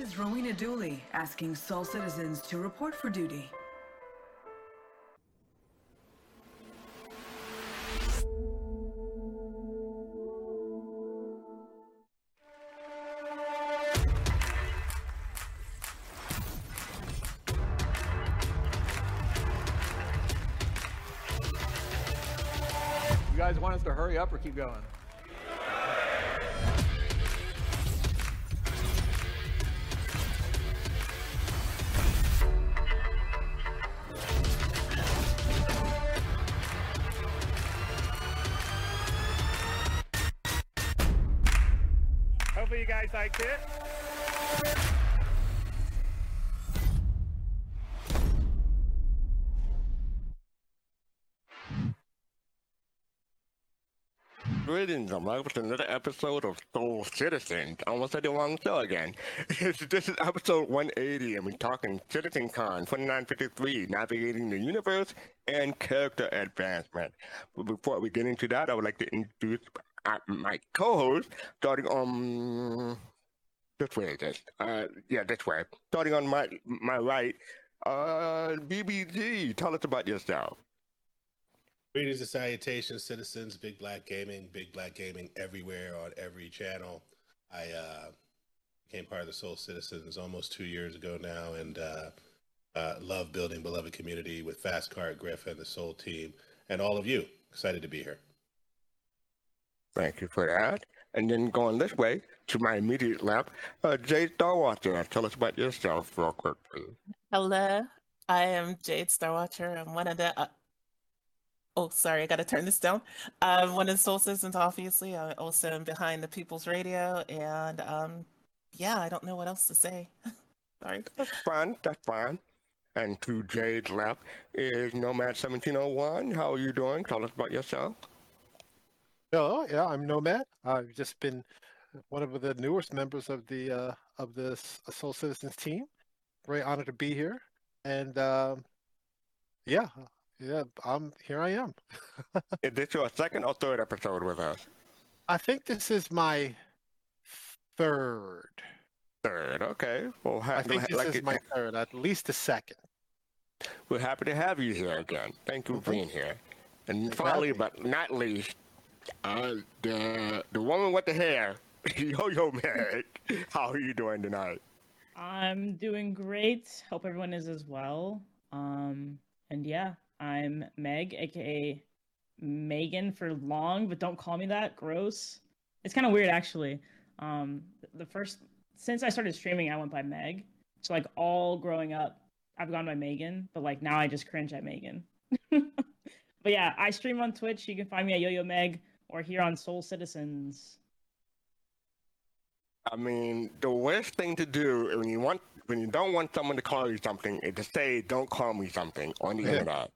This is Rowena Dooley asking SOL citizens to report for duty. You guys want us to hurry up or keep going? Greetings and welcome to another episode of SOL Citizens. I almost said the wrong show again. this is episode 180 and we're talking CitizenCon 2953, navigating the universe and character advancement. But before we get into that, I would like to introduce uh, my co-host, starting on this way, just uh, yeah, this way. Starting on my my right, uh, BBG. Tell us about yourself. Greetings and salutations, citizens. BigBlakGaming, Big Black Gaming everywhere on every channel. I uh, became part of the SOL Citizens almost two years ago now, and uh, uh, love building beloved community with Fast Cart, Griff, and the SOL team, and all of you. Excited to be here. Thank you for that. And then going this way to my immediate left, uh, Jay Starwatcher. Tell us about yourself real quick, please. Hello, I am Jade Starwatcher. I'm one of the. Uh, oh, sorry, I got to turn this down. I'm one of the SOL Citizens, obviously. I also am behind the People's Radio, and um, yeah, I don't know what else to say. sorry. That's fine. That's fine. And to Jade's left is Nomad 1701. How are you doing? Tell us about yourself. Hello, yeah, I'm Nomad. I've just been one of the newest members of the uh, of the S- SOL Citizens team. Very honored to be here, and um, yeah, yeah, I'm here. I am. Is this your second or third episode with us? I think this is my third. Third. Okay. Well, ha- I think this like is it- my third, at least the second. we're happy to have you here again. Thank you for being here. And Thanks for finally, but not least, uh, the the woman with the hair, Yo Yo Meg. How are you doing tonight? I'm doing great. Hope everyone is as well. Um, and yeah, I'm Meg, aka Megan for long, but don't call me that. Gross. It's kind of weird actually. Um, the first since I started streaming, I went by Meg. So like all growing up, I've gone by Megan, but like now I just cringe at Megan. but yeah, I stream on Twitch. You can find me at Yo Yo Meg or here on SOL Citizens. I mean, the worst thing to do when you want when you don't want someone to call you something is to say, "Don't call me something" on the Yeah. internet.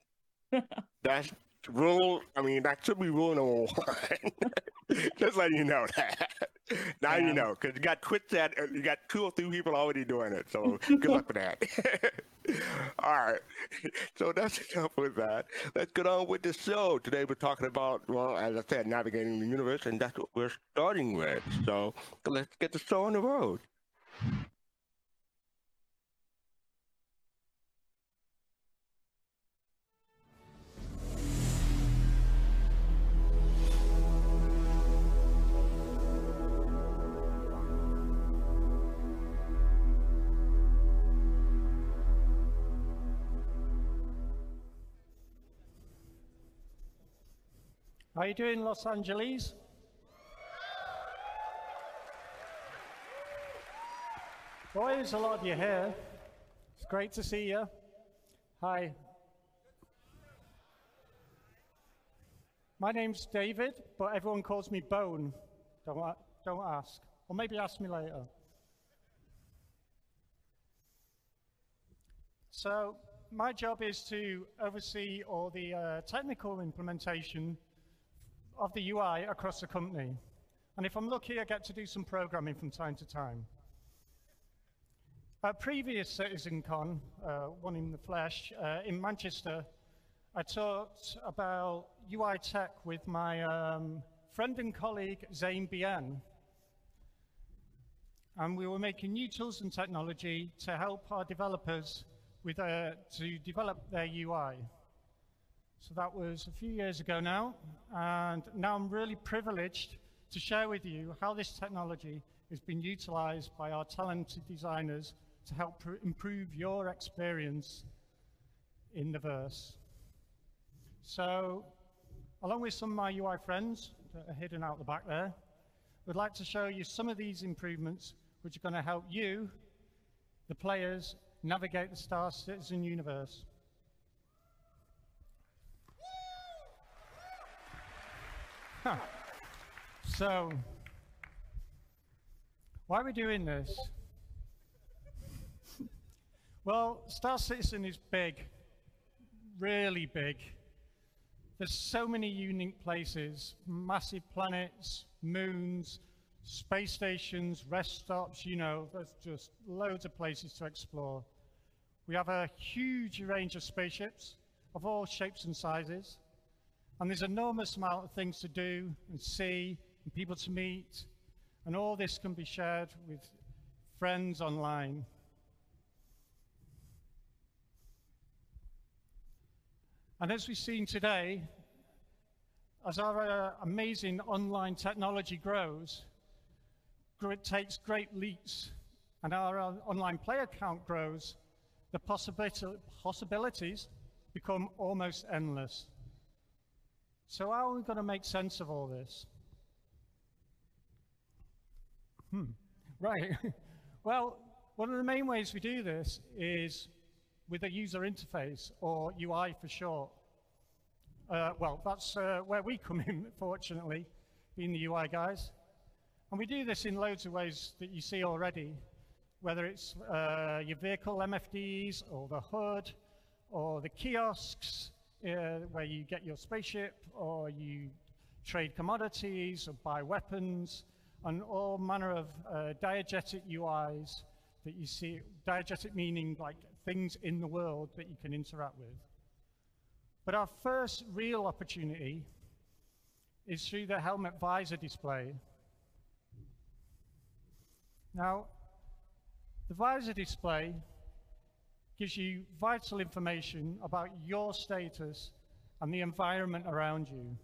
That's rule. I mean, that should be rule number one. Just letting you know that. Now you know, because you got Twitch that uh, you got two or three people already doing it. So good luck with that. All right. So that's enough with that. Let's get on with the show. Today we're talking about, well, as I said, navigating the universe, and that's what we're starting with. So let's get the show on the road. How you doing, Los Angeles? Boy, there's a lot of you here. It's great to see you. Hi. My name's David, but everyone calls me Bone. Don't, don't ask. Or maybe ask me later. So, my job is to oversee all the uh, technical implementation of the UI across the company. And if I'm lucky, I get to do some programming from time to time. At previous CitizenCon, uh, one in the flesh, uh, in Manchester, I talked about UI tech with my um, friend and colleague Zane Bien. and we were making new tools and technology to help our developers with, uh, to develop their UI. So that was a few years ago now, and now I'm really privileged to share with you how this technology has been utilized by our talented designers to help pr- improve your experience in the verse. So, along with some of my UI friends that are hidden out the back there, we'd like to show you some of these improvements which are going to help you, the players, navigate the Star Citizen universe. So, why are we doing this? well, Star Citizen is big, really big. There's so many unique places, massive planets, moons, space stations, rest stops, you know, there's just loads of places to explore. We have a huge range of spaceships of all shapes and sizes, and there's an enormous amount of things to do and see and people to meet, and all this can be shared with friends online. And as we've seen today, as our uh, amazing online technology grows, it takes great leaps, and our uh, online player count grows, the possibilities become almost endless. So how are we going to make sense of all this? Hmm. Right. well, one of the main ways we do this is with a user interface, or UI for short. Uh, well, that's uh, where we come in, fortunately, being the UI guys. And we do this in loads of ways that you see already, whether it's uh, your vehicle MFDs, or the HUD, or the kiosks, uh, where you get your spaceship, or you trade commodities, or buy weapons, and all manner of uh, diegetic UIs that you see. Diegetic meaning like things in the world that you can interact with. But our first real opportunity is through the helmet visor display. Now, the visor display gives you vital information about your status and the environment around you.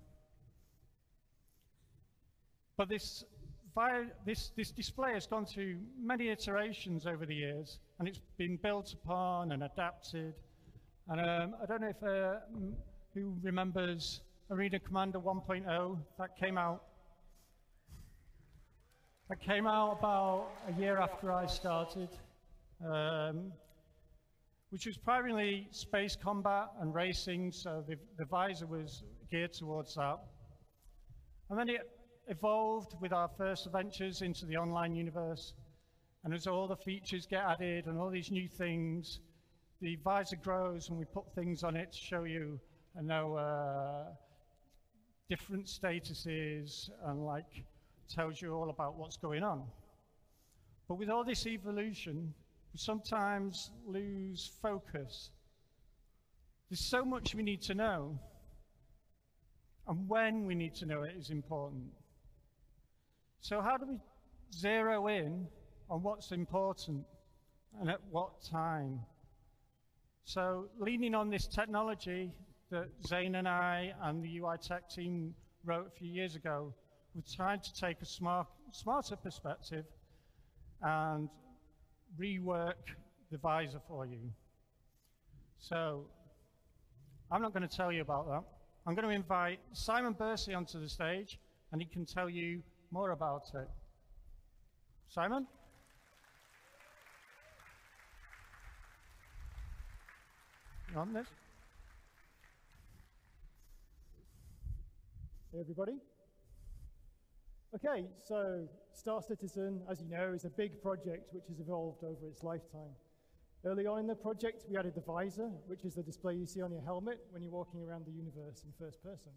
But this this, this display has gone through many iterations over the years, and it's been built upon and adapted. And um, I don't know if uh, who remembers Arena Commander 1.0 that came out. That came out about a year after I started, um, which was primarily space combat and racing, so the, the visor was geared towards that. And then it evolved with our first ventures into the online universe. And as all the features get added and all these new things, the visor grows and we put things on it to show you and know uh, different statuses and like tells you all about what's going on. But with all this evolution, we sometimes lose focus. There's so much we need to know, and when we need to know it is important. So, how do we zero in on what's important and at what time? So, leaning on this technology that Zane and I and the UI Tech team wrote a few years ago, we're trying to take a smart, smarter perspective and rework the visor for you. So, I'm not going to tell you about that. I'm going to invite Simon Bury onto the stage, and he can tell you more about it. Simon? You on this? Hey, everybody. Okay, so Star Citizen, as you know, is a big project which has evolved over its lifetime. Early on in the project, we added the visor, which is the display you see on your helmet when you're walking around the universe in first person.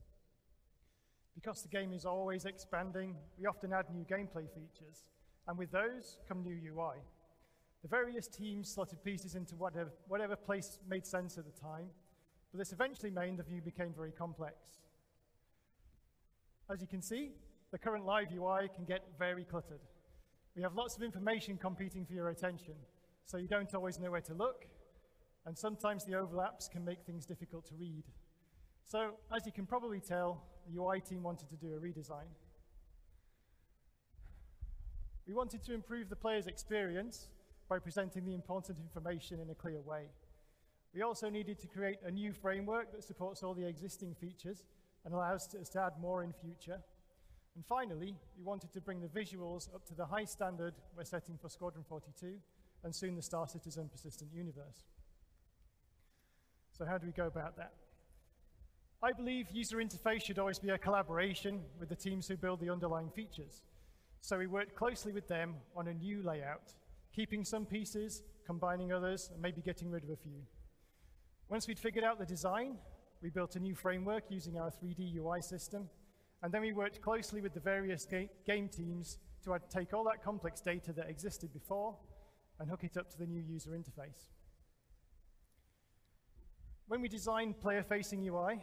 Because the game is always expanding, we often add new gameplay features, and with those come new UI. The various teams slotted pieces into whatever, whatever place made sense at the time, but this eventually meant the view became very complex. As you can see, the current live UI can get very cluttered. We have lots of information competing for your attention, so you don't always know where to look, and sometimes the overlaps can make things difficult to read. So, as you can probably tell, the UI team wanted to do a redesign. We wanted to improve the player's experience by presenting the important information in a clear way. We also needed to create a new framework that supports all the existing features and allows us to add more in future. And finally, we wanted to bring the visuals up to the high standard we're setting for Squadron 42 and soon the Star Citizen persistent universe. So how do we go about that? I believe user interface should always be a collaboration with the teams who build the underlying features. So we worked closely with them on a new layout, keeping some pieces, combining others, and maybe getting rid of a few. Once we'd figured out the design, we built a new framework using our 3D UI system, and then we worked closely with the various ga game teams to take all that complex data that existed before and hook it up to the new user interface. When we design player-facing UI,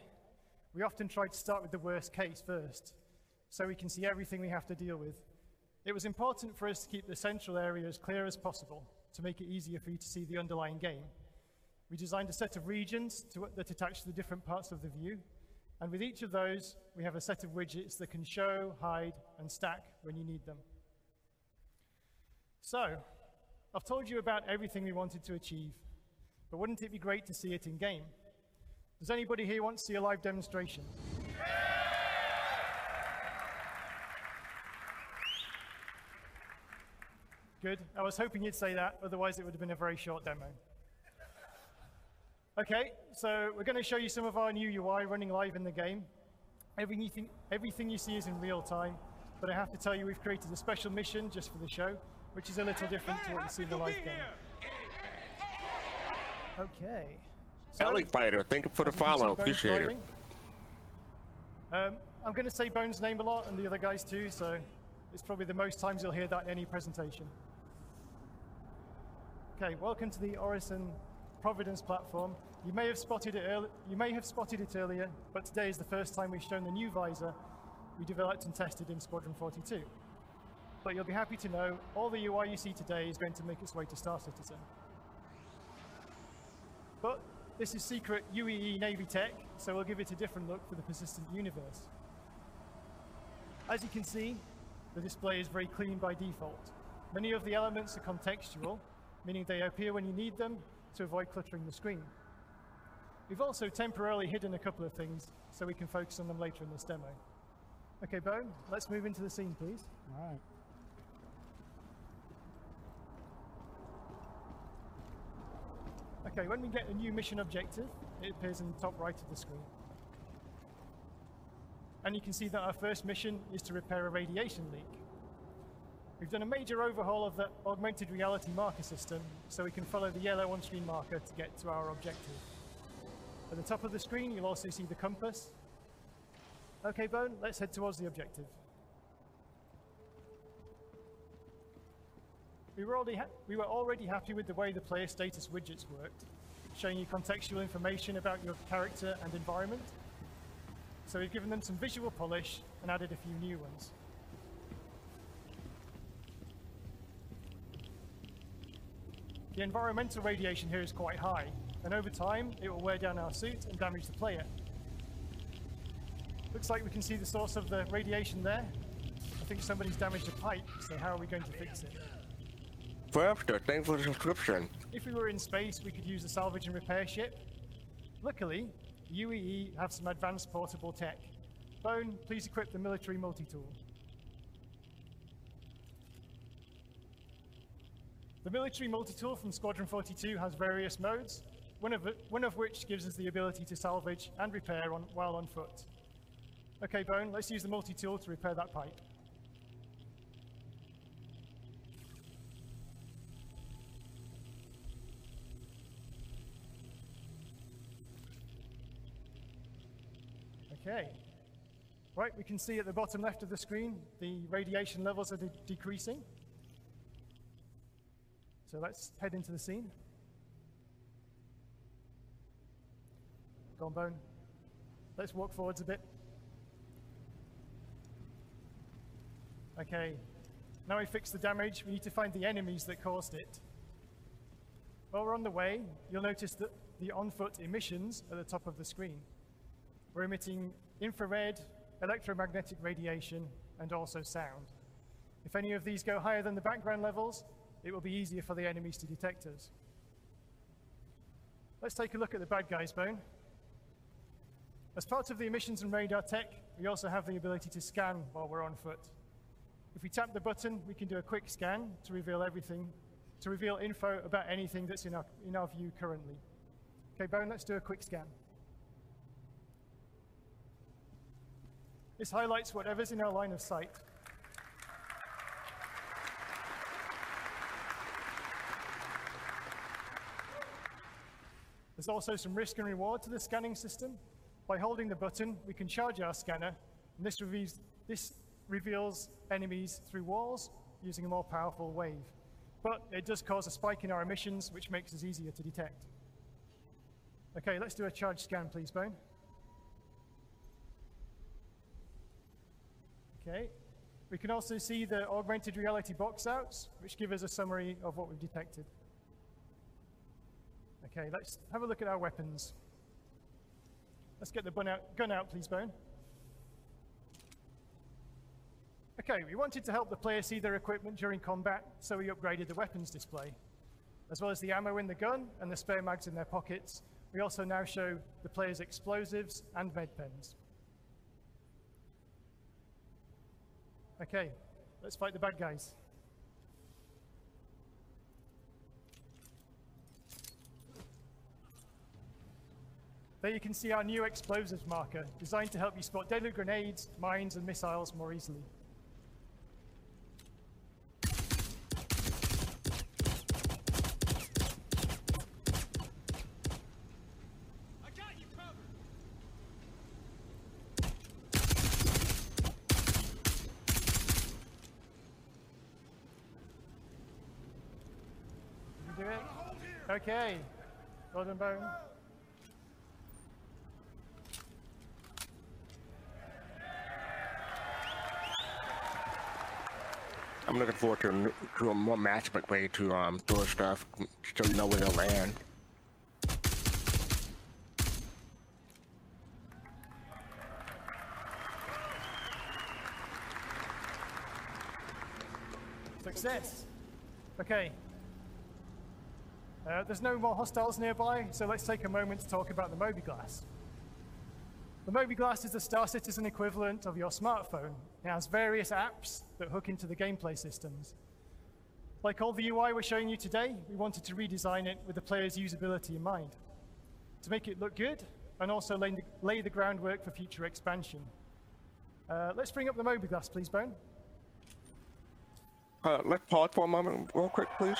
we often try to start with the worst case first, so we can see everything we have to deal with. It was important for us to keep the central area as clear as possible to make it easier for you to see the underlying game. We designed a set of regions to, that attach to the different parts of the view, and with each of those, we have a set of widgets that can show, hide, and stack when you need them. So, I've told you about everything we wanted to achieve, but wouldn't it be great to see it in game? Does anybody here want to see a live demonstration? Good. I was hoping you'd say that, otherwise it would have been a very short demo. Okay, so we're going to show you some of our new UI running live in the game. Everything, everything you see is in real time, but I have to tell you we've created a special mission just for the show, which is a little different to what you see in the live game. Okay. So, Ellie Fighter, thank you for the follow. Appreciate it. Um, I'm going to say Bones' name a lot, and the other guys too, so it's probably the most times you'll hear that in any presentation. Okay, welcome to the Orison Providence platform. You may have spotted it early, you may have spotted it earlier, but today is the first time we've shown the new visor we developed and tested in Squadron 42. But you'll be happy to know all the UI you see today is going to make its way to Star Citizen. But this is secret UEE Navy tech, so we'll give it a different look for the persistent universe. As you can see, the display is very clean by default. Many of the elements are contextual, meaning they appear when you need them to avoid cluttering the screen. We've also temporarily hidden a couple of things so we can focus on them later in this demo. Okay, Bo, let's move into the scene, please. All right. Okay, when we get a new mission objective, it appears in the top right of the screen. And you can see that our first mission is to repair a radiation leak. We've done a major overhaul of the augmented reality marker system, so we can follow the yellow on-screen marker to get to our objective. At the top of the screen, you'll also see the compass. Okay, Bone, let's head towards the objective. We were, already we were already happy with the way the player status widgets worked, showing you contextual information about your character and environment. So we've given them some visual polish and added a few new ones. The environmental radiation here is quite high, and over time it will wear down our suit and damage the player. Looks like we can see the source of the radiation there. I think somebody's damaged a pipe, so how are we going to fix it? Faster, thanks for the subscription. If we were in space, we could use a salvage and repair ship. Luckily, UEE have some advanced portable tech. Bone, please equip the military multi-tool. The military multi-tool from Squadron 42 has various modes, one of, one of which gives us the ability to salvage and repair on, while on foot. Okay, Bone, let's use the multi-tool to repair that pipe. Okay. Right, we can see at the bottom left of the screen, the radiation levels are de decreasing. So let's head into the scene. Bone. Let's walk forwards a bit. Okay. Now we fix the damage, we need to find the enemies that caused it. While we're on the way, you'll notice that the on-foot emissions at the top of the screen. We're emitting infrared, electromagnetic radiation, and also sound. If any of these go higher than the background levels, it will be easier for the enemies to detect us. Let's take a look at the bad guys, Bone. As part of the emissions and radar tech, we also have the ability to scan while we're on foot. If we tap the button, we can do a quick scan to reveal everything, to reveal info about anything that's in our, in our view currently. Okay, Bone, let's do a quick scan. This highlights whatever's in our line of sight. There's also some risk and reward to the scanning system. By holding the button, we can charge our scanner, and this reveals, this reveals enemies through walls using a more powerful wave. But it does cause a spike in our emissions, which makes us easier to detect. Okay, let's do a charge scan, please, Bone. Okay, we can also see the augmented reality box outs, which give us a summary of what we've detected. Okay, let's have a look at our weapons. Let's get the gun out, gun out please, Bone. Okay, we wanted to help the player see their equipment during combat, so we upgraded the weapons display. As well as the ammo in the gun and the spare mags in their pockets, we also now show the player's explosives and med pens. Okay, let's fight the bad guys. There you can see our new explosives marker, designed to help you spot deadly grenades, mines, and missiles more easily. Did you do it? Okay. Golden Bone. I'm looking forward to, a to a more matchable way to um throw stuff so you know where to land. Success. Okay. Uh, there's no more hostiles nearby, so let's take a moment to talk about the MobiGlas. The MobiGlas is the Star Citizen equivalent of your smartphone. It has various apps that hook into the gameplay systems. Like all the UI we're showing you today, we wanted to redesign it with the player's usability in mind. To make it look good, and also lay the, lay the groundwork for future expansion. Uh, let's bring up the mobiGlas, please, Bone. Uh, let's pause for a moment, real quick, please.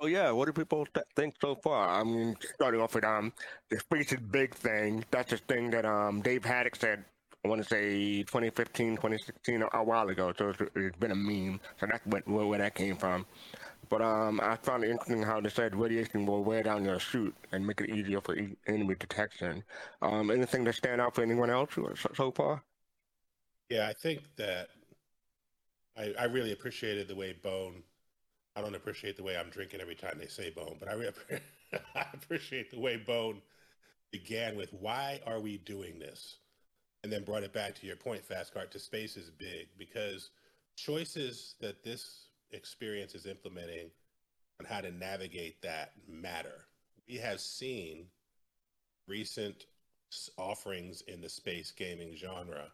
Oh yeah, what do people th- think so far? I mean, starting off with um, the space is big thing. That's a thing that um Dave Haddock said. I want to say 2015, 2016, a, a while ago. So it's, it's been a meme. So that's what, where, where that came from. But um, I found it interesting how they said radiation will wear down your suit and make it easier for e- enemy detection. Um, anything to stand out for anyone else so, so far? Yeah, I think that I, I really appreciated the way Bone. I don't appreciate the way I'm drinking every time they say Bone, but I, really, I appreciate the way Bone began with "Why are we doing this?" and then brought it back to your point, fast Fastcart, to space is big because choices that this experience is implementing on how to navigate that matter. We have seen recent offerings in the space gaming genre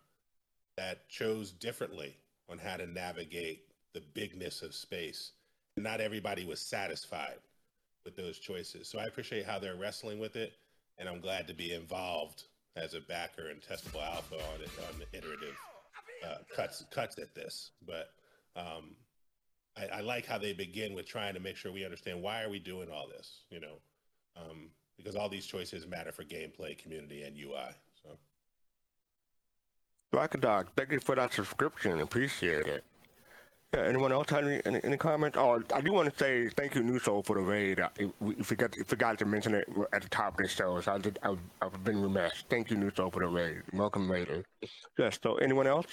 that chose differently on how to navigate the bigness of space. Not everybody was satisfied with those choices. So I appreciate how they're wrestling with it, and I'm glad to be involved as a backer and testable alpha on it on the iterative uh, cuts cuts at this. But um, I, I like how they begin with trying to make sure we understand why are we doing all this, you know, um, because all these choices matter for gameplay, community, and UI. So. Black Dog, thank you for that subscription. Appreciate it. Yeah, anyone else have any, any, any comments? Oh, I do want to say thank you, New Soul, for the raid. I, we forgot, forgot to mention it at the top of the show, so I did, I, I've been remiss. Thank you, New Soul, for the raid. Welcome, Raider. Yes, so anyone else?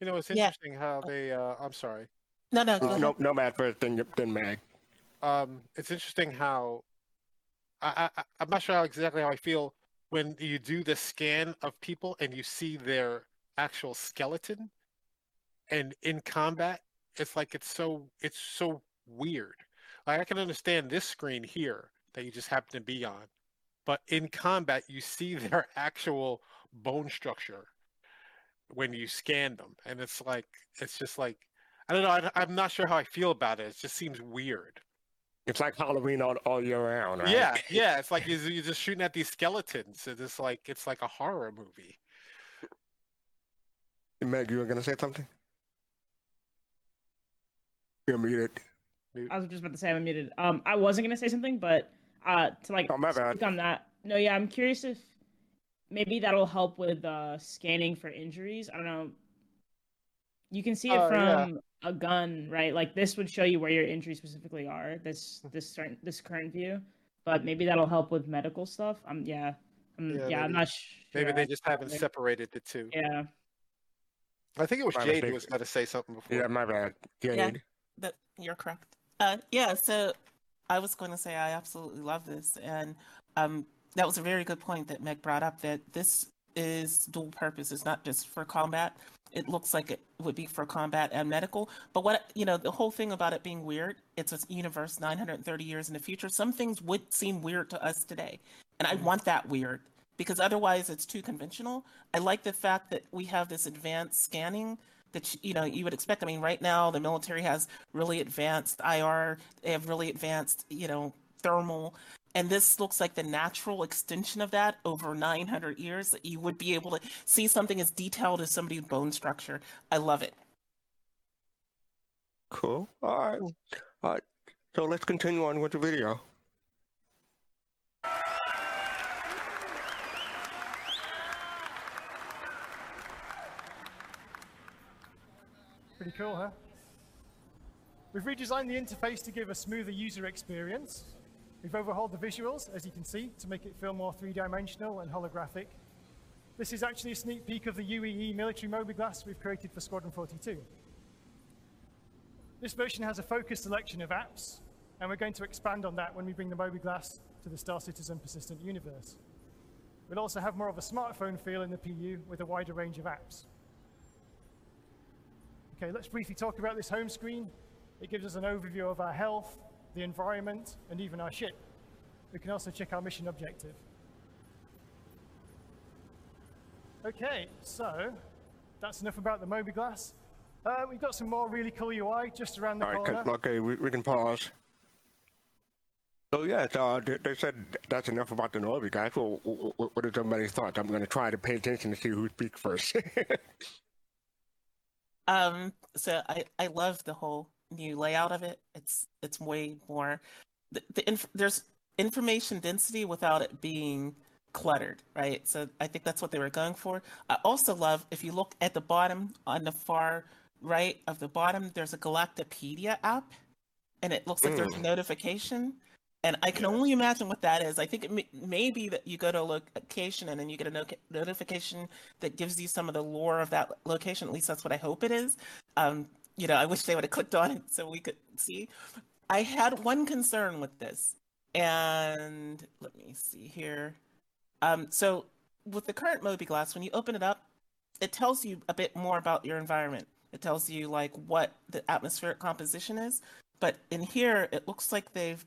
You know, it's Yeah. interesting how they. Uh, I'm sorry. No, no, go ahead. no, no, Matt first, then, then Mag. um, it's interesting how I, I I'm not sure how exactly how I feel when you do the scan of people and you see their actual skeleton, and in combat, it's like it's so it's so weird. Like I can understand this screen here that you just happen to be on, but in combat you see their actual bone structure when you scan them, and it's like it's just like I don't know. I, I'm not sure how I feel about it. It just seems weird. It's like Halloween all, all year round, right? Yeah, yeah. It's like you're, you're just shooting at these skeletons. It's just like it's like a horror movie. Meg, you were going to say something? You're muted. I was just about to say I'm muted. Um, I wasn't gonna say something, but uh, to like Oh, my bad. speak on that. No, yeah, I'm curious if maybe that'll help with uh scanning for injuries. I don't know. You can see it Oh, yeah. from a gun, right? Like this would show you where your injuries specifically are. This this certain this current view, but maybe that'll help with medical stuff. Um, yeah, um, Yeah, yeah, I'm maybe- not sure. Maybe they just haven't Yeah. separated the two. Yeah. I think it was My Jade mistake. who was going to say something before. Yeah, my bad. Jade. Yeah. That you're correct. Uh, yeah. So I was going to say I absolutely love this, and um, that was a very good point that Meg brought up. That this is dual purpose. It's not just for combat. It looks like it would be for combat and medical. But what you know, the whole thing about it being weird. It's a universe 930 years in the future. Some things would seem weird to us today, and I want that weird because otherwise it's too conventional. I like the fact that we have this advanced scanning that you know you would expect. I mean, right now the military has really advanced IR. They have really advanced, you know, thermal, and this looks like the natural extension of that over 900 years. That you would be able to see something as detailed as somebody's bone structure. I love it. Cool. All right. All right. So let's continue on with the video. Pretty cool, huh? We've redesigned the interface to give a smoother user experience. We've overhauled the visuals, as you can see, to make it feel more three-dimensional and holographic. This is actually a sneak peek of the UEE military mobiGlas we've created for Squadron 42. This version has a focused selection of apps, and we're going to expand on that when we bring the mobiGlas to the Star Citizen persistent universe. We'll also have more of a smartphone feel in the PU with a wider range of apps. Okay, let's briefly talk about this home screen. It gives us an overview of our health, the environment, and even our ship. We can also check our mission objective. Okay, so that's enough about the mobiGlas. Uh, we've got some more really cool UI just around the All right. corner. Okay, we, we can pause. So yes, uh, they, they said that's enough about the mobiGlas. Well, wh- wh- what is everybody's thoughts? I'm going to try to pay attention to see who speaks first. Um, so I I love the whole new layout of it. It's it's way more the, the inf- there's information density without it being cluttered, right? So I think that's what they were going for. I also love if you look at the bottom on the far right of the bottom, there's a Galactapedia app, and it looks like there's a Mm. notification. And I can only imagine what that is. I think it may, may be that you go to a location and then you get a no- notification that gives you some of the lore of that location. At least that's what I hope it is. Um, you know, I wish they would have clicked on it so we could see. I had one concern with this, and let me see here. Um, so with the current mobiGlas, when you open it up, it tells you a bit more about your environment. It tells you like what the atmospheric composition is. But in here, it looks like they've,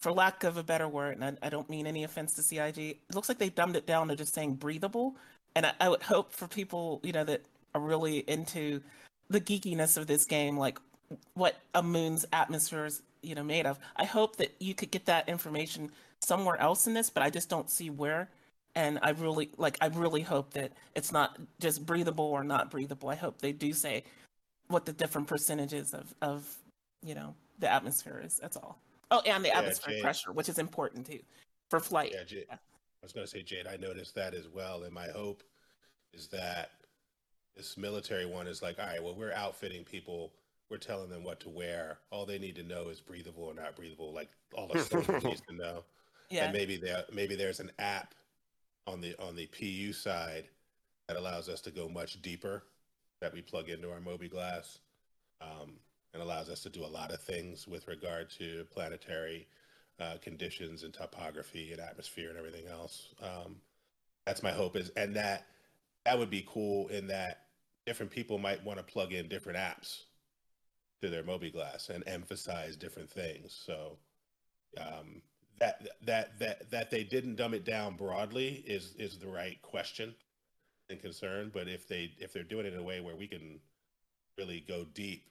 for lack of a better word, and I, I don't mean any offense to CIG, it looks like they've dumbed it down to just saying breathable. And I, I would hope for people, you know, that are really into the geekiness of this game, like what a moon's atmosphere is, you know, made of. I hope that you could get that information somewhere else in this, but I just don't see where. And I really like I really hope that it's not just breathable or not breathable. I hope they do say what the different percentages of of you know the atmosphere is. That's all. Oh, and the Yeah, atmospheric Jade. pressure, which is important too for flight. Yeah, Jade. I was going to say, Jade, I noticed that as well. And my hope is that this military one is like, all right, well, we're outfitting people we're telling them what to wear. All they need to know is breathable or not breathable. Like all a soldier needs to know. Yeah. And maybe there maybe there's an app on the on the PU side that allows us to go much deeper that we plug into our mobiGlas um, and allows us to do a lot of things with regard to planetary uh, conditions and topography and atmosphere and everything else. Um, that's my hope is, and that that would be cool in that different people might want to plug in different apps to their Moby mobiGlas and emphasize different things. So um, that that that that they didn't dumb it down broadly is is the right question and concern. But if they if they're doing it in a way where we can really go deep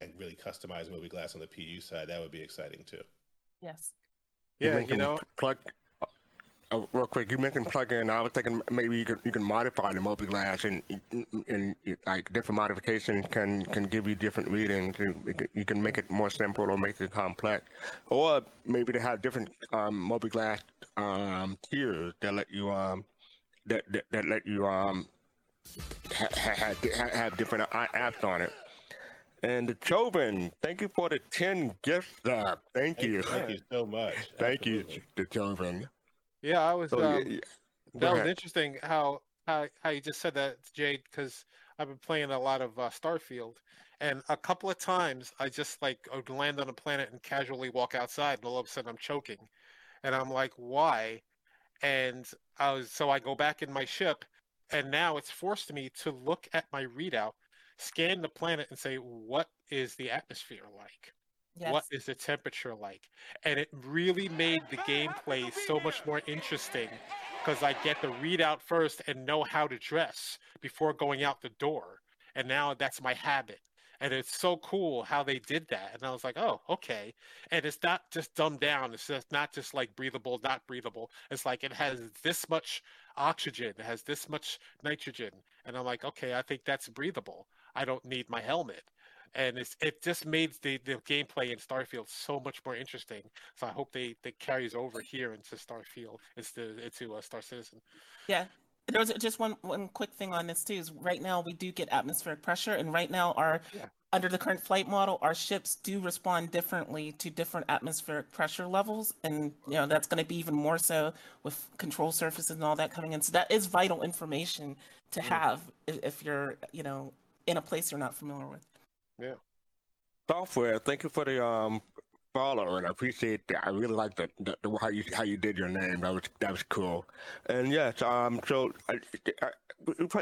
and really customize mobiGlas on the PU side, that would be exciting too. Yes. Yeah, you mentioned know, plug. Uh, real quick, you mentioned plug in. I was thinking maybe you could you can modify the mobiGlas and and, and like different modifications can can give you different readings. You, you can make it more simple or make it complex, or maybe they have different um, mobiGlas um, tiers that let you um that that, that let you um ha, ha, ha, have different apps on it. And the Joven, thank you for the 10 gift sub. Thank you. Thank you so much. Thank you, Absolutely. the Joven. yeah, I was. So, um, yeah. Go that was interesting how how how you just said that, Jade, because I've been playing a lot of uh, Starfield, and a couple of times I just like I would land on a planet and casually walk outside, and all of a sudden I'm choking, and I'm like, why? And I was so I go back in my ship, and now it's forced me to look at my readout, scan the planet, and say, what is the atmosphere like? Yes. What is the temperature like? And it really made the gameplay so much more interesting because I get the readout first and know how to dress before going out the door. And now that's my habit. And it's so cool how they did that. And I was like, oh, okay. And it's not just dumbed down. It's just not just like breathable, not breathable. It's like it has this much oxygen, it has this much nitrogen. And I'm like, okay, I think that's breathable. I don't need my helmet and it's it just made the, the gameplay in Starfield so much more interesting. So I hope they they carries over here into Starfield, into into uh, Star Citizen. Yeah. There was just one one quick thing on this too. Is right now we do get atmospheric pressure, and right now our Yeah. under the current flight model, our ships do respond differently to different atmospheric pressure levels, and you know that's going to be even more so with control surfaces and all that coming in. So that is vital information to have if, if you're you know in a place you're not familiar with. Yeah. Software, thank you for the um follow, and I appreciate that. I really like the, the, the how you how you did your name. That was that was cool. And yes, um, so I, I,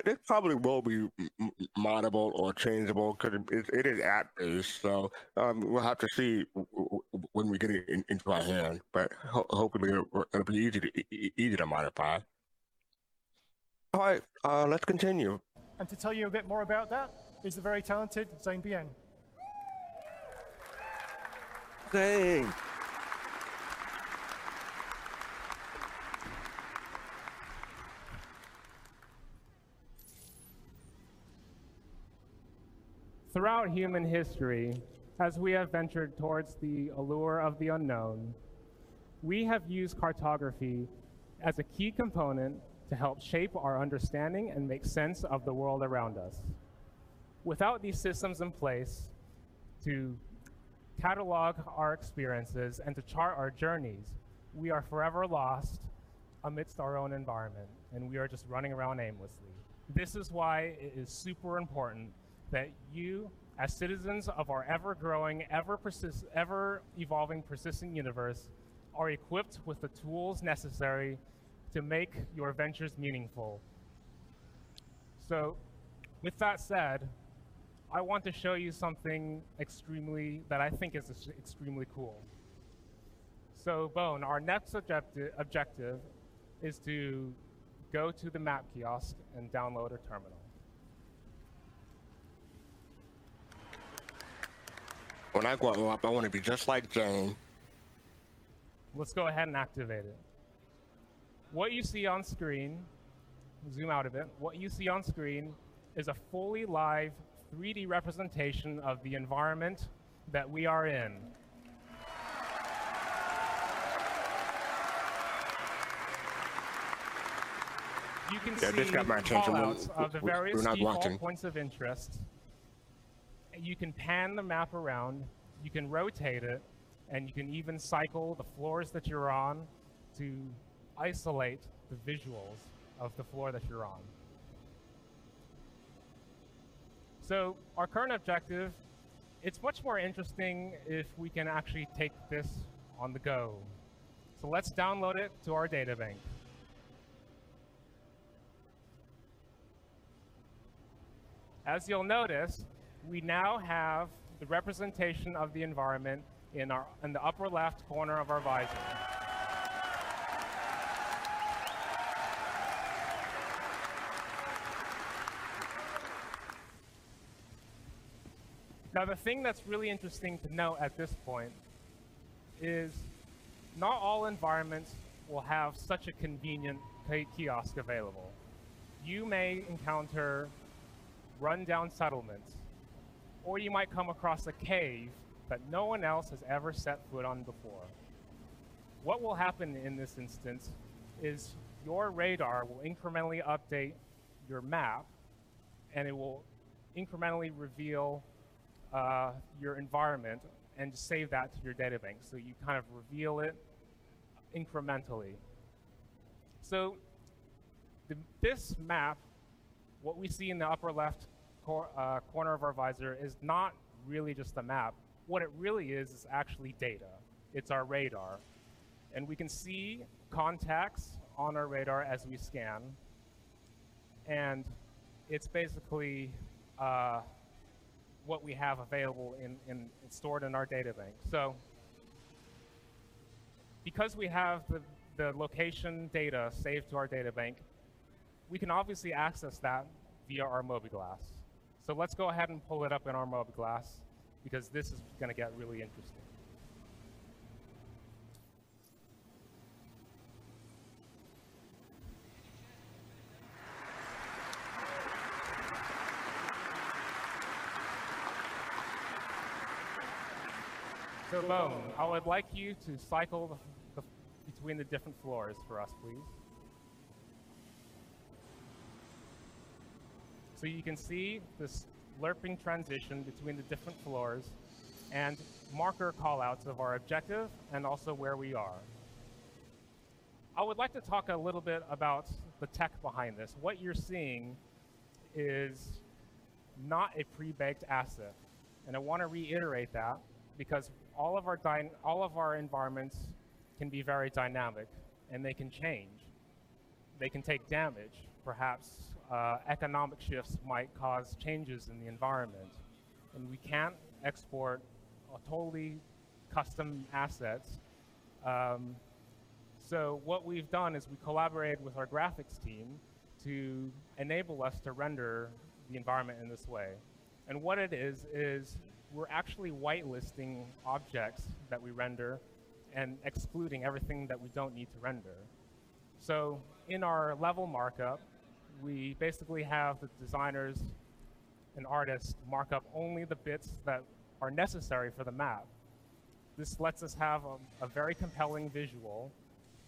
this probably will be m- m- moddable or changeable because it, it is app based. So um, we'll have to see w- w- when we get it in, into our hand. But ho- hopefully it'll, it'll be easy to easy to modify. All right, uh, let's continue. And to tell you a bit more about that is the very talented Zane Bien. Dang. Throughout human history, as we have ventured towards the allure of the unknown, we have used cartography as a key component to help shape our understanding and make sense of the world around us. Without these systems in place to catalog our experiences and to chart our journeys, we are forever lost amidst our own environment and we are just running around aimlessly. This is why it is super important that you, as citizens of our ever growing, ever, persist- ever evolving, persistent universe, are equipped with the tools necessary to make your ventures meaningful. So, with that said, I want to show you something extremely that I think is extremely cool. So, Bone, our next objective, objective is to go to the map kiosk and download a terminal. When I grow up, I want to be just like Jane. Let's go ahead and activate it. What you see on screen, zoom out a bit, what you see on screen is a fully live 3D representation of the environment that we are in. You can Yeah, see got my attention. We're- callouts of the various default points of interest. you can pan the map around, you can rotate it, and you can even cycle the floors that you're on to isolate the visuals of the floor that you're on. So our current objective, it's much more interesting if we can actually take this on the go. So let's download it to our data bank. As you'll notice, we now have the representation of the environment in, our, in the upper left corner of our visor. Now, the thing that's really interesting to note at this point is not all environments will have such a convenient kiosk available. You may encounter rundown settlements, or you might come across a cave that no one else has ever set foot on before. What will happen in this instance is your radar will incrementally update your map, and it will incrementally reveal uh, your environment and save that to your data bank. So you kind of reveal it incrementally. So the, this map, what we see in the upper left cor uh, corner of our visor is not really just a map. What it really is is actually data. It's our radar. And we can see contacts on our radar as we scan. And it's basically uh, what we have available in, in, stored in our data bank. So because we have the, the location data saved to our data bank, we can obviously access that via our mobiGlas. So let's go ahead and pull it up in our mobiGlas because this is going to get really interesting. So Bone, I would like you to cycle the, the, between the different floors for us, please. So you can see this lerping transition between the different floors and marker callouts of our objective and also where we are. I would like to talk a little bit about the tech behind this. What you're seeing is not a pre-baked asset. And I want to reiterate that because all of our all of our environments can be very dynamic and they can change. They can take damage. Perhaps uh, economic shifts might cause changes in the environment. And we can't export totally custom assets. Um, so what we've done is we collaborated with our graphics team to enable us to render the environment in this way. And what it is, is we're actually whitelisting objects that we render and excluding everything that we don't need to render. So in our level markup, we basically have the designers and artists mark up only the bits that are necessary for the map. This lets us have a, a very compelling visual,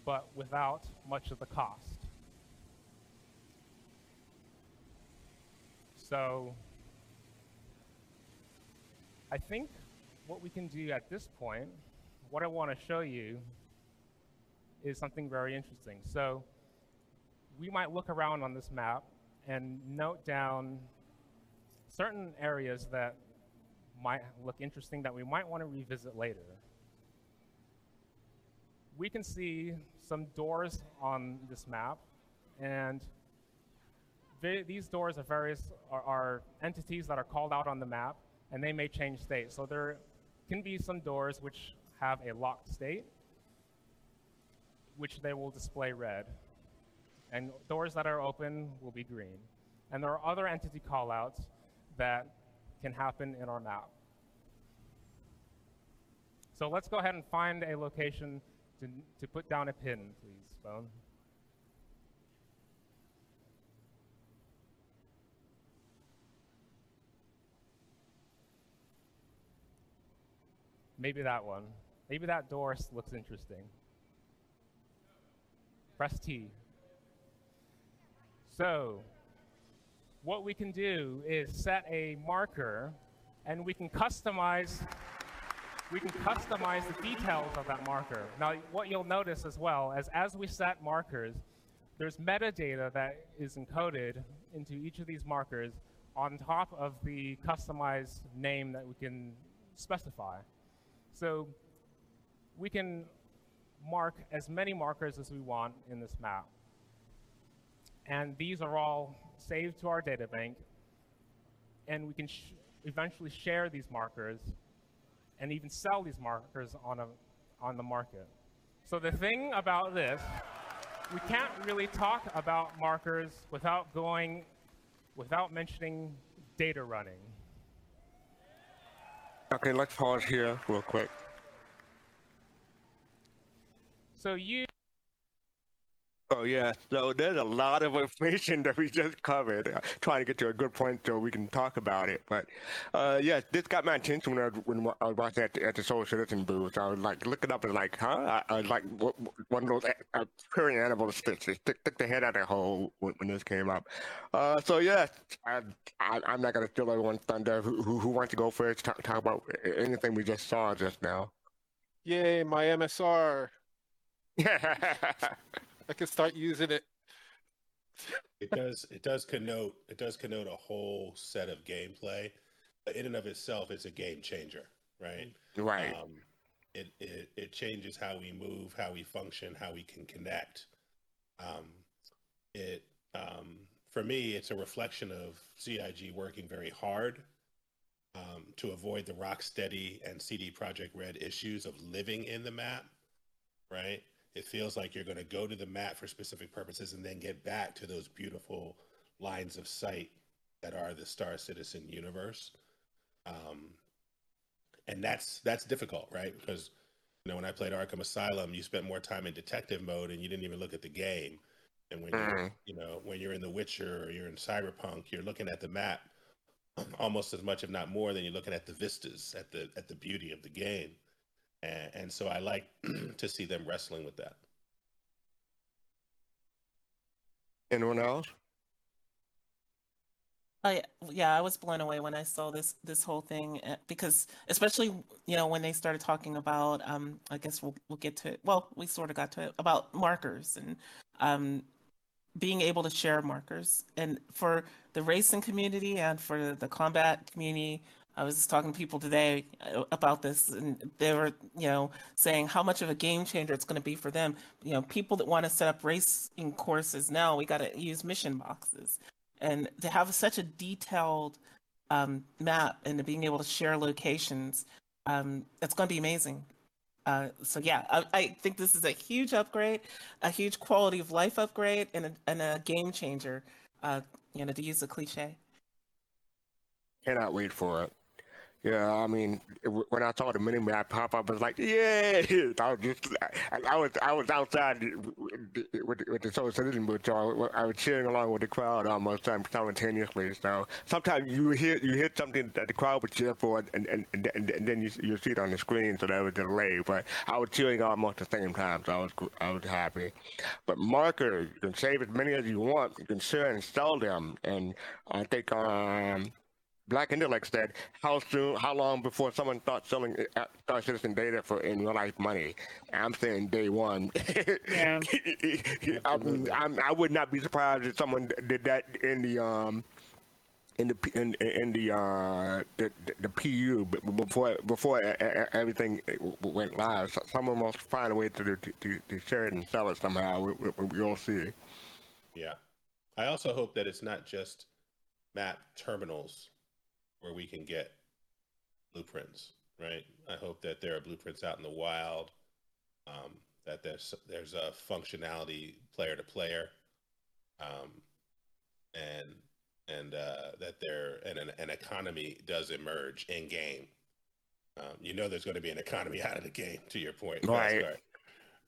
but without much of the cost. So I think what we can do at this point, what I want to show you is something very interesting. So we might look around on this map and note down certain areas that might look interesting that we might want to revisit later. We can see some doors on this map, and these doors are various are, are entities that are called out on the map, and they may change state. So there can be some doors which have a locked state, which they will display red. And doors that are open will be green. And there are other entity callouts that can happen in our map. So let's go ahead and find a location to, to put down a pin, please. Maybe that one. Maybe that door looks interesting. Press T. So, what we can do is set a marker and we can customize we can customize the details of that marker. Now, what you'll notice as well is as we set markers, there's metadata that is encoded into each of these markers on top of the customized name that we can specify. So we can mark as many markers as we want in this map. And these are all saved to our data bank, and we can sh eventually share these markers and even sell these markers on, a, on the market. So the thing about this, we can't really talk about markers without going, without mentioning data running. Okay, let's pause here real quick. So you Oh yeah, so there's a lot of information that we just covered. Uh, trying to get to a good point so we can talk about it. But uh, yeah, this got my attention when I, when I was watching at the, at the SOL Citizen booth. I was like looking up and like, huh? I, I was like one of those uh, prairie animals stick, stick, stick the head out of the hole when, when this came up. Uh, so yeah, I, I, am not gonna steal everyone's thunder. Who, who, who wants to go first? Talk, talk about anything we just saw just now. Yay, my MSR. I can start using it. it does. It does connote. It does connote a whole set of gameplay. But In and of itself, it's a game changer, right? Right. Um, it, it it changes how we move, how we function, how we can connect. Um, it um, for me, it's a reflection of CIG working very hard um, to avoid the Rocksteady and CD Projekt Red issues of living in the map, right? It feels like you're going to go to the mat for specific purposes and then get back to those beautiful lines of sight that are the Star Citizen universe. Um, and that's that's difficult, right? Because you know when I played Arkham Asylum, you spent more time in detective mode and you didn't even look at the game. And when you're Mm. you know when you're in The Witcher or you're in Cyberpunk, you're looking at the map almost as much, if not more, than you're looking at the vistas, at the at the beauty of the game. And, and so I like to see them wrestling with that. Anyone else? Oh yeah, yeah. I was blown away when I saw this this whole thing uh, because, especially you know, when they started talking about, um, I guess we'll we'll get to it. Well, we sort of got to it about markers and um, being able to share markers, and for the racing community and for the combat community. I was just talking to people today uh, about this, and they were, you know, saying how much of a game changer it's going to be for them. You know, people that want to set up racing courses now, we got to use mission boxes and to have such a detailed um, map and to being able to share locations, um, it's going to be amazing. Uh, so yeah, I, I think this is a huge upgrade, a huge quality of life upgrade, and a, and a game changer. Uh, you know, to use a cliche. Cannot wait for it. Yeah, I mean, when I saw the mini map pop up, I was like, "Yeah!" I was just, I, I was, I was outside with, with, the SOL Citizen booth, so I, was- I was cheering along with the crowd almost simultaneously. So sometimes you hear, you hear something that the crowd would cheer for, and and, and, and, then you you see it on the screen, so there was delay. But I was cheering almost the same time, so I was I was happy. But markers, you can save as many as you want. You can share and sell them, and I think um. Black Intellect said, "How soon? How long before someone starts selling uh, Star Citizen data for in real life money?" I'm saying day one. Yeah. I'm, I'm, I would not be surprised if someone did that in the um in the in, in the uh the, the, the PU before before everything went live. Someone must find a way to to, to, to share it and sell it somehow. We, we, we'll see. Yeah. I also hope that it's not just map terminals where we can get blueprints, right? I hope that there are blueprints out in the wild, um, that there's there's a functionality player to player, um, and and uh, that there and an, an economy does emerge in game. Um, you know, there's going to be an economy out of the game. To your point, Right.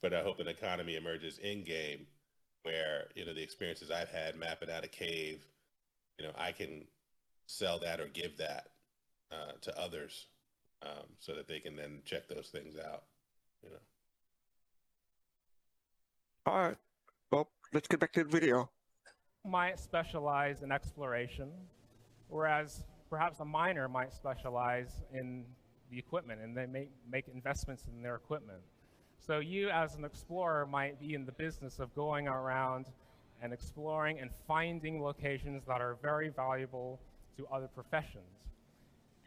But I hope an economy emerges in game where you know the experiences I've had mapping out a cave, you know, I can sell that or give that uh, to others um, so that they can then check those things out. You know. All right. Well, let's get back to the video. might specialize in exploration, whereas perhaps a miner might specialize in the equipment and they may make investments in their equipment. So you as an explorer might be in the business of going around and exploring and finding locations that are very valuable to other professions.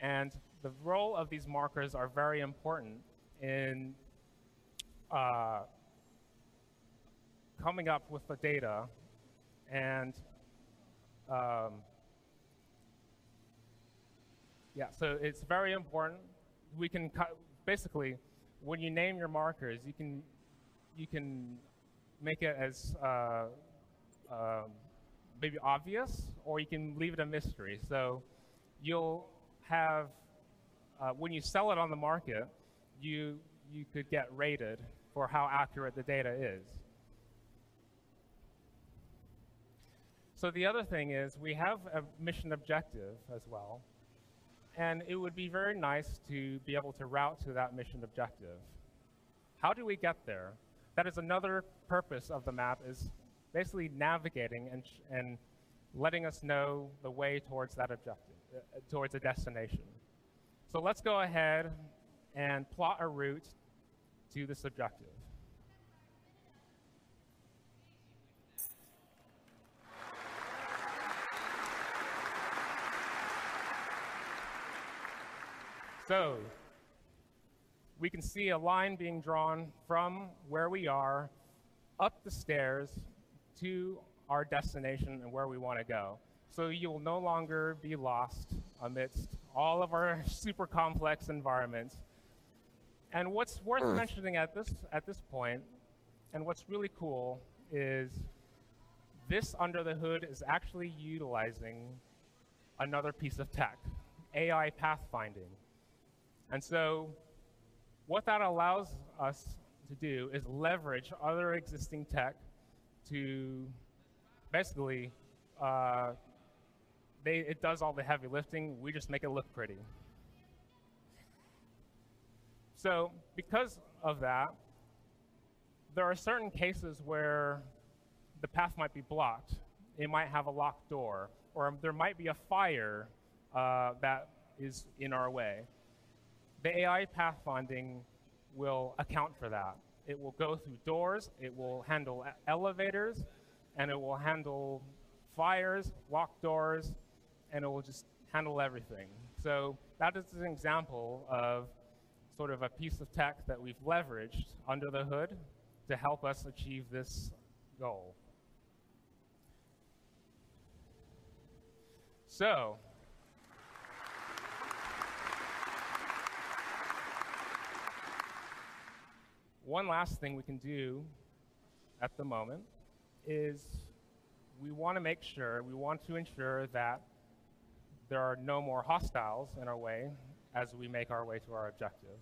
And the role of these markers are very important in uh, coming up with the data and um, yeah, so it's very important. We can basically, when you name your markers, you can you can make it as uh, uh, maybe obvious, or you can leave it a mystery. So you'll have uh, when you sell it on the market, you you could get rated for how accurate the data is. So the other thing is we have a mission objective as well. And it would be very nice to be able to route to that mission objective. How do we get there? That is another purpose of the map is basically navigating and, and letting us know the way towards that objective, uh, towards a destination. So let's go ahead and plot a route to this objective. So we can see a line being drawn from where we are up the stairs to our destination and where we want to go. So you will no longer be lost amidst all of our super complex environments. And what's worth mm. mentioning at this, at this point, and what's really cool, is this under the hood is actually utilizing another piece of tech, AI pathfinding. And so what that allows us to do is leverage other existing tech to basically, uh, they, it does all the heavy lifting, we just make it look pretty. So because of that, there are certain cases where the path might be blocked. It might have a locked door, or there might be a fire uh, that is in our way. The AI pathfinding will account for that. It will go through doors, it will handle elevators, and it will handle fires, locked doors, and it will just handle everything. So that is an example of sort of a piece of tech that we've leveraged under the hood to help us achieve this goal. So one last thing we can do at the moment is we want to make sure, we want to ensure that there are no more hostiles in our way as we make our way to our objective.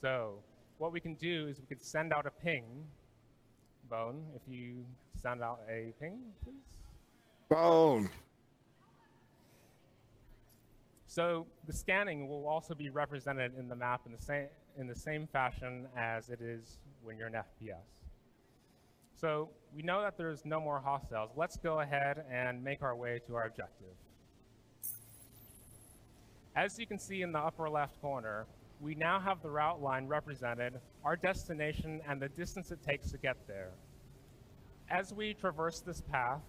So what we can do is we can send out a ping. Bone, if you send out a ping, please. Bone. So the scanning will also be represented in the map in the same in the same fashion as it is when you're in FPS. So we know that there's no more hostiles. Let's go ahead and make our way to our objective. As you can see in the upper left corner, we now have the route line represented, our destination, and the distance it takes to get there. As we traverse this path,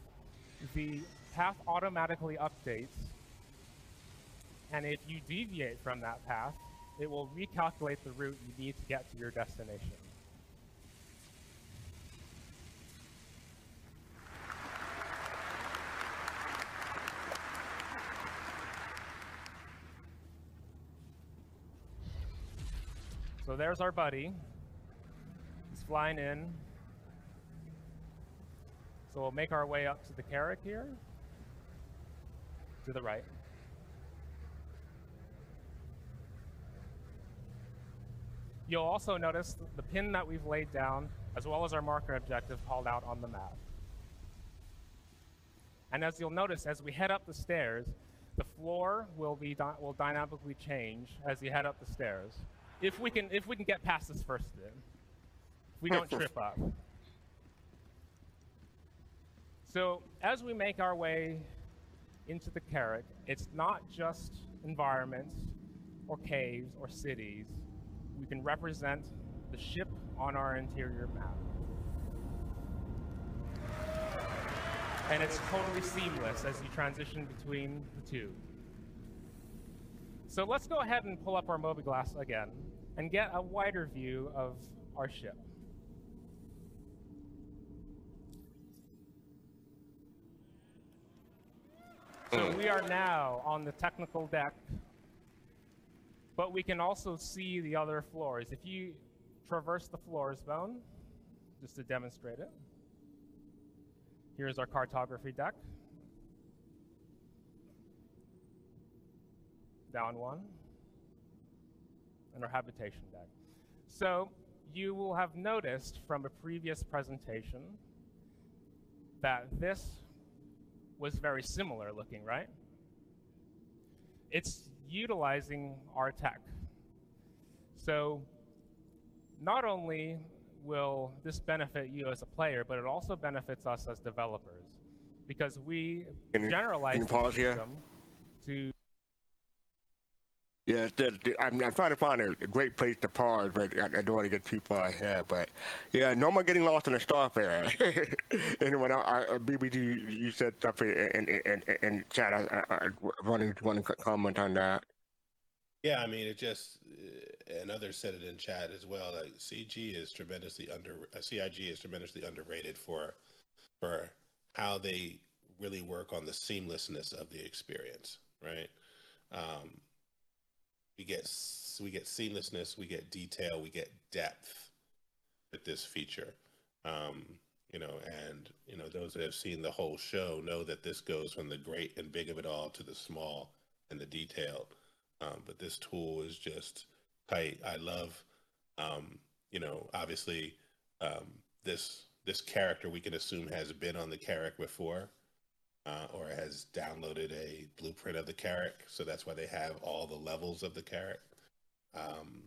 the path automatically updates, and if you deviate from that path, it will recalculate the route you need to get to your destination. So there's our buddy. He's flying in. So we'll make our way up to the Carrack here, to the right. You'll also notice the pin that we've laid down, as well as our marker objective called out on the map. And as you'll notice, as we head up the stairs, the floor will, be will dynamically change as you head up the stairs. If we can, if we can get past this first bit. If we don't trip up. So as we make our way into the Carrack, it's not just environments or caves or cities. We can represent the ship on our interior map. And it's totally seamless as you transition between the two. So let's go ahead and pull up our mobiGlas again and get a wider view of our ship. So hmm. we are now on the technical deck, but we can also see the other floors. If you traverse the floors bone, just to demonstrate it, here's our cartography deck. Down one, and our habitation deck. So you will have noticed from a previous presentation that this was very similar looking, right? It's utilizing our tech. So not only will this benefit you as a player, but it also benefits us as developers because we Can generalize can the system to Yeah, I'm, I'm trying to find a, great place to pause, but I, I don't want to get too far ahead. But yeah, no more getting lost in the Starfare. and when I, I BBG, you said stuff in, in, in, in chat, I, I, wanted to want to comment on that. Yeah, I mean, it just, uh, and others said it in chat as well. Like CG is tremendously under, uh, CIG is tremendously underrated for, for how they really work on the seamlessness of the experience, right? Um, we get we get seamlessness, we get detail, we get depth with this feature. Um, you know, and you know those that have seen the whole show know that this goes from the great and big of it all to the small and the detailed. Um, but this tool is just tight. I love, um, you know, obviously um, this this character we can assume has been on the Carrack before, uh, or has downloaded a blueprint of the Carrack. So that's why they have all the levels of the Carrack. Um,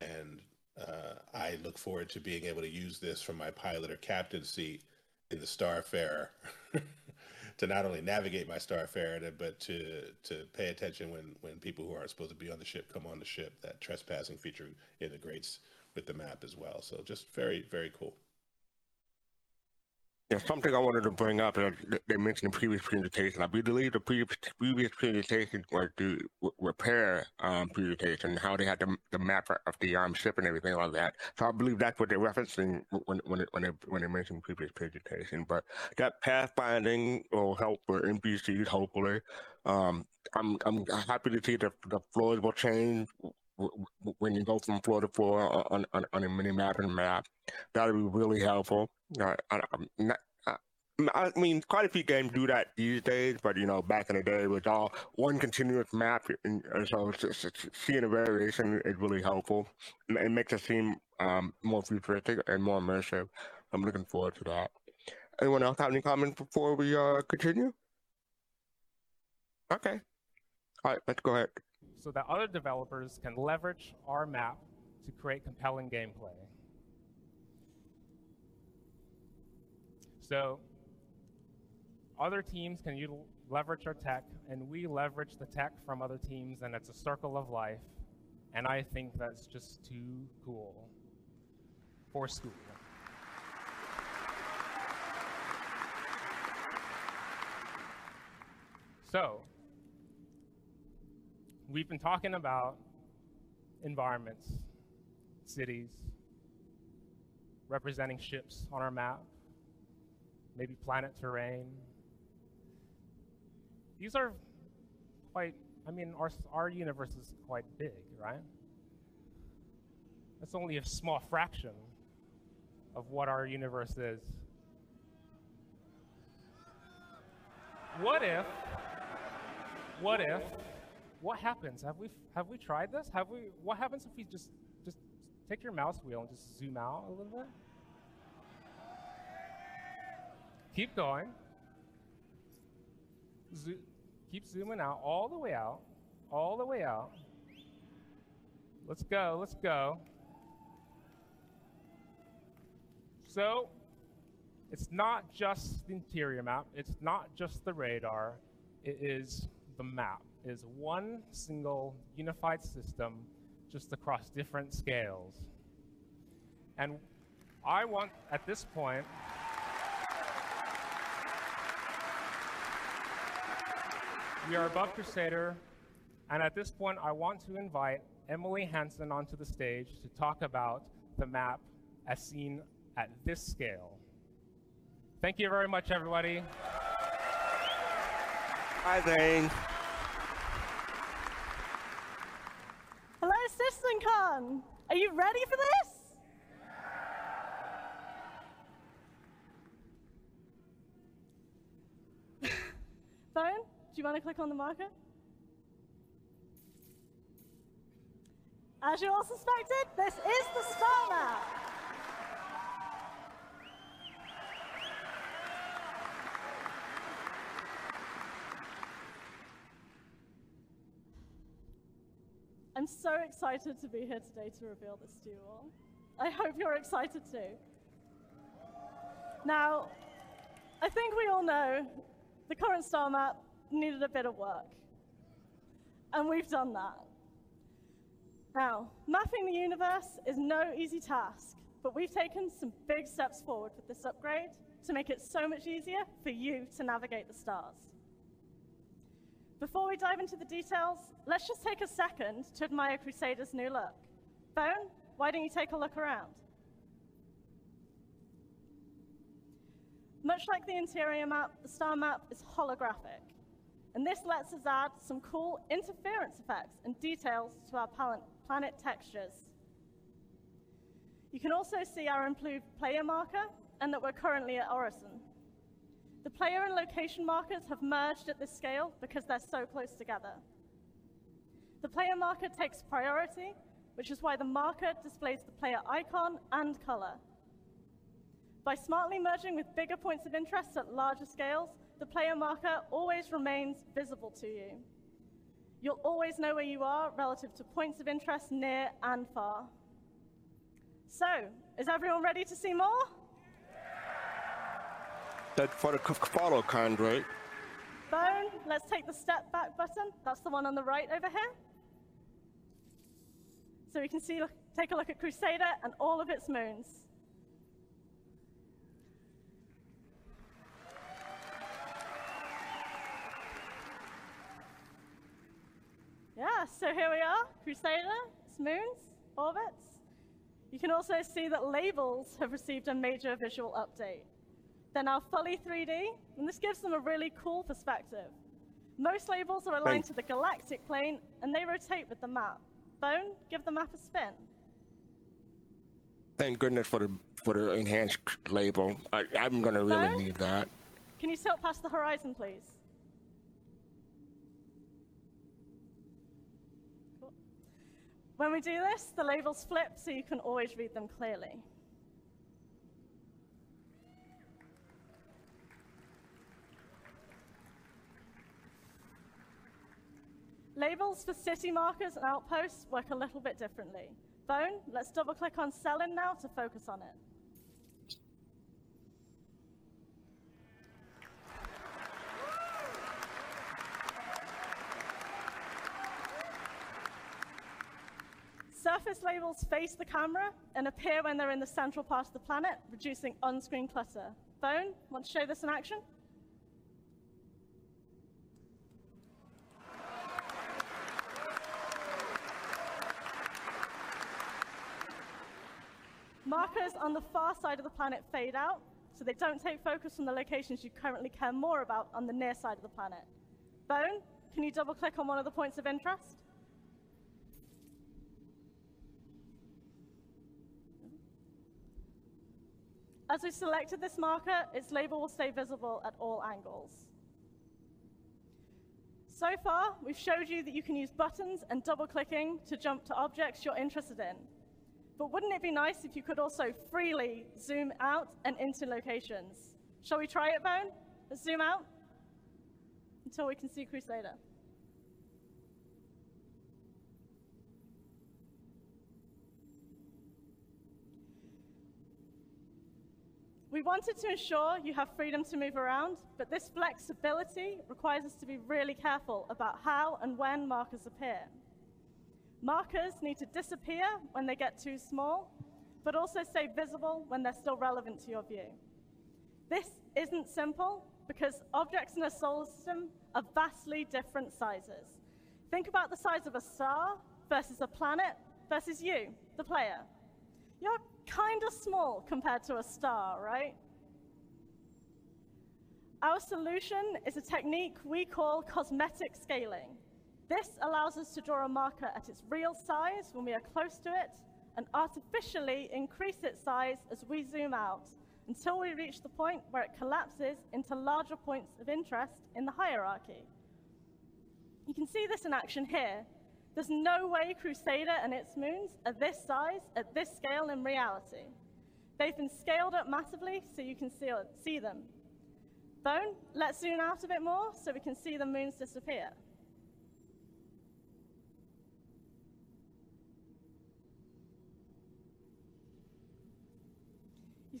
and uh, I look forward to being able to use this from my pilot or captain seat in the Starfarer to not only navigate my Starfarer, but to to pay attention when when people who aren't supposed to be on the ship come on the ship. That trespassing feature integrates with the map as well. So just very very cool. Yeah, something I wanted to bring up that they mentioned in previous presentation. I believe the previous previous presentation was the repair um, presentation, how they had the, the map of the um, ship and everything like that. So I believe that's what they're referencing when when it, when they when they mentioned previous presentation. But that pathfinding will help for NPCs hopefully. Um, I'm I'm happy to see the the floors will change when you go from floor to floor on on, on a mini map and map. That'll be really helpful. Uh, I, uh, I mean, quite a few games do that these days, but you know, back in the day, it was all one continuous map, and so seeing a variation is really helpful. It makes it seem um, more futuristic and more immersive. I'm looking forward to that. Anyone else have any comments before we uh, continue? Okay. All right, let's go ahead. So that other developers can leverage our map to create compelling gameplay. So other teams can util- leverage our tech, and we leverage the tech from other teams, and it's a circle of life. And I think that's just too cool for school. So, we've been talking about environments, cities, representing ships on our map, maybe planet terrain. These are quite, I mean, our, our universe is quite big, right? That's only a small fraction of what our universe is. What if, what if, what happens? Have we have we tried this? Have we? What happens if we just just take your mouse wheel and just zoom out a little bit? Keep going. Zo- keep zooming out all the way out, all the way out. Let's go. Let's go. So, it's not just the interior map. It's not just the radar. it is the map. Is one single unified system just across different scales. And I want, at this point, we are above Crusader, and at this point, I want to invite Emily Hansen onto the stage to talk about the map as seen at this scale. Thank you very much, everybody. Hi, Zane. Hello, Are you ready for this? Bone, do you want to click on the marker? As you all suspected, this is the star map. I'm so excited to be here today to reveal this to you all. I hope you're excited too. Now, I think we all know the current star map needed a bit of work. And we've done that. Now, mapping the universe is no easy task, but we've taken some big steps forward with this upgrade to make it so much easier for you to navigate the stars. Before we dive into the details, let's just take a second to admire Crusader's new look. Bone, why don't you take a look around? Much like the interior map, the star map is holographic. And this lets us add some cool interference effects and details to our planet textures. You can also see our improved player marker and that we're currently at Orison. The player and location markers have merged at this scale because they're so close together. The player marker takes priority, which is why the marker displays the player icon and color. By smartly merging with bigger points of interest at larger scales, the player marker always remains visible to you. You'll always know where you are relative to points of interest near and far. So, is everyone ready to see more? That for the follow kind, right? Bone, let's take the step back button. That's the one on the right over here. So we can see, take a look at Crusader and all of its moons. Yeah, so here we are, Crusader, its moons, orbits. You can also see that labels have received a major visual update. They're now fully 3D, and this gives them a really cool perspective. Most labels are aligned Thanks. to the galactic plane, and they rotate with the map. Bone, give the map a spin. Thank goodness for the for the enhanced label. I, am gonna really Bone? need that. Can you tilt past the horizon, please? Cool. When we do this, the labels flip so you can always read them clearly. Labels for city markers and outposts work a little bit differently. Bone, let's double click on Cellin now to focus on it. Surface labels face the camera and appear when they're in the central part of the planet, reducing on-screen clutter. Bone, want to show this in action? Markers on the far side of the planet fade out, so they don't take focus from the locations you currently care more about on the near side of the planet. Bone, can you double click on one of the points of interest? As we selected this marker, its label will stay visible at all angles. So far, we've showed you that you can use buttons and double clicking to jump to objects you're interested in. But wouldn't it be nice if you could also freely zoom out and into locations? Shall we try it, Bone? Let's zoom out until we can see Crusader. We wanted to ensure you have freedom to move around, but this flexibility requires us to be really careful about how and when markers appear. Markers need to disappear when they get too small, but also stay visible when they're still relevant to your view. This isn't simple because objects in a solar system are vastly different sizes. Think about the size of a star versus a planet versus you, the player. You're kind of small compared to a star, right? Our solution is a technique we call cosmetic scaling. This allows us to draw a marker at its real size when we are close to it and artificially increase its size as we zoom out until we reach the point where it collapses into larger points of interest in the hierarchy. You can see this in action here. There's no way Crusader and its moons are this size at this scale in reality. They've been scaled up massively so you can see, see them. Bone, let's zoom out a bit more so we can see the moons disappear.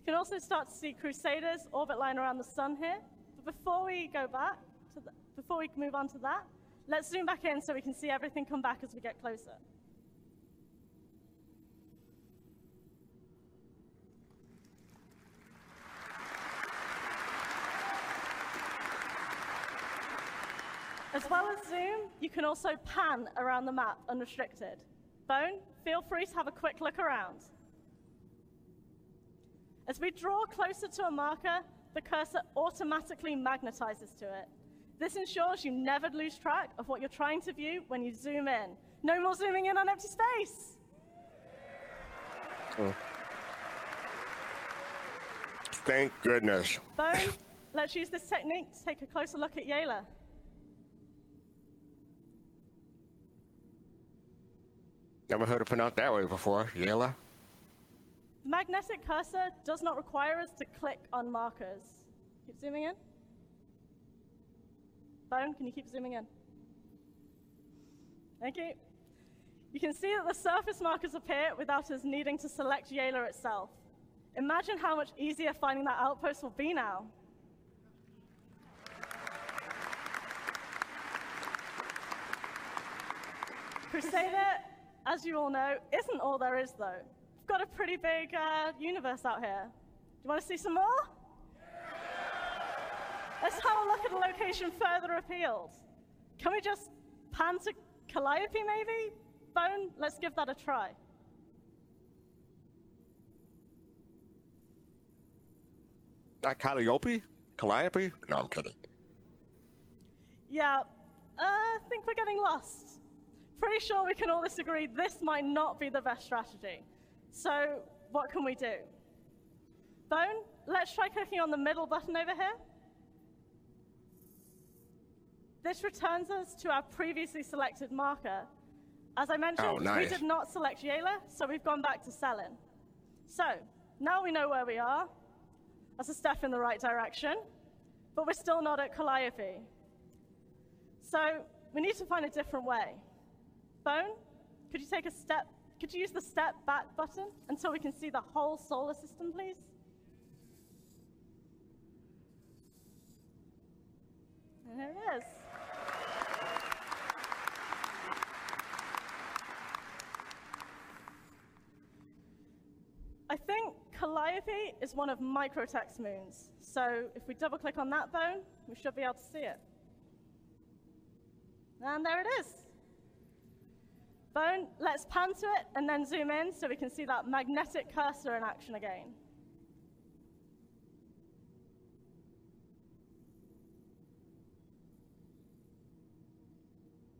You can also start to see Crusader's orbit line around the sun here. But before we go back, to the, before we move on to that, let's zoom back in so we can see everything come back as we get closer. As well as zoom, you can also pan around the map unrestricted. Bone, feel free to have a quick look around. As we draw closer to a marker, the cursor automatically magnetizes to it. This ensures you never lose track of what you're trying to view when you zoom in. No more zooming in on empty space. Oh. Thank goodness. Bone, let's use this technique to take a closer look at Yela. Never heard it pronounced that way before. Yela? The magnetic cursor does not require us to click on markers. Keep zooming in. Bone, can you keep zooming in? Thank you. You can see that the surface markers appear without us needing to select Yela itself. Imagine how much easier finding that outpost will be now. Crusader, as you all know, isn't all there is, though. We've got a pretty big uh, universe out here. Do you want to see some more? Let's have a look at a location further afield. Can we just pan to Calliope, maybe? Bone, let's give that a try. Not Calliope? Calliope? No, I'm kidding. Yeah, uh, I think we're getting lost. Pretty sure we can all disagree this might not be the best strategy. So, what can we do? Bone, let's try clicking on the middle button over here. This returns us to our previously selected marker. As I mentioned, Oh, nice. we did not select Yela, so we've gone back to Cellin. So, now we know where we are. That's a step in the right direction, but we're still not at Calliope. So, we need to find a different way. Bone, could you take a step? Could you use the step back button until we can see the whole solar system, please? And there it is. I think Calliope is one of microTech's moons. So if we double click on that bone, we should be able to see it. And there it is. Let's pan to it and then zoom in so we can see that magnetic cursor in action again.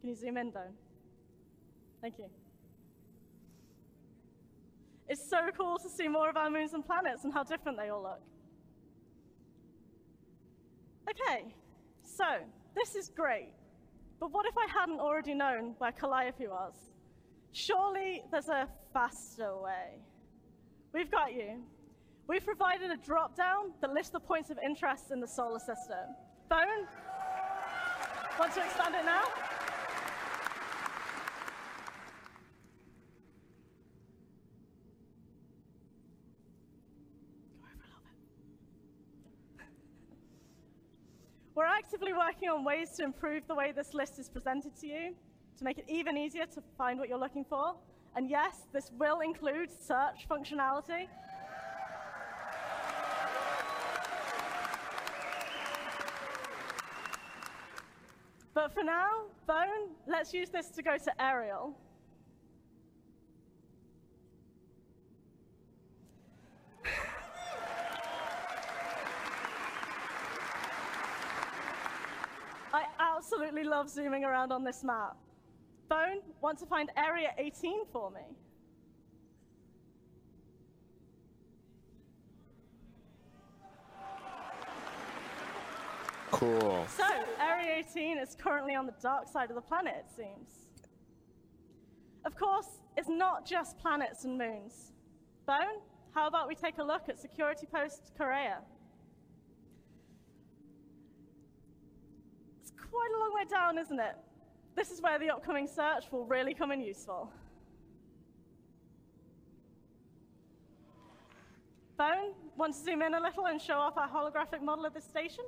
Can you zoom in, Bone? Thank you. It's so cool to see more of our moons and planets and how different they all look. Okay, so this is great. But what if I hadn't already known where Calliope was? Surely there's a faster way. We've got you. We've provided a drop down that lists the points of interest in the solar system. Bone? Want to expand it now? We're actively working on ways to improve the way this list is presented to you to make it even easier to find what you're looking for. And yes, this will include search functionality. But for now, Bone, let's use this to go to Arial. I absolutely love zooming around on this map. Bone, want to find Area 18 for me? Cool. So, Area 18 is currently on the dark side of the planet, it seems. Of course, it's not just planets and moons. Bone, how about we take a look at Security Post Kareah? It's quite a long way down, isn't it? This is where the upcoming search will really come in useful. Bone, want to zoom in a little and show off our holographic model of this station?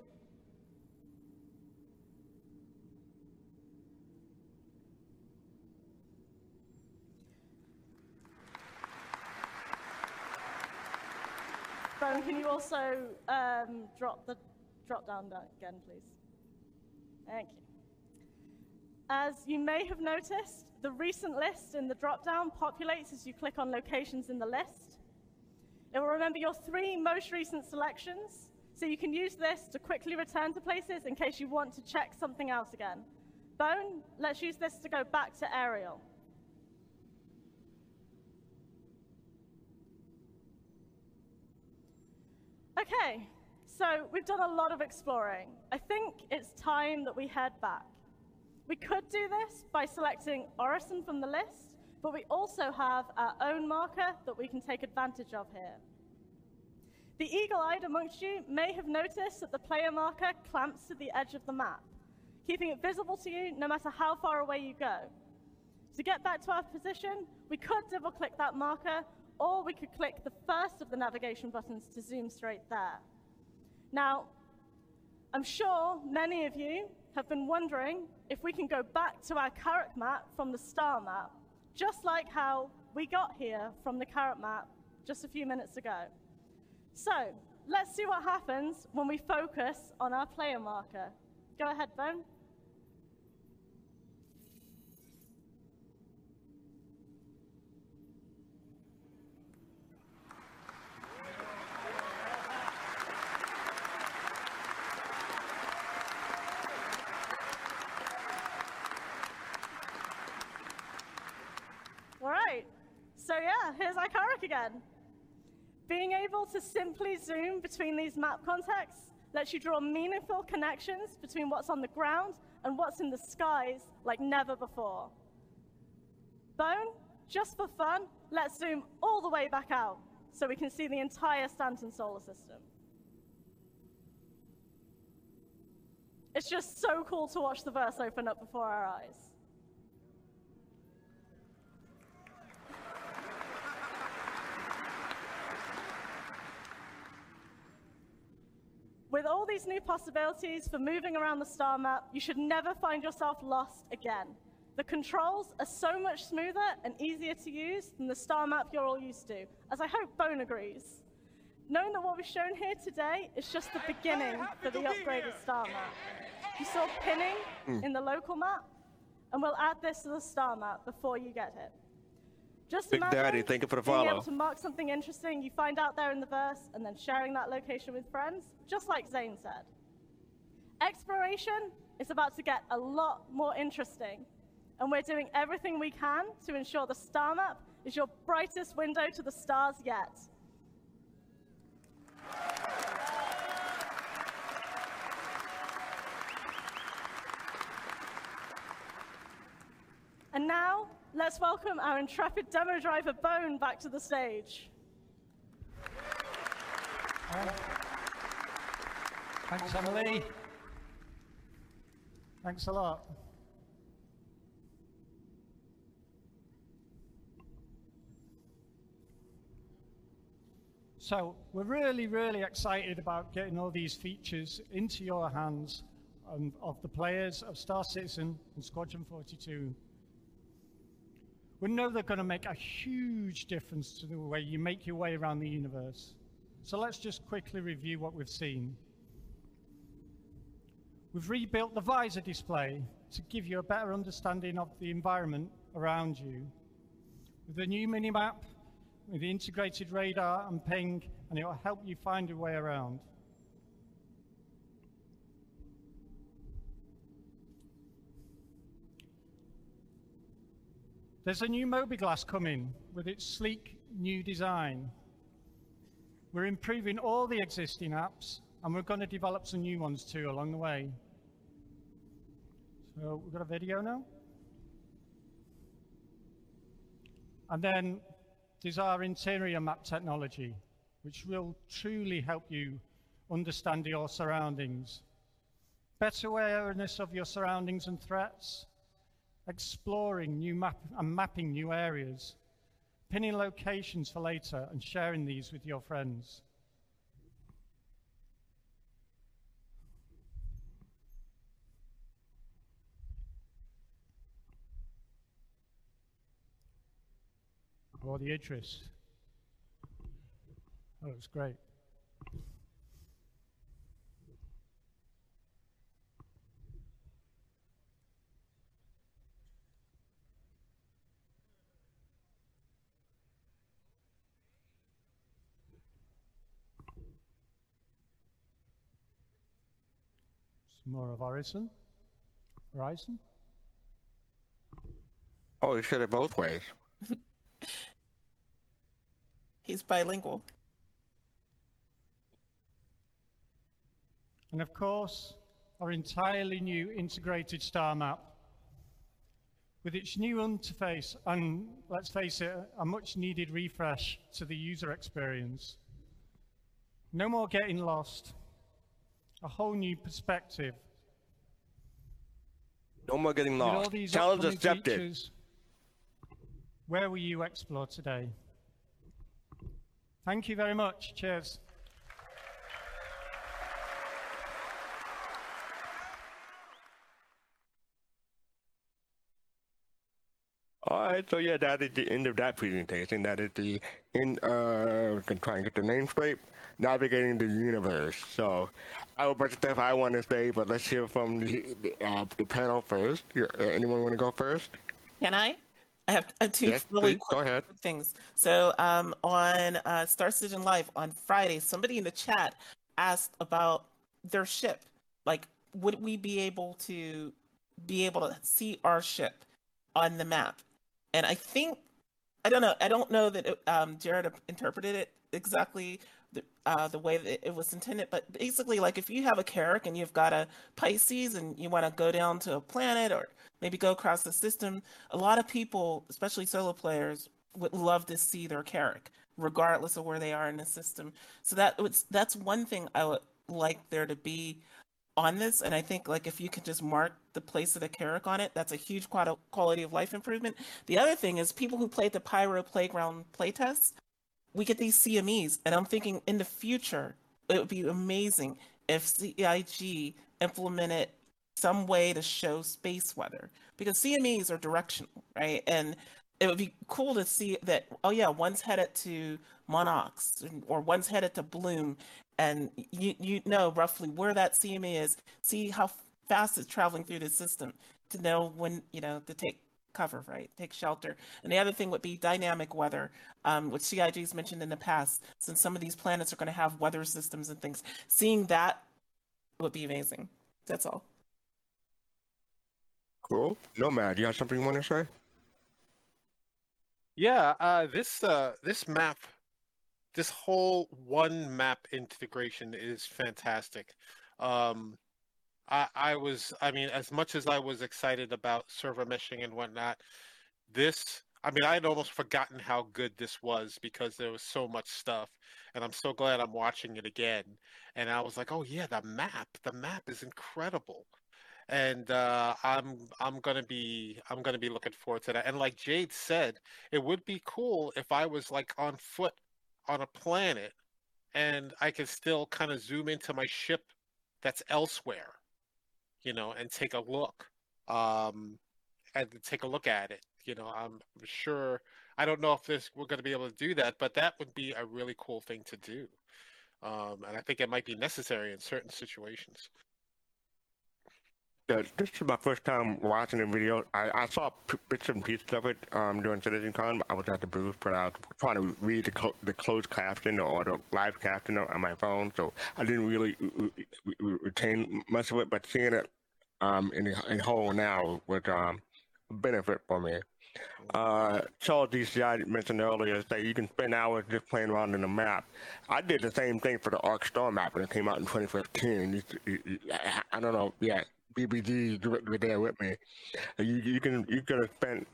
Bone, can you also um, drop the drop down again, please? Thank you. As you may have noticed, the recent list in the drop-down populates as you click on locations in the list. It will remember your three most recent selections, so you can use this to quickly return to places in case you want to check something else again. Bone, let's use this to go back to Arial. Okay, so we've done a lot of exploring. I think it's time that we head back. We could do this by selecting Orison from the list, but we also have our own marker that we can take advantage of here. The eagle-eyed amongst you may have noticed that the player marker clamps to the edge of the map, keeping it visible to you no matter how far away you go. To get back to our position, we could double-click that marker, or we could click the first of the navigation buttons to zoom straight there. Now, I'm sure many of you have been wondering if we can go back to our Carrack map from the star map, just like how we got here from the Carrack map just a few minutes ago. So, let's see what happens when we focus on our player marker. Go ahead, Bone. All right. So yeah, here's Icaric again. Being able to simply zoom between these map contexts lets you draw meaningful connections between what's on the ground and what's in the skies like never before. Bone, just for fun, let's zoom all the way back out so we can see the entire Stanton solar system. It's just so cool to watch the verse open up before our eyes. With all these new possibilities for moving around the star map, you should never find yourself lost again. The controls are so much smoother and easier to use than the star map you're all used to, as I hope Bone agrees. Knowing that what we've shown here today is just the beginning for the upgraded star map. You saw pinning Hmm. in the local map, and we'll add this to the star map before you get it. Just Big Daddy, thank you for the being follow. able to mark something interesting you find out there in the verse and then sharing that location with friends, just like Zane said. Exploration is about to get a lot more interesting, and we're doing everything we can to ensure the star map is your brightest window to the stars yet. And now, let's welcome our intrepid demo driver Bone back to the stage. Thanks, Emily. Thanks a lot. So we're really, really excited about getting all these features into your hands um, of the players of Star Citizen and Squadron 42. We know they're going to make a huge difference to the way you make your way around the universe. So let's just quickly review what we've seen. We've rebuilt the visor display to give you a better understanding of the environment around you. With the new minimap, with the integrated radar and ping, and it will help you find your way around. There's a new mobiGlas coming with its sleek new design. We're improving all the existing apps and we're going to develop some new ones too along the way. So we've got a video now. And then there's our interior map technology, which will truly help you understand your surroundings. Better awareness of your surroundings and threats, exploring new map and mapping new areas, pinning locations for later and sharing these with your friends. Or the Idris. Oh, that looks great. More of Horizon. Horizon. Oh, you said it both ways. He's bilingual. And of course, our entirely new integrated star map. With its new interface and, let's face it, a much needed refresh to the user experience. No more getting lost. A whole new perspective. No more getting lost. Challenge accepted. Features, where will you explore today? Thank you very much. Cheers. All right, so yeah, that is the end of that presentation. That is the in uh, can try and get the name straight. Navigating the universe. So, I have a bunch of stuff I want to say, but let's hear from the uh, the panel first. Uh, anyone want to go first? Can I? I have, two yes, really quick things. So um, on uh, Star Citizen Live on Friday, somebody in the chat asked about their ship. Like, would we be able to be able to see our ship on the map? And I think I don't know. I don't know that it, um, Jared interpreted it exactly the, uh, the way that it was intended. But basically, like if you have a Carrack and you've got a Pisces and you want to go down to a planet or maybe go across the system, a lot of people, especially solo players, would love to see their Carrack, regardless of where they are in the system. So that was that's one thing I would like there to be on this and i think like if you can just mark the place of the Carrack on it that's a huge quality of life improvement the other thing is people who played the pyro playground playtest we get these CMEs, and I'm thinking in the future it would be amazing if CIG implemented some way to show space weather because CMEs are directional, right? And it would be cool to see that. Oh yeah, one's headed to Monox or one's headed to Bloom, and you you know roughly where that CME is. See how fast it's traveling through the system to know when you know to take cover, right? Take shelter. And the other thing would be dynamic weather, um, which CIG's mentioned in the past, since some of these planets are going to have weather systems and things. Seeing that would be amazing. That's all. Cool. Nomad, you have something you want to say? Yeah, uh, this uh, this map, this whole one map integration is fantastic. Um, I, I was, I mean, as much as I was excited about server meshing and whatnot, this, I mean, I had almost forgotten how good this was because there was so much stuff. And I'm so glad I'm watching it again. And I was like, oh, yeah, the map, the map is incredible. And uh, I'm I'm gonna be I'm gonna be looking forward to that. And like Jade said, it would be cool if I was like on foot on a planet and I could still kind of zoom into my ship that's elsewhere you know, and take a look, um, and take a look at it. You know, I'm sure. I don't know if this we're going to be able to do that, but that would be a really cool thing to do, um, and I think it might be necessary in certain situations. Yeah, this is my first time watching the video. I, I saw p- bits and pieces of it um, during CitizenCon. I was at the booth, but I was trying to read the, clo- the closed caption or the live caption on my phone, so I didn't really re- re- retain much of it. But seeing it um, in, the, in whole now was um, a benefit for me. Uh, Charles DCI mentioned earlier that you can spend hours just playing around in the map. I did the same thing for the ARK Star map when it came out in 2015. You- you- I I don't know, yeah, BBG were there with me. You you can you could have spent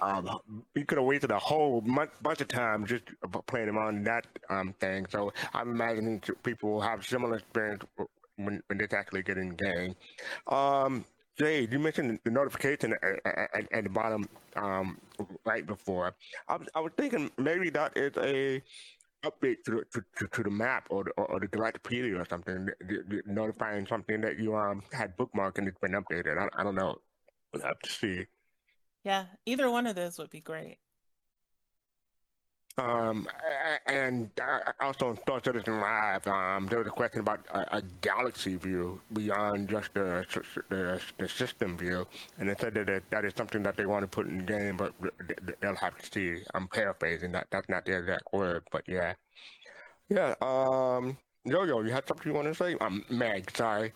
um, you could have wasted a whole month, bunch of time just playing around that um, thing. So I'm imagining people will have similar experience when, when they're actually getting in game. Um, Jay, you mentioned the notification at, at, at the bottom um, right before. I was, I was thinking maybe that is a update to the, to, to, to the map or the, or, the Galactapedia or something, th- th- notifying something that you um had bookmarked and it's been updated. I, I don't know. We'll have to see. Yeah, either one of those would be great. Um, and uh, also on Star Citizen Live, um, there was a question about a, a galaxy view beyond just the, the the system view, and they said that it, that is something that they want to put in the game, but th- th- they'll have to see. I'm paraphrasing that. That's not the exact word, but yeah, yeah. Um, Yo-Yo, you had something you want to say? Um, Meg, sorry.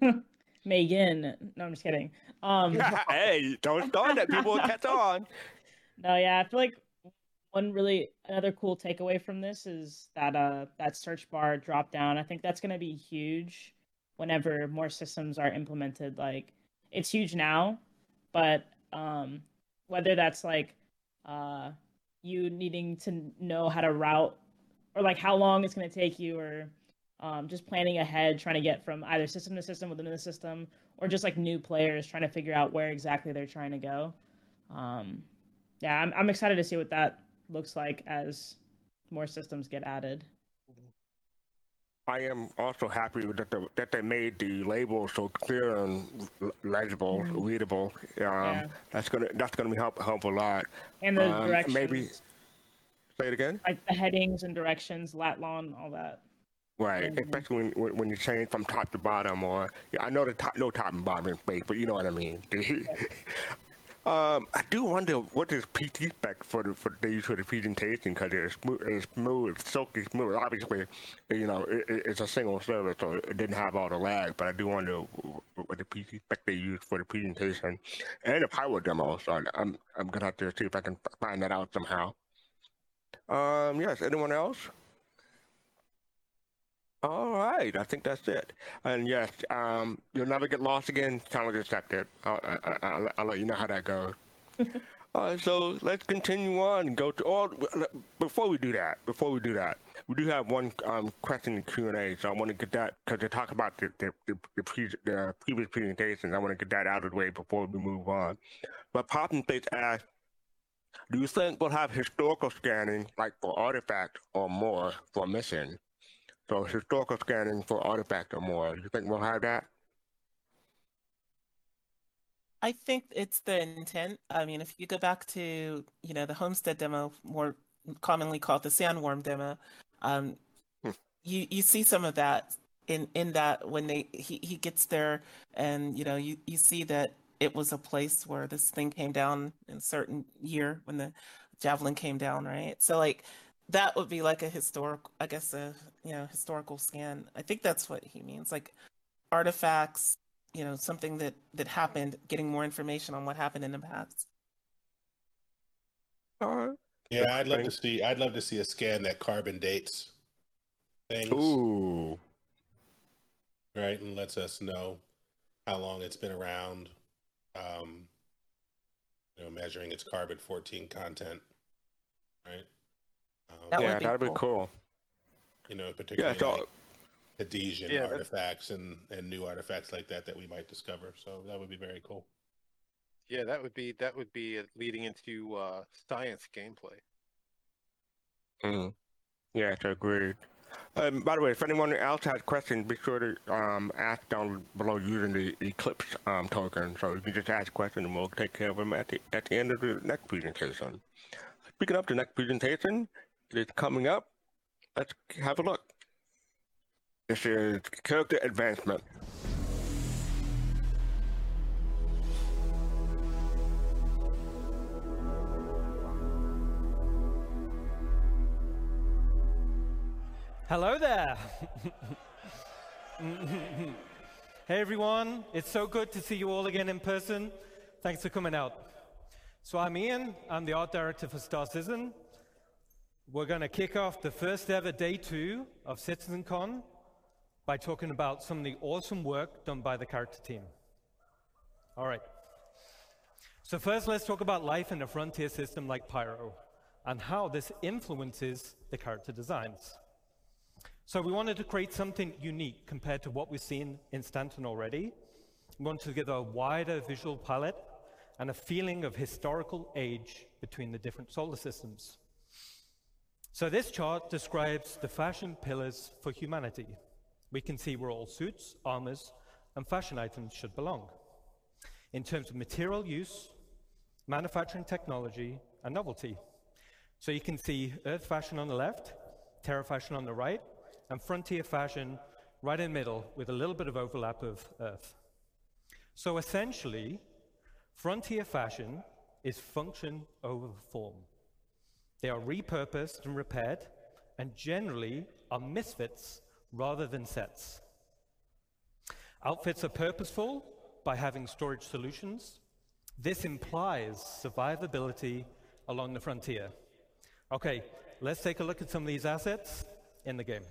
Megan. No, I'm just kidding. Um, hey, don't start that. People will catch on. no, yeah, I feel like one really another cool takeaway from this is that uh that search bar drop down. I think that's going to be huge whenever more systems are implemented. Like it's huge now, but um whether that's like uh you needing to know how to route or like how long it's going to take you or um, just planning ahead trying to get from either system to system within the system or just like new players trying to figure out where exactly they're trying to go um, yeah I'm, I'm excited to see what that looks like as more systems get added I am also happy that the, that they made the label so clear and legible, Mhm. readable. Um, Yeah. That's gonna that's gonna be help help a lot. and the Um, directions Maybe say it again. like the headings and directions lat long, all that Right, Mhm. especially when, when you change from top to bottom, or yeah, I know the top, no top and bottom in space, but you know what I mean. um, I do wonder what is PT spec for the for use for the presentation because it's smooth, it's smooth, silky smooth. Obviously, you know it- it's a single server, so it didn't have all the lag. But I do wonder what the PT spec they use for the presentation and the power demo. So I'm I'm gonna have to see if I can find that out somehow. Um, yes. Anyone else? All right, I think that's it. And yes, um, you'll never get lost again. Challenge accepted. I'll, I, I'll, I'll let you know how that goes. All right, so let's continue on and go to. all. before we do that, before we do that, we do have one um, question in Q and A. So I want to get that because they talk about the the, the, the, pre, the previous presentations. I want to get that out of the way before we move on. But Poppin Face asked, "Do you think we'll have historical scanning like for artifacts or more for mission?" So historical scanning for artifact or more. You think we'll have that? I think it's the intent. I mean, if you go back to, you know, the Homestead demo, more commonly called the Sandworm demo, um, you you see some of that in in that when they he he gets there, and you know you you see that it was a place where this thing came down in a certain year when the javelin came down, right? So like that would be like a historical, I guess a you know historical scan. I think that's what he means, like artifacts you know something that that happened getting more information on what happened in the past All right. Yeah, I'd love to see. I'd love to see a scan that carbon dates things. Ooh. Right, and lets us know how long it's been around. Um, you know, measuring its carbon fourteen content. Right. Um, That would yeah, be that'd be cool. cool. You know, particularly so- like Hadesian Yeah, that- artifacts and and new artifacts like that that we might discover. So that would be very cool. Yeah, that would be that would be uh, leading into uh, science gameplay. Mm. Yes, agreed. Um, by the way, if anyone else has questions, be sure to um, ask down below using the Eclipse um, token. So you can just ask questions and we'll take care of them at the, at the end of the next presentation. Speaking of the next presentation, it is coming up. Let's have a look. This is character advancement. Hello there. hey everyone, it's so good to see you all again in person. Thanks for coming out. So I'm Ian, I'm the art director for Star Citizen. We're going to kick off the first ever day two of CitizenCon by talking about some of the awesome work done by the character team. All right. So first let's talk about life in a frontier system like Pyro and how this influences the character designs. So we wanted to create something unique compared to what we've seen in Stanton already. We wanted to give a wider visual palette and a feeling of historical age between the different solar systems. So this chart describes the fashion pillars for humanity. We can see where all suits, armors, and fashion items should belong. In terms of material use, manufacturing technology, and novelty. So you can see Earth fashion on the left, Terra fashion on the right, and frontier fashion right in the middle with a little bit of overlap of Earth. So essentially, frontier fashion is function over form. They are repurposed and repaired, and generally are misfits rather than sets. Outfits are purposeful by having storage solutions. This implies survivability along the frontier. Okay, let's take a look at some of these assets in the game.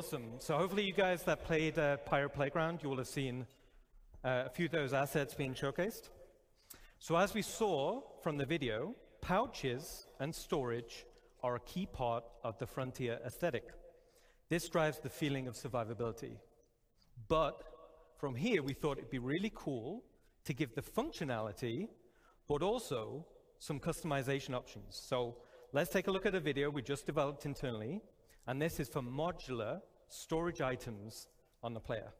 Awesome. So hopefully you guys that played uh, Pyro Playground, you will have seen uh, a few of those assets being showcased. So as we saw from the video, pouches and storage are a key part of the frontier aesthetic. This drives the feeling of survivability. But from here, we thought it'd be really cool to give the functionality, but also some customization options. So let's take a look at a video we just developed internally and this is for modular storage items on the player.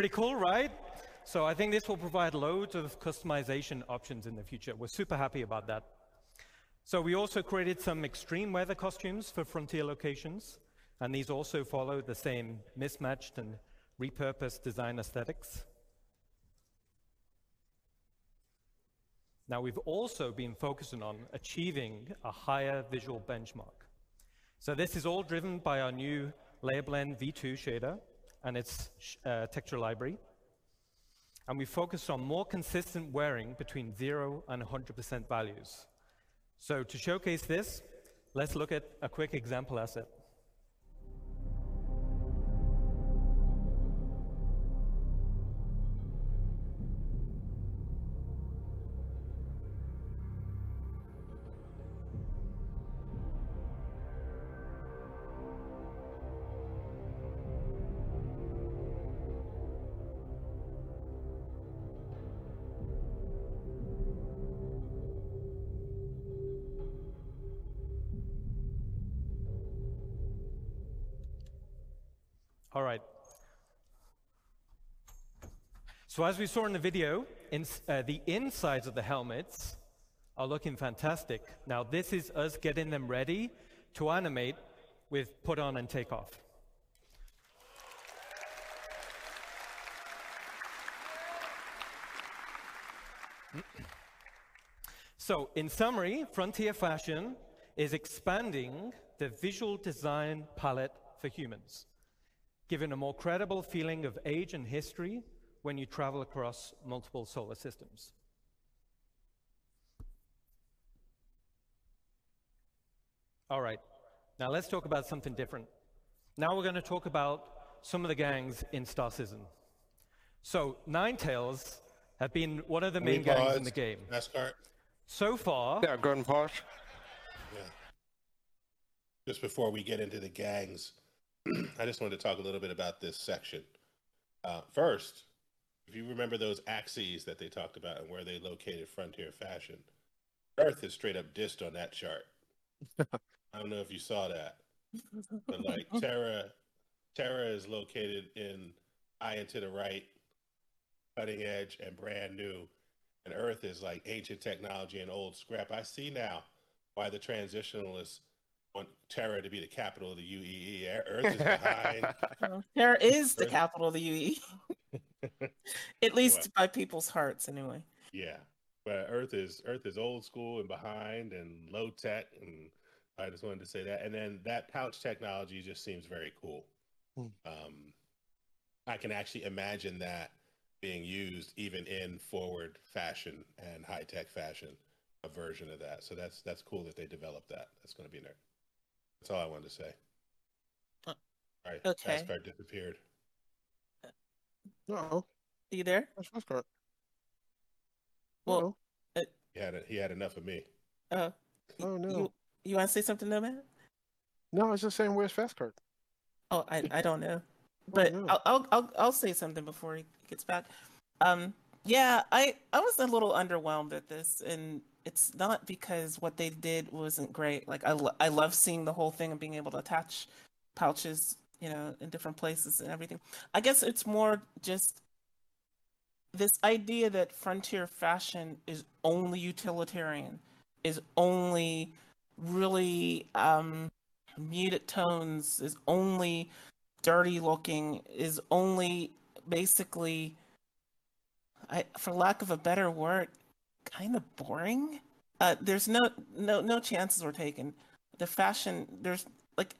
Pretty cool, right? So I think this will provide loads of customization options in the future. We're super happy about that. So we also created some extreme weather costumes for frontier locations, and these also follow the same mismatched and repurposed design aesthetics. Now we've also been focusing on achieving a higher visual benchmark. So this is all driven by our new Layer Blend V2 shader and its uh, texture library. And we focused on more consistent wearing between 0 and 100% values. So to showcase this, let's look at a quick example asset. So as we saw in the video, in, uh, the insides of the helmets are looking fantastic. Now this is us getting them ready to animate with put on and take off. So in summary, Frontier Fashion is expanding the visual design palette for humans giving a more credible feeling of age and history when you travel across multiple solar systems. All right, now let's talk about something different. Now we're going to talk about some of the gangs in Star Citizen. So, NineTails have been one of the main gangs in the game. NASCAR. So far. Yeah, go ahead and pause. Yeah. Just before we get into the gangs, I just wanted to talk a little bit about this section. Uh, first, if you remember those axes that they talked about and where they located Frontier Fashion, Earth is straight up dissed on that chart. I don't know if you saw that, but like Terra, Terra is located in high and to the right, cutting edge and brand new, and Earth is like ancient technology and old scrap. I see now why the transitionalists want Terra to be the capital of the UEE. Earth is behind. Terra is the capital of the UEE, at least What? by people's hearts, anyway. Yeah, but Earth is Earth is old school and behind and low tech, and I just wanted to say that. And then that pouch technology just seems very cool. Um, I can actually imagine that being used even in forward fashion and high tech fashion, a version of that. So that's that's cool that they developed that. That's going to be in there. That's all I wanted to say. Uh, All right, okay. NASCAR disappeared. No. You there? That's NASCAR. Well, uh, He had a, he had enough of me. uh, Oh no. you you want to say something, though, man? No, I was just saying, where's fastcart? Oh, I, I don't know, but I'll, I'll I'll I'll say something before he gets back. Um, yeah, I I was a little underwhelmed at this, and it's not because what they did wasn't great. Like I, lo- I love seeing the whole thing and being able to attach pouches, you know, in different places and everything. I guess it's more just this idea that frontier fashion is only utilitarian, is only really um, muted tones, is only dirty looking, is only basically, I, for lack of a better word, kind of boring. Uh, there's no no no chances were taken. The fashion there's like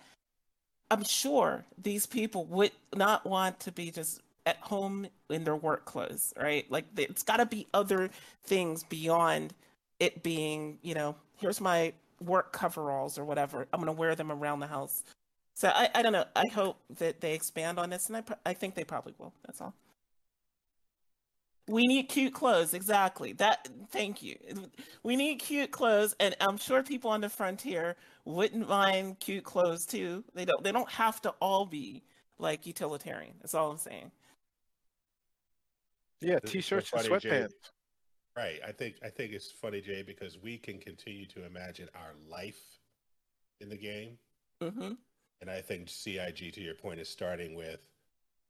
I'm sure these people would not want to be just at home in their work clothes, right? Like it's got to be other things beyond it being, you know, here's my work coveralls or whatever. I'm going to wear them around the house. So I, I don't know. I hope that they expand on this, and I, I think they probably will. That's all. We need cute clothes, exactly. That. Thank you. We need cute clothes, and I'm sure people on the frontier wouldn't mind cute clothes too. They don't. They don't have to all be like utilitarian. That's all I'm saying. Yeah, This t-shirts so and funny, Jay. sweatpants. Right. I think I think it's funny, Jay, because we can continue to imagine our life in the game, Mm-hmm. and I think CIG, to your point, is starting with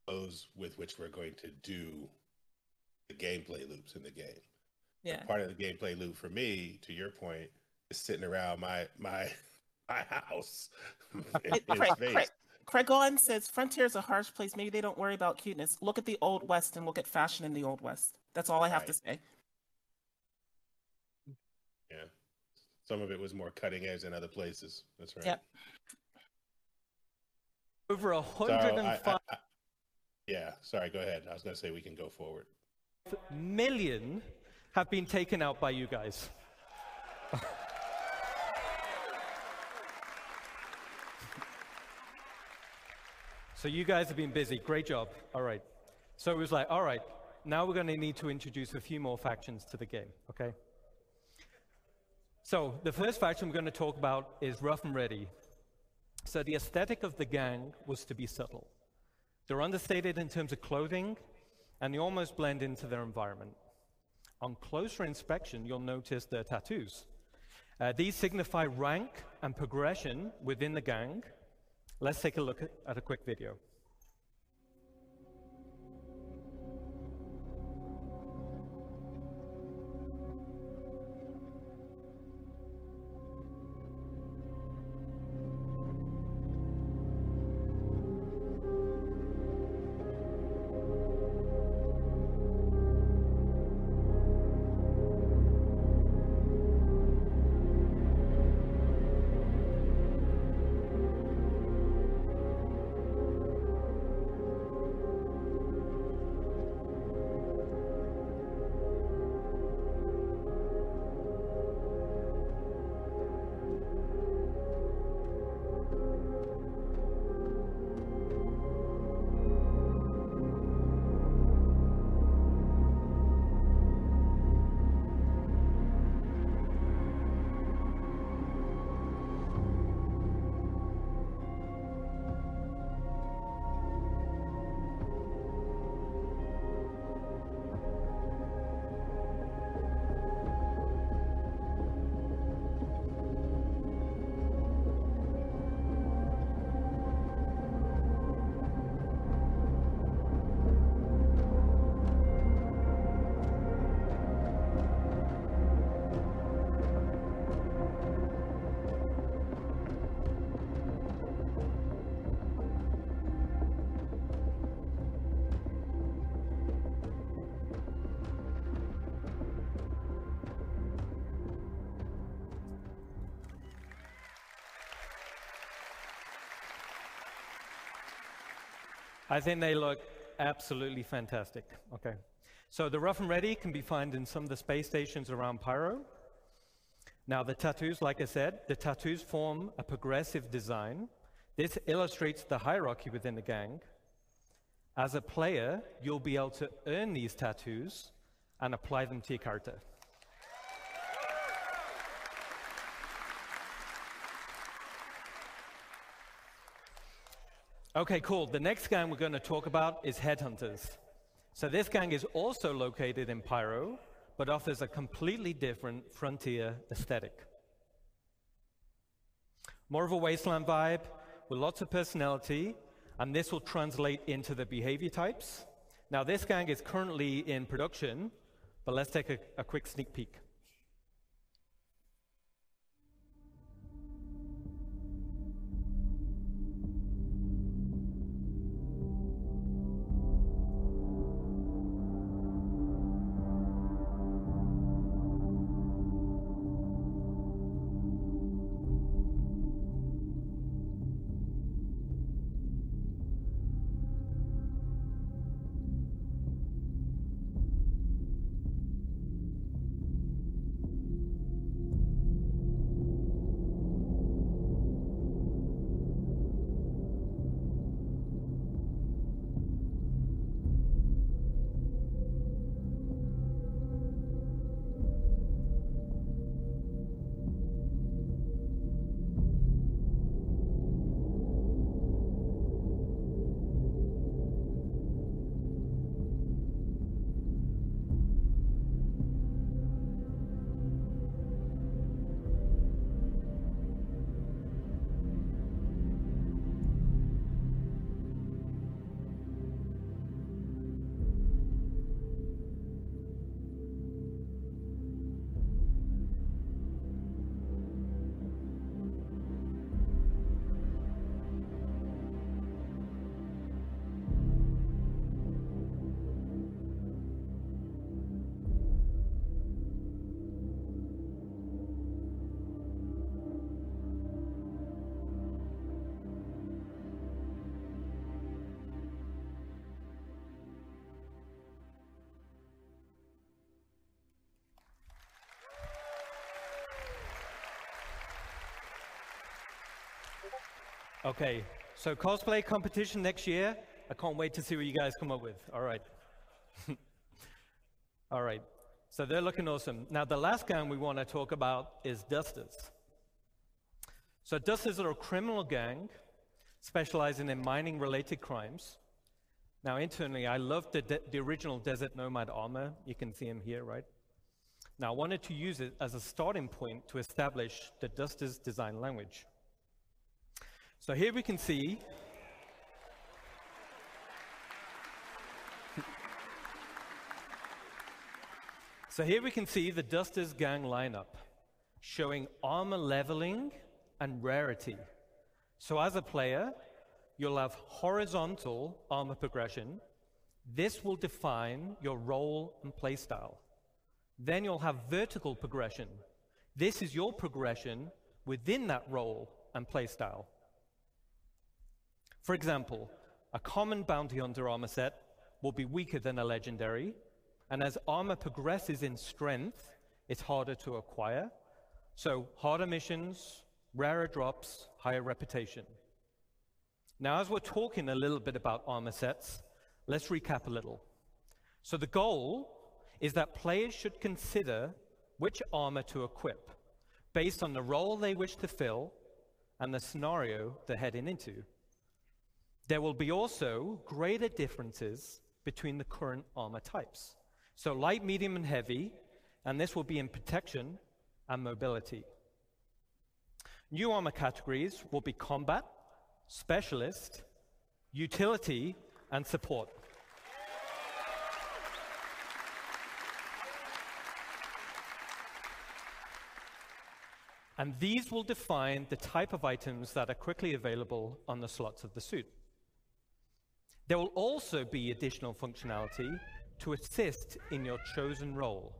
those with which we're going to do the gameplay loops in the game. Yeah. Part of the gameplay loop for me, to your point, is sitting around my my my house in, It- in Craig, space. Craig, Craig Owen says Frontier is a harsh place. Maybe they don't worry about cuteness. Look at the Old West and look at fashion in the Old West. That's all I have to say. Yeah. Some of it was more cutting edge than other places. That's right. Yep. Over a So, hundred I- and I- five I- yeah. Sorry. Go ahead. I was going to say we can go forward. Million have been taken out by you guys. so you guys have been busy. Great job. All right. So it was like, all right, now we're going to need to introduce a few more factions to the game, okay? So the first faction we're going to talk about is Rough and Ready. So the aesthetic of the gang was to be subtle. They're understated in terms of clothing, and they almost blend into their environment. On closer inspection, you'll notice their tattoos. Uh, these signify rank and progression within the gang. Let's take a look at, at a quick video. I think they look absolutely fantastic. Okay. So the rough and ready can be found in some of the space stations around Pyro. Now the tattoos, like I said, the tattoos form a progressive design. This illustrates the hierarchy within the gang. As a player, you'll be able to earn these tattoos and apply them to your character. Okay, cool. The next gang we're going to talk about is Headhunters. So this gang is also located in Pyro, but offers a completely different frontier aesthetic. More of a wasteland vibe with lots of personality, and this will translate into the behavior types. Now, this gang is currently in production, but let's take a, a quick sneak peek. Okay, so cosplay competition next year. I can't wait to see what you guys come up with. All right. All right. So they're looking awesome. Now, the last gang we want to talk about is Dusters. So, Dusters are a criminal gang specializing in mining related crimes. Now, internally, I love the, the original Desert Nomad armor. You can see him here, right? Now, I wanted to use it as a starting point to establish the Dusters design language. So here we can see So here we can see the Dusters gang lineup showing armor leveling and rarity. So as a player, you'll have horizontal armor progression. This will define your role and playstyle. Then you'll have vertical progression. This is your progression within that role and playstyle. For example, a common bounty hunter armor set will be weaker than a legendary, and as armor progresses in strength, it's harder to acquire. So, harder missions, rarer drops, higher reputation. Now, as we're talking a little bit about armor sets, let's recap a little. So, the goal is that players should consider which armor to equip based on the role they wish to fill and the scenario they're heading into. There will be also greater differences between the current armor types. So light, medium, and heavy, and this will be in protection and mobility. New armor categories will be combat, specialist, utility, and support. And these will define the type of items that are quickly available on the slots of the suit. There will also be additional functionality to assist in your chosen role.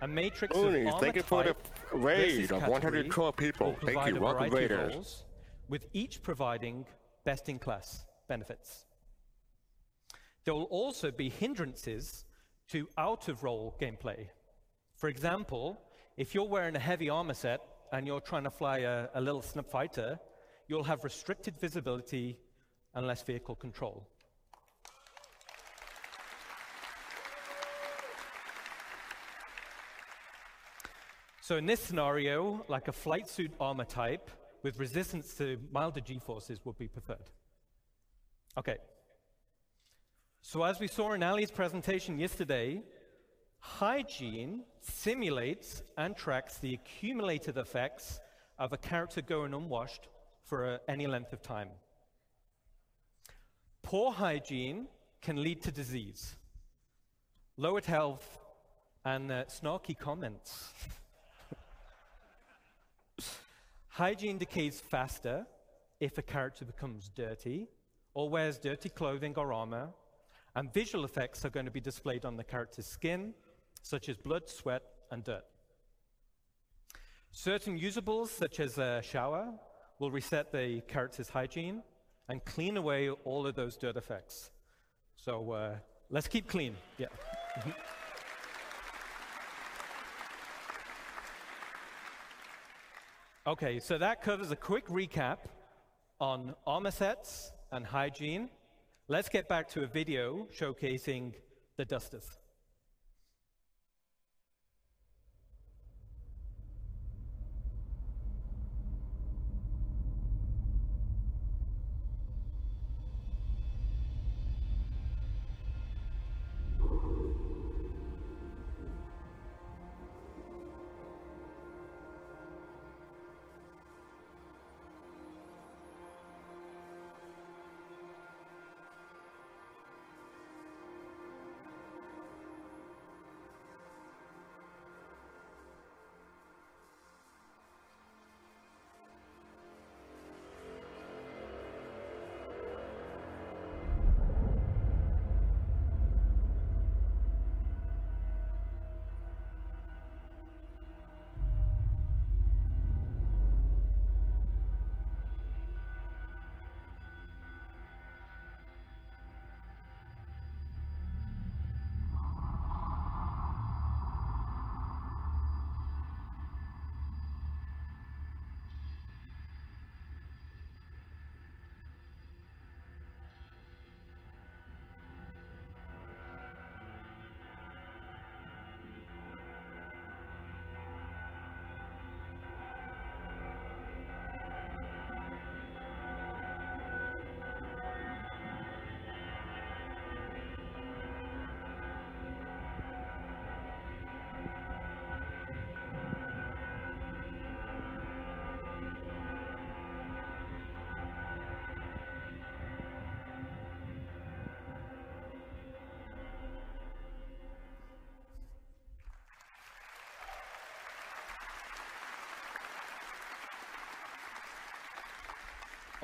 A matrix Oni, of thank you for the raid of 112 people. Thank you, welcome raiders. With each providing best-in-class benefits. There will also be hindrances to out-of-role gameplay. For example, if you're wearing a heavy armor set and you're trying to fly a, a little snub fighter, you'll have restricted visibility and less vehicle control. So in this scenario, like a flight suit armor type with resistance to milder g-forces would be preferred. Okay. So as we saw in Ali's presentation yesterday, Hygiene simulates and tracks the accumulated effects of a character going unwashed for uh, any length of time. Poor hygiene can lead to disease, lowered health, and uh, snarky comments. hygiene decays faster if a character becomes dirty or wears dirty clothing or armor, and visual effects are going to be displayed on the character's skin, such as blood, sweat, and dirt. Certain usables, such as a shower, will reset the character's hygiene and clean away all of those dirt effects. So uh, let's keep clean. Yeah. Okay, so that covers a quick recap on armor and hygiene. Let's get back to a video showcasing the dusters.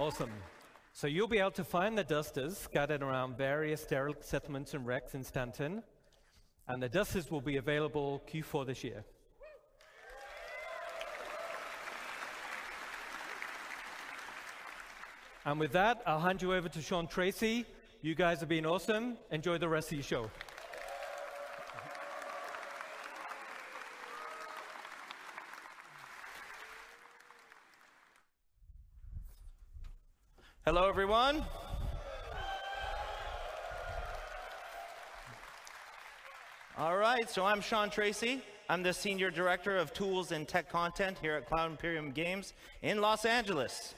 Awesome. So you'll be able to find the dusters scattered around various derelict settlements and wrecks in Stanton. And the dusters will be available Q4 this year. And with that, I'll hand you over to Sean Tracy. You guys have been awesome. Enjoy the rest of your show. Hello, everyone. All right, so I'm Sean Tracy. I'm the Senior Director of Tools and Tech Content here at Cloud Imperium Games in Los Angeles.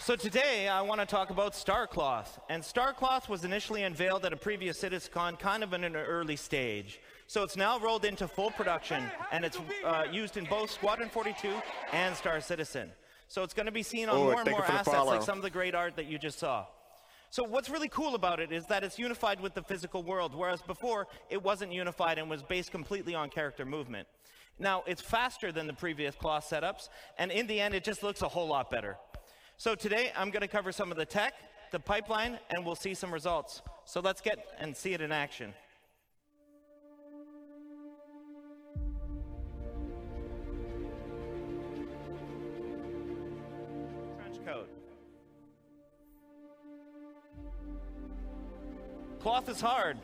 So today I want to talk about Starcloth. And Starcloth was initially unveiled at a previous CitizenCon kind of in an early stage. So it's now rolled into full production and it's uh, used in both Squadron 42 and Star Citizen. So it's going to be seen on Oh, more and more assets follow. like some of the great art that you just saw. So what's really cool about it is that it's unified with the physical world, whereas before it wasn't unified and was based completely on character movement. Now, it's faster than the previous cloth setups, and in the end, it just looks a whole lot better. So today, I'm going to cover some of the tech, the pipeline, and we'll see some results. So let's get and see it in action. Cloth is hard.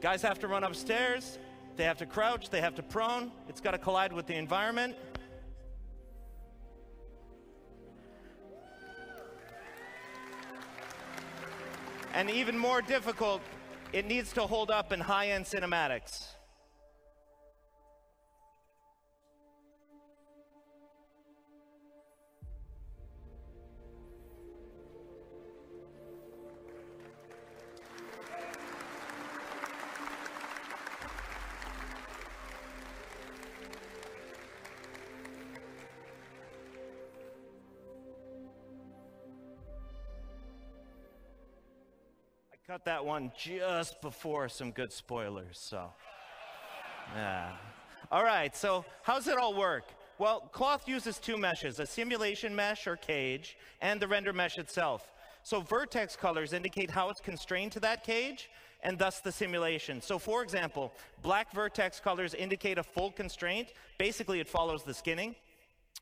Guys have to run upstairs, they have to crouch, they have to prone, it's got to collide with the environment. And even more difficult, it needs to hold up in high end cinematics. Cut that one just before some good spoilers, so. Yeah. All right, so how's it all work? Well, cloth uses two meshes, a simulation mesh or cage, and the render mesh itself. So vertex colors indicate how it's constrained to that cage, and thus the simulation. So for example, black vertex colors indicate a full constraint. Basically, it follows the skinning.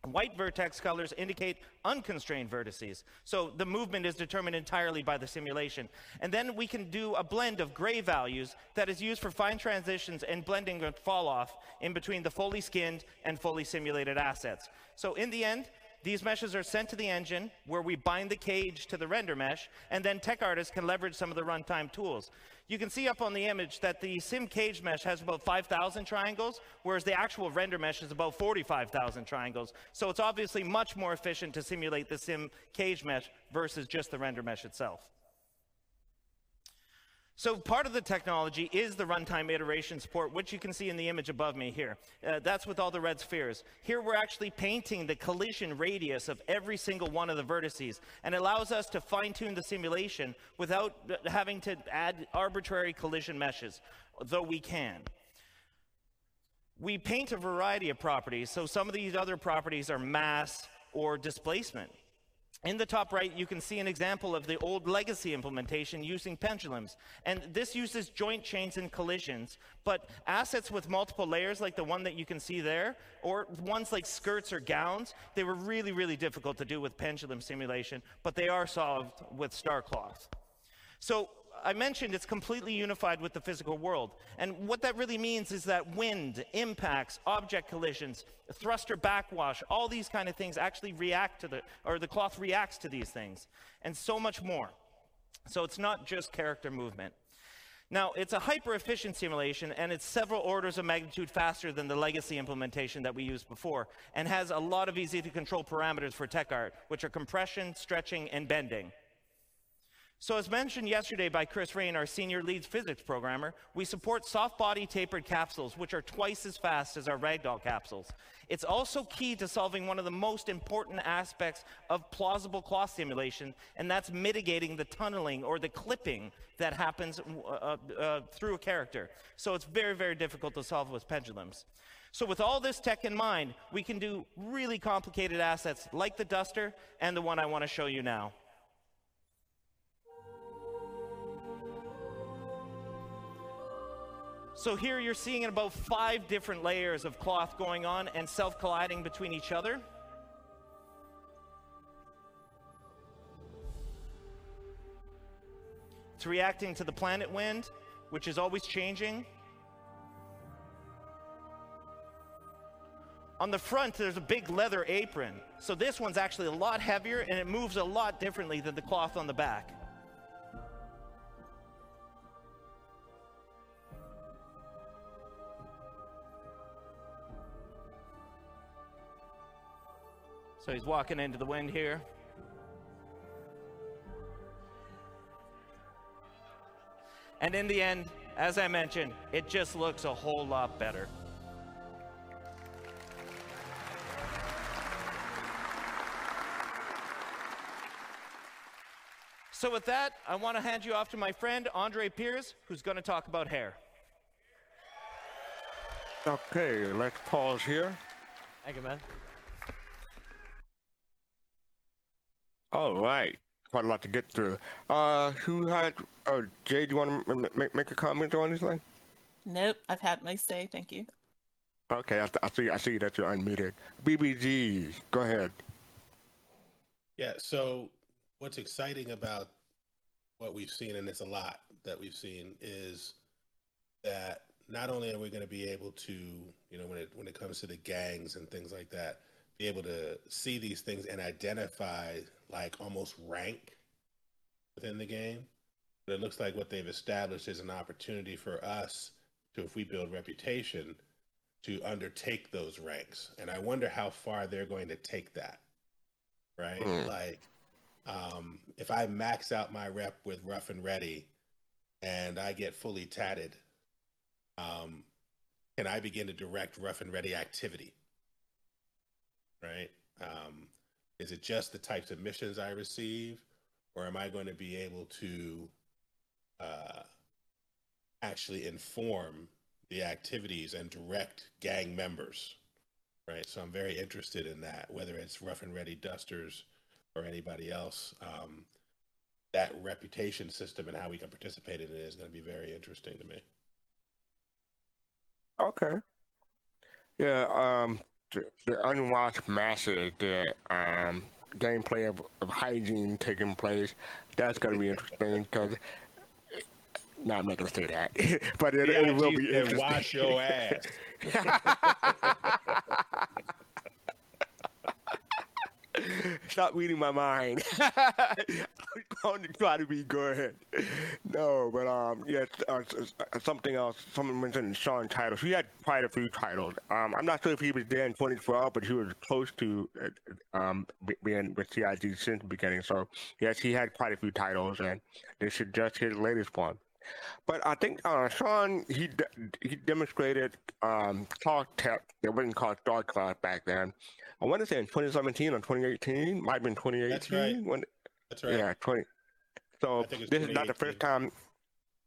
White vertex colors indicate unconstrained vertices. So the movement is determined entirely by the simulation. And then we can do a blend of gray values that is used for fine transitions and blending and fall off in between the fully skinned and fully simulated assets. So in the end, these meshes are sent to the engine where we bind the cage to the render mesh, and then tech artists can leverage some of the runtime tools. You can see up on the image that the sim cage mesh has about 5,000 triangles, whereas the actual render mesh is about 45,000 triangles. So it's obviously much more efficient to simulate the sim cage mesh versus just the render mesh itself. So part of the technology is the runtime iteration support, which you can see in the image above me here. Uh, that's with all the red spheres. Here we're actually painting the collision radius of every single one of the vertices, and allows us to fine-tune the simulation without uh, having to add arbitrary collision meshes, though we can. We paint a variety of properties, so some of these other properties are mass or displacement. In the top right, you can see an example of the old legacy implementation using pendulums. And this uses joint chains and collisions, but assets with multiple layers like the one that you can see there, or ones like skirts or gowns, they were really, really difficult to do with pendulum simulation, but they are solved with Starcloth. So I mentioned it's completely unified with the physical world. And what that really means is that wind, impacts, object collisions, thruster backwash, all these kind of things actually react to the, or the cloth reacts to these things, and so much more. So it's not just character movement. Now, it's a hyper efficient simulation, and it's several orders of magnitude faster than the legacy implementation that we used before, and has a lot of easy to control parameters for tech art, which are compression, stretching, and bending. So as mentioned yesterday by Chris Raine, our senior lead physics programmer, we support soft body tapered capsules, which are twice as fast as our ragdoll capsules. It's also key to solving one of the most important aspects of plausible cloth simulation, and that's mitigating the tunneling or the clipping that happens uh, uh, through a character. So it's very, very difficult to solve with pendulums. So with all this tech in mind, we can do really complicated assets like the duster and the one I want to show you now. So here you're seeing about five different layers of cloth going on and self-colliding between each other. It's reacting to the planet wind, which is always changing. On the front, there's a big leather apron. So this one's actually a lot heavier and it moves a lot differently than the cloth on the back. So he's walking into the wind here. And in the end, as I mentioned, it just looks a whole lot better. So with that, I want to hand you off to my friend Andre Pires, who's going to talk about hair. Okay, let's pause here. Thank you, man. All right. Quite a lot to get through. Uh, who had, uh, Jay, do you want to make, make a comment or anything? Nope, I've had my say. Thank you. Okay, I, I see. I see that you're unmuted. BBG, go ahead. Yeah. So, what's exciting about what we've seen, and it's a lot that we've seen, is that not only are we going to be able to, you know, when it when it comes to the gangs and things like that, be able to see these things and identify like almost rank within the game. But it looks like what they've established is an opportunity for us to, if we build reputation, to undertake those ranks. And I wonder how far they're going to take that. Right? Mm. Like, um, if I max out my rep with rough and ready and I get fully tatted, um, can I begin to direct rough and ready activity? Right? Um, is it just the types of missions I receive, or am I going to be able to uh, actually inform the activities and direct gang members, right? So I'm very interested in that, whether it's Rough and Ready Dusters or anybody else. Um, that reputation system and how we can participate in it is going to be very interesting to me. Okay. Yeah, um, the, the unwatched masses, the um, gameplay of, of hygiene taking place, that's going to be interesting because. No, I'm not going to say that, but it, it will be interesting. Wash your ass. Stop reading my mind. I'm going to try to be good. No, but um, yeah, uh, uh, something else. Someone mentioned Sean titles. He had quite a few titles. Um, I'm not sure if he was there in 2012, but he was close to uh, um being with CIG since the beginning. So yes, he had quite a few titles, and this is just his latest one. But I think uh, Sean he de- he demonstrated um, talk Tech. It wasn't called Starcloth back then. I want to say in 2017 or 2018. Might have been 2018. That's right. When, That's right. Yeah, 20. So it's this is not the first time.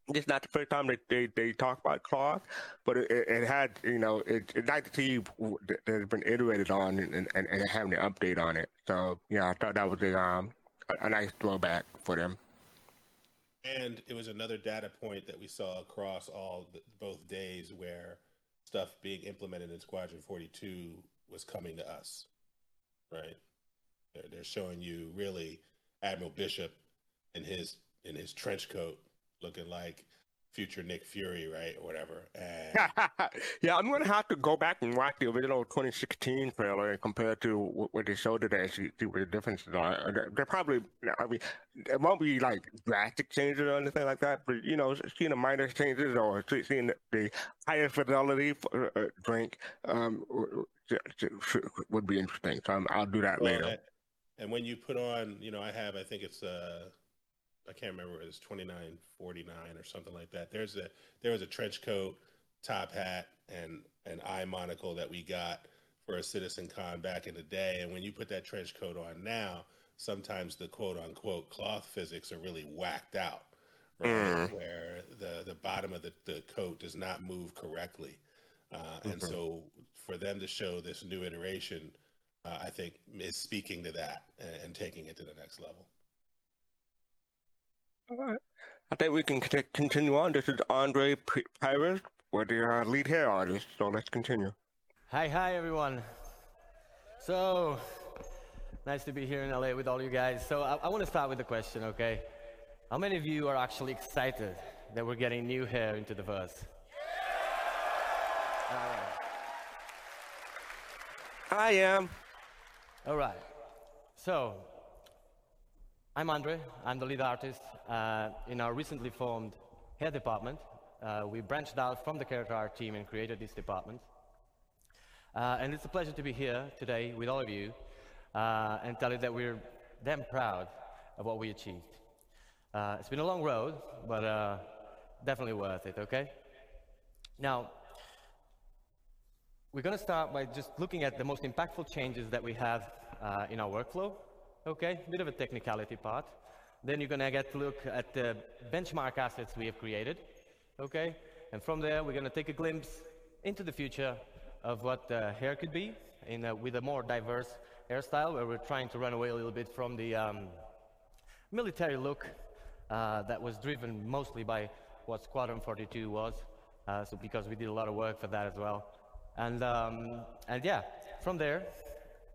This is not the first time that they, they talk about cloth, but it, it, had you know it, it's nice to see that has been iterated on and, and, and having an update on it. So yeah, I thought that was a um a, a nice throwback for them. And it was another data point that we saw across all the, both days where stuff being implemented in Squadron 42 was coming to us, right? They're, they're showing you really Admiral Bishop in his in his trench coat, looking like future Nick Fury, right, or whatever. And yeah, I'm gonna have to go back and watch the original 2016 trailer and compare to what, they showed today. See, see what the differences are. They're, they're probably, I mean, it won't be like drastic changes or anything like that, but you know, seeing the minor changes or seeing the, higher fidelity for, uh, drink um, w- w- sh- sh- would be interesting. So I'm, I'll do that Well, later. and- And when you put on, you know, I have, I think it's uh I can't remember, it it's twenty nine forty nine or something like that. There's a there was a trench coat, top hat, and an eye monocle that we got for a Citizen Con back in the day. And when you put that trench coat on now, sometimes the quote unquote cloth physics are really whacked out, right? Mm. Where the the bottom of the, the coat does not move correctly. Uh, and Mhm. so for them to show this new iteration, uh, I think is speaking to that and, and taking it to the next level. All right. I think we can continue on. This is Andre P- Pires, with the uh, lead hair artist. So let's continue. Hi, hi, everyone. So, nice to be here in LA with all you guys. So, I, I want to start with a question, okay? How many of you are actually excited that we're getting new hair into the verse? All right. I am. All right. So, I'm Andre. I'm the lead artist uh, in our recently formed hair department. Uh, we branched out from the character art team and created this department. Uh, and it's a pleasure to be here today with all of you uh, and tell you that we're damn proud of what we achieved. Uh, it's been a long road, but uh, definitely worth it, okay? Now, we're going to start by just looking at the most impactful changes that we have in our workflow, okay? Bit of a technicality part. Then you're to get to look at the benchmark assets we have created, okay? And from there, we're to take a glimpse into the future of what uh, hair could be in a, with a more diverse hairstyle, where we're trying to run away a little bit from the um, military look uh, that was driven mostly by what Squadron 42 was. Uh, so because we did a lot of work for that as well. And, um, and yeah, from there,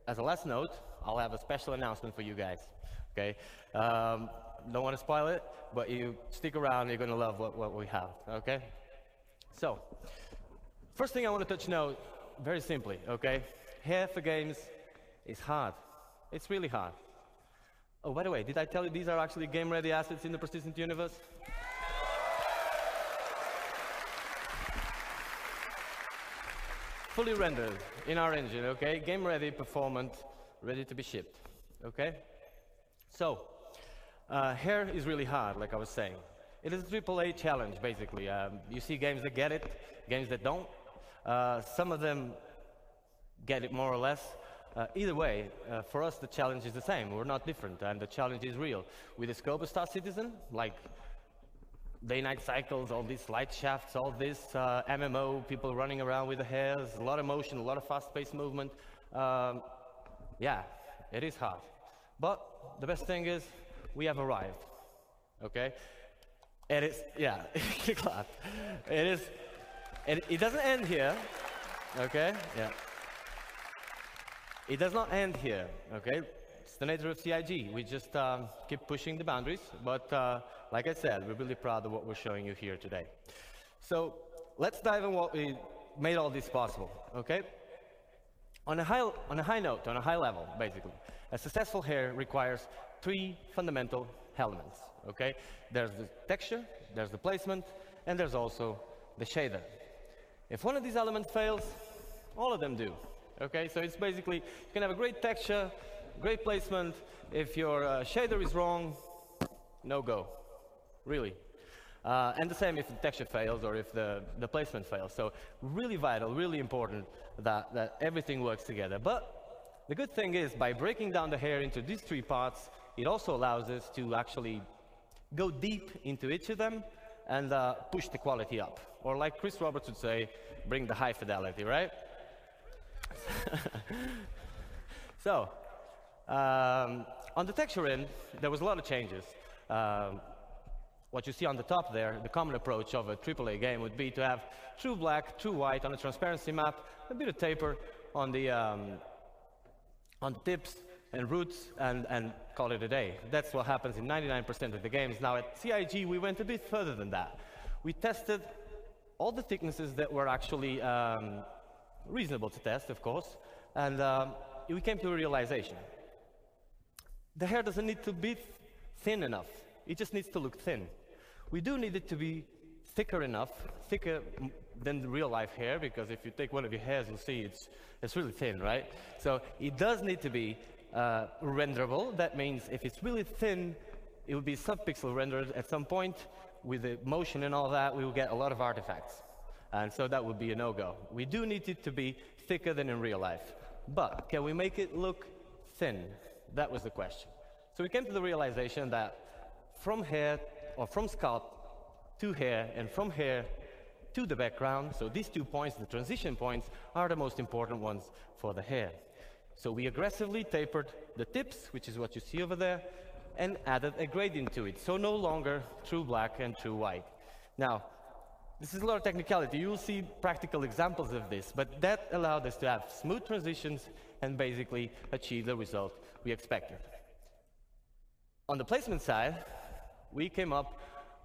as a last note, I'll have a special announcement for you guys. Okay, um, don't want to spoil it, but you stick around. You're gonna love what, what we have. Okay, so first thing I want to touch note, very simply. Okay, here for games is hard. It's really hard. Oh, by the way, did I tell you these are actually game-ready assets in the persistent universe? Fully rendered in our engine, okay? Game ready, performant, ready to be shipped, okay? So, uh, hair is really hard, like I was saying. It is a AAA challenge, basically. Um, you see games that get it, games that don't. Uh, some of them get it more or less. Uh, either way, uh, for us, the challenge is the same. We're not different, and the challenge is real. With the scope of Star Citizen, like day-night cycles, all these light shafts, all this uh, MMO, people running around with the hairs, a lot of motion, a lot of fast-paced movement. Um, yeah, it is hard. But the best thing is we have arrived. Okay? It is, yeah. It is, it, it doesn't end here. Okay? Yeah. It does not end here. Okay? It's the nature of CIG. We just um, keep pushing the boundaries. But uh, like I said, we're really proud of what we're showing you here today. So let's dive in what we made all this possible. Okay? On a high, on a high note, on a high level, basically, a successful hair requires three fundamental elements. Okay? There's the texture, there's the placement, and there's also the shader. If one of these elements fails, all of them do. Okay, so it's basically, you can have a great texture, great placement. If your uh, shader is wrong, no go, really. Uh, and the same if the texture fails or if the, the placement fails. So really vital, really important that, that everything works together. But the good thing is by breaking down the hair into these three parts, it also allows us to actually go deep into each of them and uh, push the quality up. Or like Chris Roberts would say, bring the high fidelity, right? so, um, on the texture end, there was a lot of changes. Um, what you see on the top there, the common approach of a AAA game would be to have true black, true white on a transparency map, a bit of taper on the, um, on the tips and roots, and, and call it a day. That's what happens in 99% of the games. Now at CIG, we went a bit further than that. We tested all the thicknesses that were actually um, reasonable to test, of course, and um, we came to a realization. The hair doesn't need to be thin enough. It just needs to look thin. We do need it to be thicker enough, thicker than real life hair, because if you take one of your hairs, you'll see it's, it's really thin, right? So it does need to be uh, renderable. That means if it's really thin, it will be subpixel rendered at some point. With the motion and all that, we will get a lot of artifacts. And so that would be a no-go. We do need it to be thicker than in real life. But can we make it look thin? That was the question. So we came to the realization that from hair, or from scalp to hair, and from hair to the background, so these two points, the transition points, are the most important ones for the hair. So we aggressively tapered the tips, which is what you see over there, and added a gradient to it. So no longer true black and true white. Now, this is a lot of technicality. You will see practical examples of this, but that allowed us to have smooth transitions and basically achieve the result we expected. On the placement side, we came up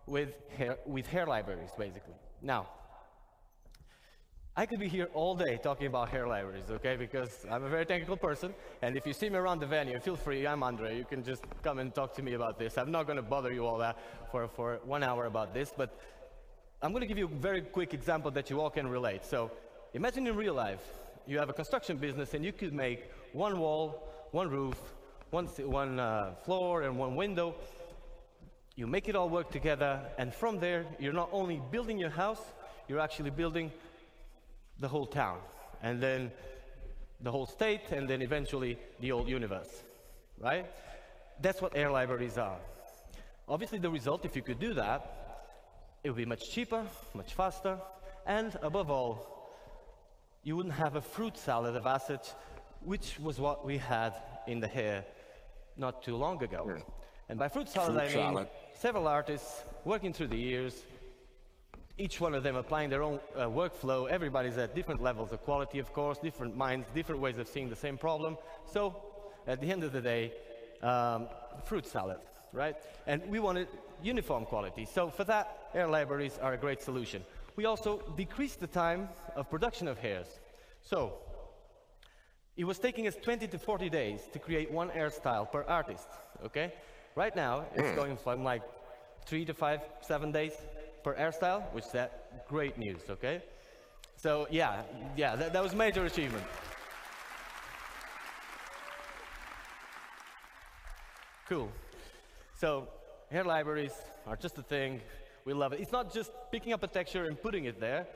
with hair, with hair libraries, basically. Now, I could be here all day talking about hair libraries, okay? Because I'm a very technical person, and if you see me around the venue, feel free, I'm Andre. You can just come and talk to me about this. I'm not going to bother you all that for, for one hour about this, but I'm going to give you a very quick example that you all can relate. So imagine in real life, you have a construction business and you could make one wall, one roof, one, one uh, floor, and one window. You make it all work together, and from there, you're not only building your house, you're actually building the whole town, and then the whole state, and then eventually the whole universe, right? That's what air libraries are. Obviously, the result, if you could do that, it would be much cheaper, much faster, and above all, you wouldn't have a fruit salad of assets, which was what we had in the hair not too long ago. Yeah. And by fruit salad, fruit I mean salad. Several artists working through the years, each one of them applying their own uh, workflow. Everybody's at different levels of quality, of course, different minds, different ways of seeing the same problem. So, at the end of the day, um, fruit salad, right? And we wanted uniform quality. So, for that, air libraries are a great solution. We also decreased the time of production of hairs. So, it was taking us 20 to 40 days to create one hairstyle per artist, okay? Right now, it's mm. going from like three to five, seven days per hairstyle, which is that great news, okay? So yeah, yeah, that, that was major achievement. Cool. So hair libraries are just a thing. We love it. It's not just picking up a texture and putting it there.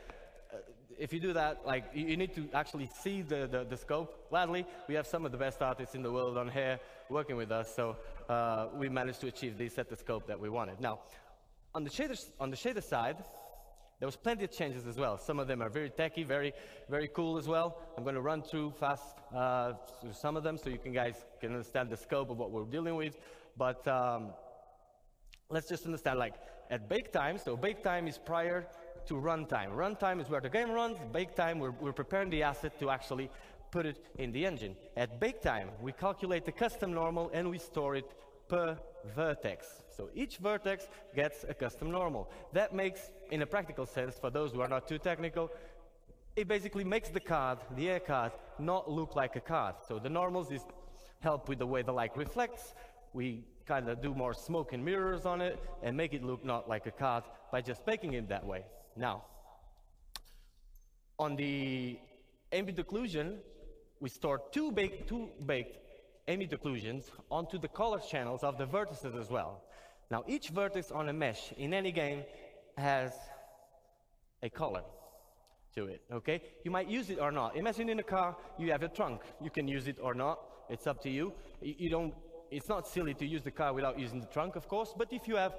If you do that, like you, you need to actually see the, the, the, scope. Gladly, we have some of the best artists in the world on here working with us, so uh, we managed to achieve this at the scope that we wanted. Now, On the shader, on the shader side, there was plenty of changes as well. Some of them are very techy, very, very cool as well. I'm going to run through fast uh, through some of them so you can guys can understand the scope of what we're dealing with. But um, let's just understand, like at bake time, so bake time is prior to runtime. Runtime is where the game runs. Bake time, we're, we're preparing the asset to actually put it in the engine. At bake time, we calculate the custom normal and we store it per vertex. So each vertex gets a custom normal. That makes, in a practical sense, for those who are not too technical, it basically makes the card, the air card, not look like a card. So the normals is help with the way the light reflects. We kind of do more smoke and mirrors on it and make it look not like a card by just making it that way. Now, on the ambient occlusion, we store two baked, two baked ambient occlusions onto the color channels of the vertices as well. Now, each vertex on a mesh in any game has a color to it, okay? You might use it or not. Imagine in a car, you have a trunk. You can use it or not. It's up to you. You, you don't, it's not silly to use the car without using the trunk, of course, but if you have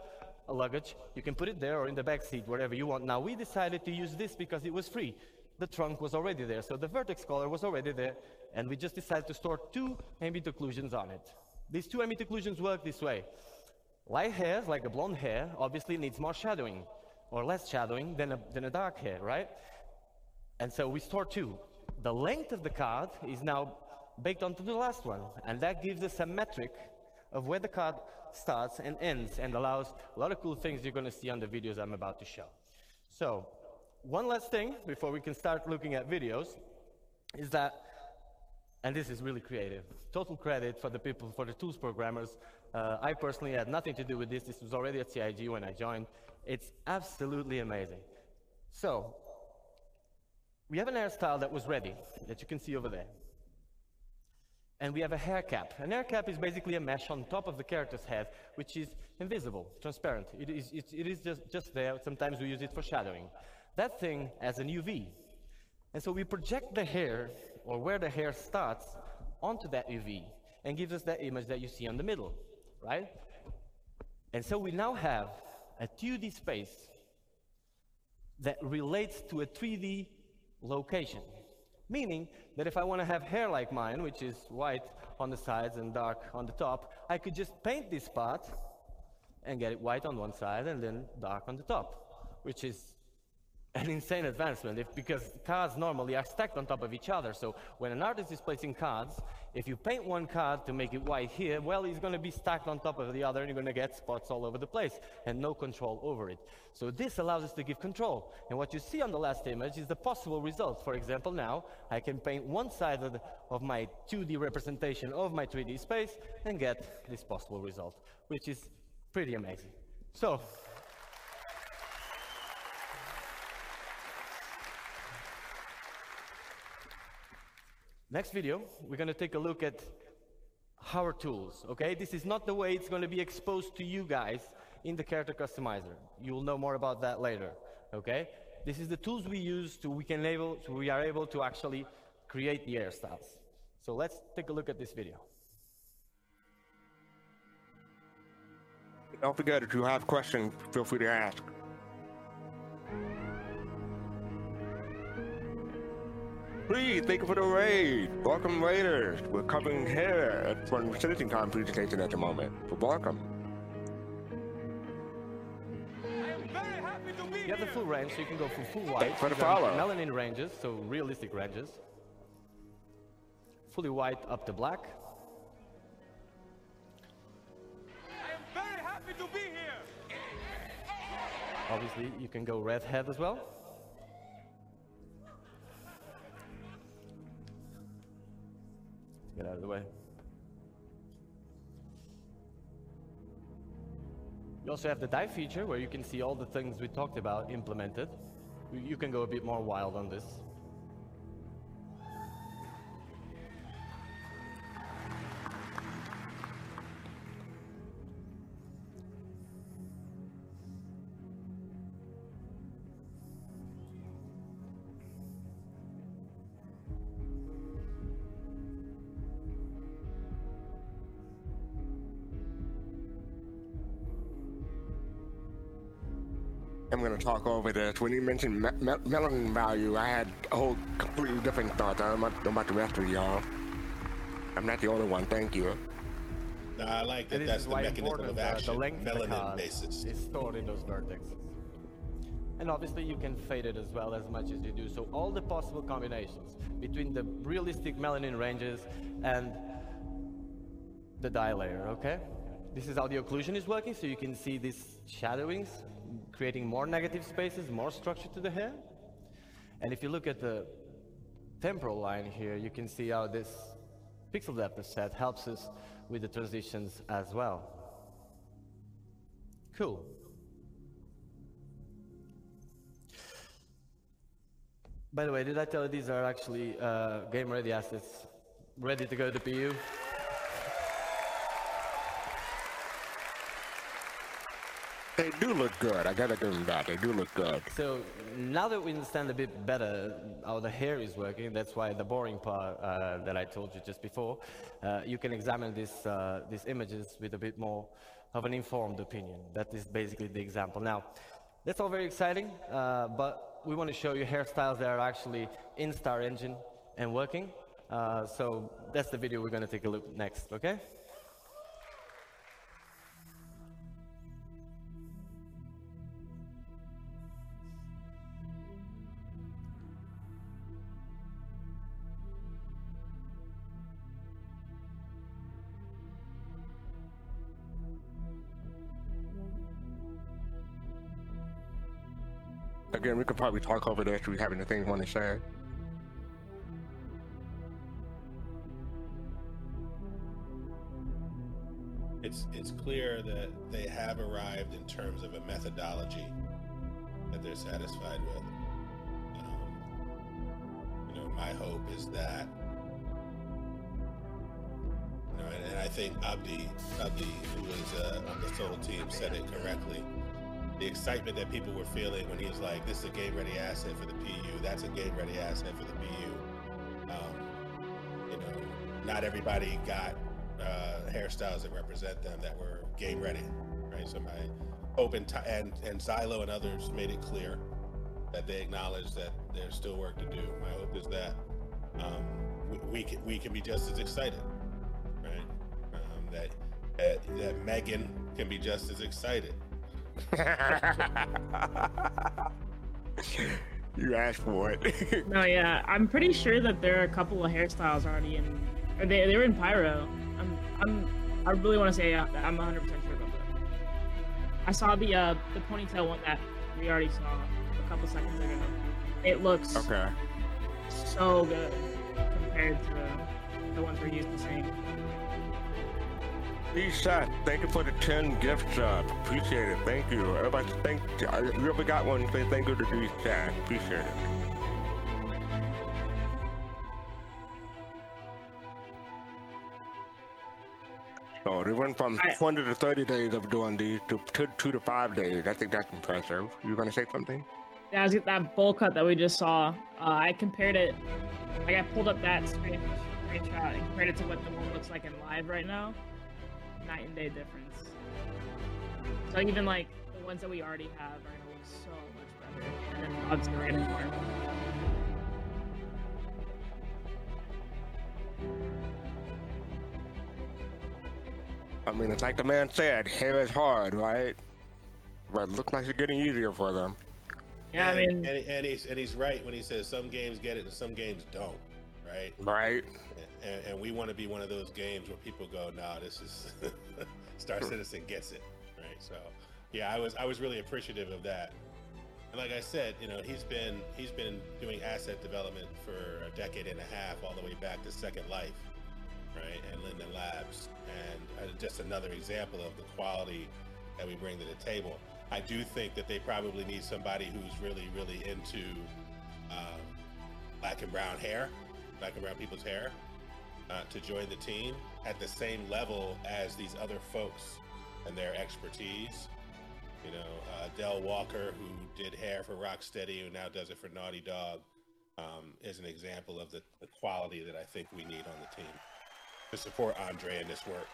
luggage, you can put it there or in the back seat, wherever you want. Now, we decided to use this because it was free. The trunk was already there, so the vertex color was already there, and we just decided to store two ambient occlusions on it. These two ambient occlusions work this way. Light hair, like a blonde hair, obviously needs more shadowing, or less shadowing than a, than a dark hair, right? And so we store two. The length of the card is now baked onto the last one, and that gives us a metric of where the card starts and ends and allows a lot of cool things you're going to see on the videos I'm about to show. So, one last thing before we can start looking at videos is that, and this is really creative, total credit for the people, for the tools programmers. Uh, I personally had nothing to do with this. This was already at CIG when I joined. It's absolutely amazing. So, we have an hairstyle that was ready, that you can see over there. And we have a hair cap. An hair cap is basically a mesh on top of the character's head, which is invisible, transparent. It is, it, it is just, just there. Sometimes we use it for shadowing. That thing has an UV. And so we project the hair, or where the hair starts, onto that UV, and gives us that image that you see on the middle, right? And so we now have a 2D space that relates to a 3D location. Meaning that if I want to have hair like mine, which is white on the sides and dark on the top, I could just paint this part and get it white on one side and then dark on the top, which is an insane advancement if, because cards normally are stacked on top of each other. So when an artist is placing cards, if you paint one card to make it white here, well, it's going to be stacked on top of the other and you're going to get spots all over the place and no control over it. So this allows us to give control. And what you see on the last image is the possible results. For example, now I can paint one side of, the, of my 2D representation of my 3D space and get this possible result, which is pretty amazing. So Next video, we're going to take a look at our tools, okay? This is not the way it's going to be exposed to you guys in the character customizer. You will know more about that later, okay? This is the tools we use to we can able we are able to actually create the hairstyles. So let's take a look at this video. Don't forget, if you have questions, feel free to ask. Please, thank you for the raid. Welcome, Raiders. We're covering hair for CitizenCon presentation at the moment. But welcome. You have the full range, so you can go from full white. for the These follow. Melanin ranges, so realistic ranges. Fully white up to black. Very happy to be here. Obviously, you can go red head as well. Get out of the way. You also have the dye feature where you can see all the things we talked about implemented. You- can go a bit more wild on this. I'm gonna talk over this. When you mentioned me- me- melanin value, I had a whole completely different thought. I'm not know about, about the rest of y'all. I'm not the only one. Thank you. No, I like that. This That's is the why mechanism of that action. the length of the melanin basis. is stored in those vertex. And obviously you can fade it as well as much as you do. So all the possible combinations between the realistic melanin ranges and the dye layer, okay? This is how the occlusion is working, so you can see these shadowings creating more negative spaces, more structure to the hair. And if you look at the temporal line here, you can see how this pixel depth set helps us with the transitions as well. Cool. By the way, did I tell you these are actually uh, game ready assets ready to go to PU? They do look good. I gotta give them that. They do look good. So now that we understand a bit better how the hair is working, that's why the boring part uh, that I told you just before, uh, you can examine this, uh, these images with a bit more of an informed opinion. That is basically the example. Now, that's all very exciting, uh, but we want to show you hairstyles that are actually in Star Engine and working. Uh, so that's the video we're going to take a look next, okay? Again, we could probably talk over if we have anything we want to say. It's it's clear that they have arrived in terms of a methodology that they're satisfied with. Um, you know, my hope is that you know, and, and I think Abdi Abdi, who was uh, on the SOL team, said it correctly. The excitement that people were feeling when he was like, "This is a game-ready asset for the PU. That's a game-ready asset for the PU." Um, you know, not everybody got uh, hairstyles that represent them that were game ready, right? So my hope and, and and Xylo and others made it clear that they acknowledge that there's still work to do. My hope is that um, we, we can we can be just as excited, right? Um, that, that that Megan can be just as excited. you asked for it. No, yeah, I'm pretty sure that there are a couple of hairstyles already in, or they they were in Pyro. I'm I'm I really want to say uh, I'm 100 percent sure about that. I saw the uh the ponytail one that we already saw a couple seconds ago. It looks okay. so good compared to the ones we're used to seeing. Seth, thank you for the 10 gift subs. Appreciate it. Thank you. Everybody, thank you. I really got one. Say thank you to these chat. Appreciate it. So they went from 20 to 30 days of doing these to two, two to five days. I think that's impressive. You gonna say something? Yeah, I was that bowl cut that we just saw. Uh, I compared it. Like I pulled up that screen, screenshot and compared it to what the one looks like in live right now. Night and day difference. So even like the ones that we already have are gonna look so much better. And then obviously the random part. I mean, it's like the man said, hair is hard, right? But it looks like it's getting easier for them. Yeah, I mean- and, and he's and he's right when he says some games get it and some games don't, right? Right. And, and we want to be one of those games where people go, "Nah, this is Star Citizen gets it," right? So, yeah, I was I was really appreciative of that. And like I said, you know, he's been he's been doing asset development for a decade and a half, all the way back to Second Life, right? And Linden Labs, and uh, just another example of the quality that we bring to the table. I do think that they probably need somebody who's really, really into um, black and brown hair, black and brown people's hair, uh, to join the team at the same level as these other folks and their expertise. You know, uh, Dell Walker, who did hair for Rocksteady, who now does it for Naughty Dog, um, is an example of the, the quality that I think we need on the team to support Andre in this work.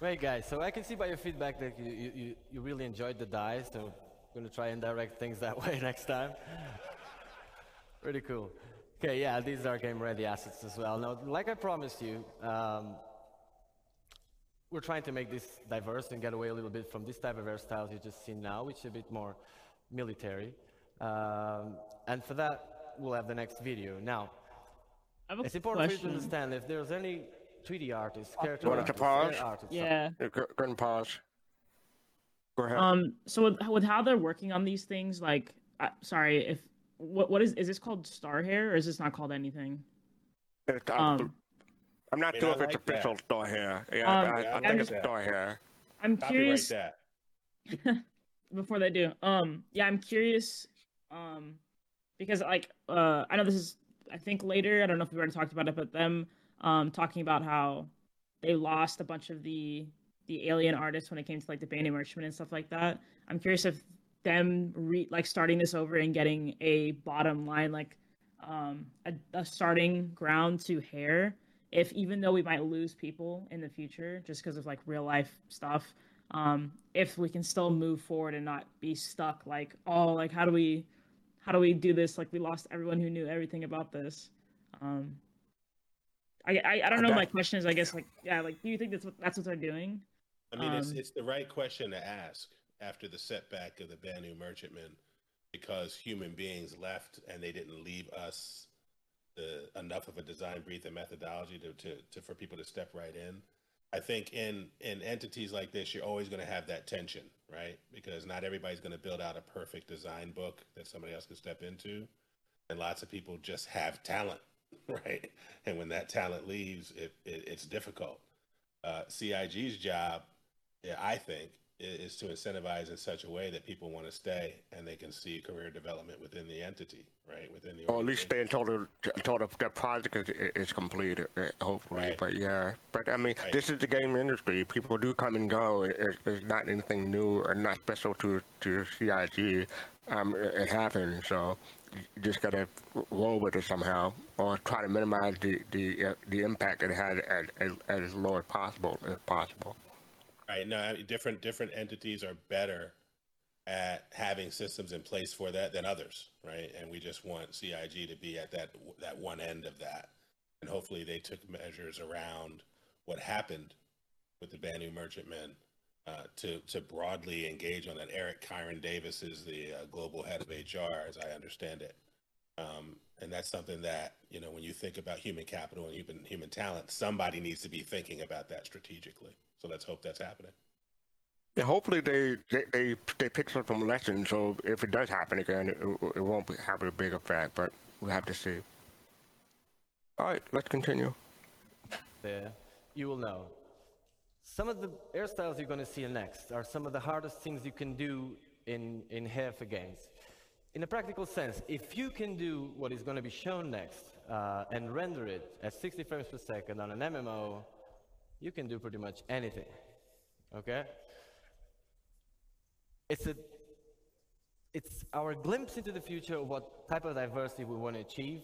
Great, guys. So I can see by your feedback that you, you, you- really enjoyed the dice, so I'm going to try and direct things that way next time. Pretty cool. Okay, yeah, these are game ready assets as well. Now, like I promised you, um, we're trying to make this diverse and get away a little bit from this type of hairstyles you just seen now, which is a bit more military. Um, and for that, we'll have the next video. Now, I have a it's important for you to understand if there's any 3D artists, character You want to artists, pause? artists, Yeah. Go, go pause. Go ahead. Um. So with, with how they're working on these things, like, uh, sorry, if what what is is this called star hair or is this not called anything? It's, uh, Um, I'm not I mean, sure I if it's like that. official Star Hair. Yeah, Um, I, I, I think it's that. Star Hair. I'm curious. before they do um yeah i'm curious um because like uh i know this is i think later i don't know if we already talked about it but them um talking about how they lost a bunch of the the alien artists when it came to like the Banu merchantman and stuff like that i'm curious if them re like starting this over and getting a bottom line like um a, a starting ground to hair if even though we might lose people in the future just because of like real life stuff um if we can still move forward and not be stuck like oh like how do we how do we do this? Like we lost everyone who knew everything about this. Um i i, I don't know my question is i guess like yeah like do you think that's what that's what they're doing I mean, it's Um, it's the right question to ask after the setback of the Banu merchantmen, because human beings left and they didn't leave us the enough of a design brief and methodology to, to, to for people to step right in. I think in in entities like this, you're always going to have that tension, right? Because not everybody's going to build out a perfect design book that somebody else can step into, and lots of people just have talent, right? And when that talent leaves, it, it it's difficult. Uh, CIG's job, yeah, I think, is to incentivize in such a way that people want to stay and they can see career development within the entity, right? Within the Or at least stay until the until the, the project is, is completed, uh, hopefully. But yeah, but I mean, this is the game industry. People do come and go. It, it- it's not anything new or not special to to CIG. Um, it, it happens. So you just gotta roll with it somehow, or try to minimize the the uh, the impact it had as, as, as low as possible as possible. Right. No, I mean, different different entities are better at having systems in place for that than others, right? And we just want CIG to be at that that one end of that, and hopefully they took measures around what happened with the Banu merchantmen uh, to to broadly engage on that. Eric Kieron Davis is the uh, global head of HR, as I understand it. Um, and that's something that you know when you think about human capital and human human talent, somebody needs to be thinking about that strategically. So let's hope that's happening. Yeah, hopefully they, they they they pick up some lessons. So if it does happen again, it, it won't be, have a big effect. But we'll have to see. All right, let's continue. there, you will know. Some of the hairstyles you're going to see next are some of the hardest things you can do in, in hair for games. In a practical sense, if you can do what is going to be shown next uh, and render it at 60 frames per second on an MMO, you can do pretty much anything. Okay? It's a it's our glimpse into the future of what type of diversity we want to achieve.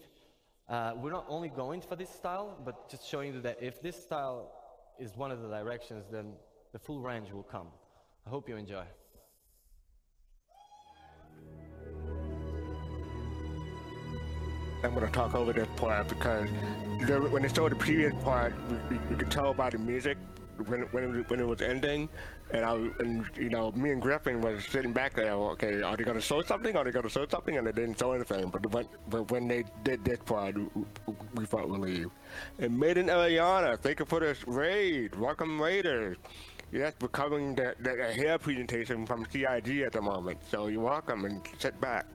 Uh, we're not only going for this style, but just showing you that if this style is one of the directions, then the full range will come. I hope you enjoy. I'm going to talk over this part because the, when they showed the previous part, you, could tell by the music when when it, when it was ending, and I and you know me and Griffin was sitting back there. Okay, are they to show something? Are they to show something? And they didn't show anything. But when but when they did this part, we, felt relieved. And Maiden Eliana, thank you for this raid. Welcome Raiders. Yes, we're covering the, the hair presentation from CIG at the moment. So you're welcome and sit back.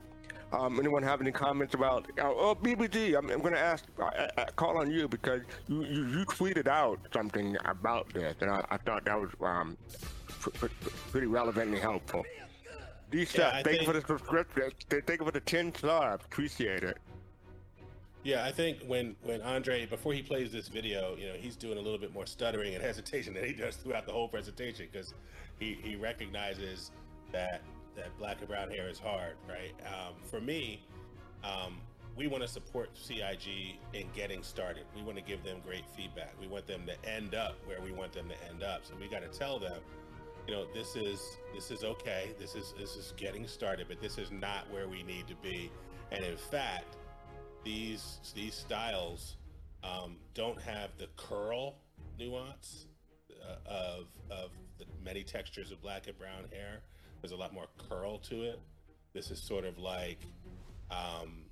Um, anyone have any comments about? Oh, oh BBG, I'm, I'm going to ask, I, I, call on you because you, you, you tweeted out something about this, and I, I thought that was um, pr- pr- pretty relevant and helpful. D Yeah, thank you for the subscription. Thank you for the 10 subs. Appreciate it. Yeah, I think when when Andre before he plays this video, you know, he's doing a little bit more stuttering and hesitation than he does throughout the whole presentation because he he recognizes that that black and brown hair is hard, right? Um, for me, um, we want to support CIG in getting started. We want to give them great feedback. We want them to end up where we want them to end up. So we got to tell them, you know, this is this is okay. This is this is getting started, but this is not where we need to be. And in fact, these these styles um, don't have the curl nuance uh, of of the many textures of black and brown hair. There's a lot more curl to it. This is sort of like, um,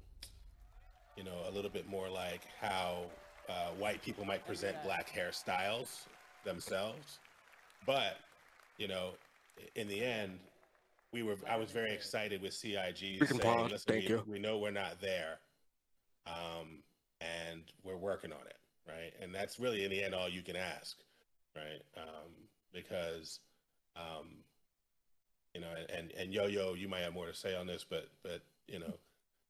you know, a little bit more like how uh, white people might present black hairstyles themselves. But, you know, in the end, we were. I was very excited with CIG We saying, "Listen, Thank we, you. we know we're not there, um, and we're working on it, right? And that's really in the end all you can ask, right? Um, because um, you know, and and Yo Yo, you might have more to say on this, but but you know,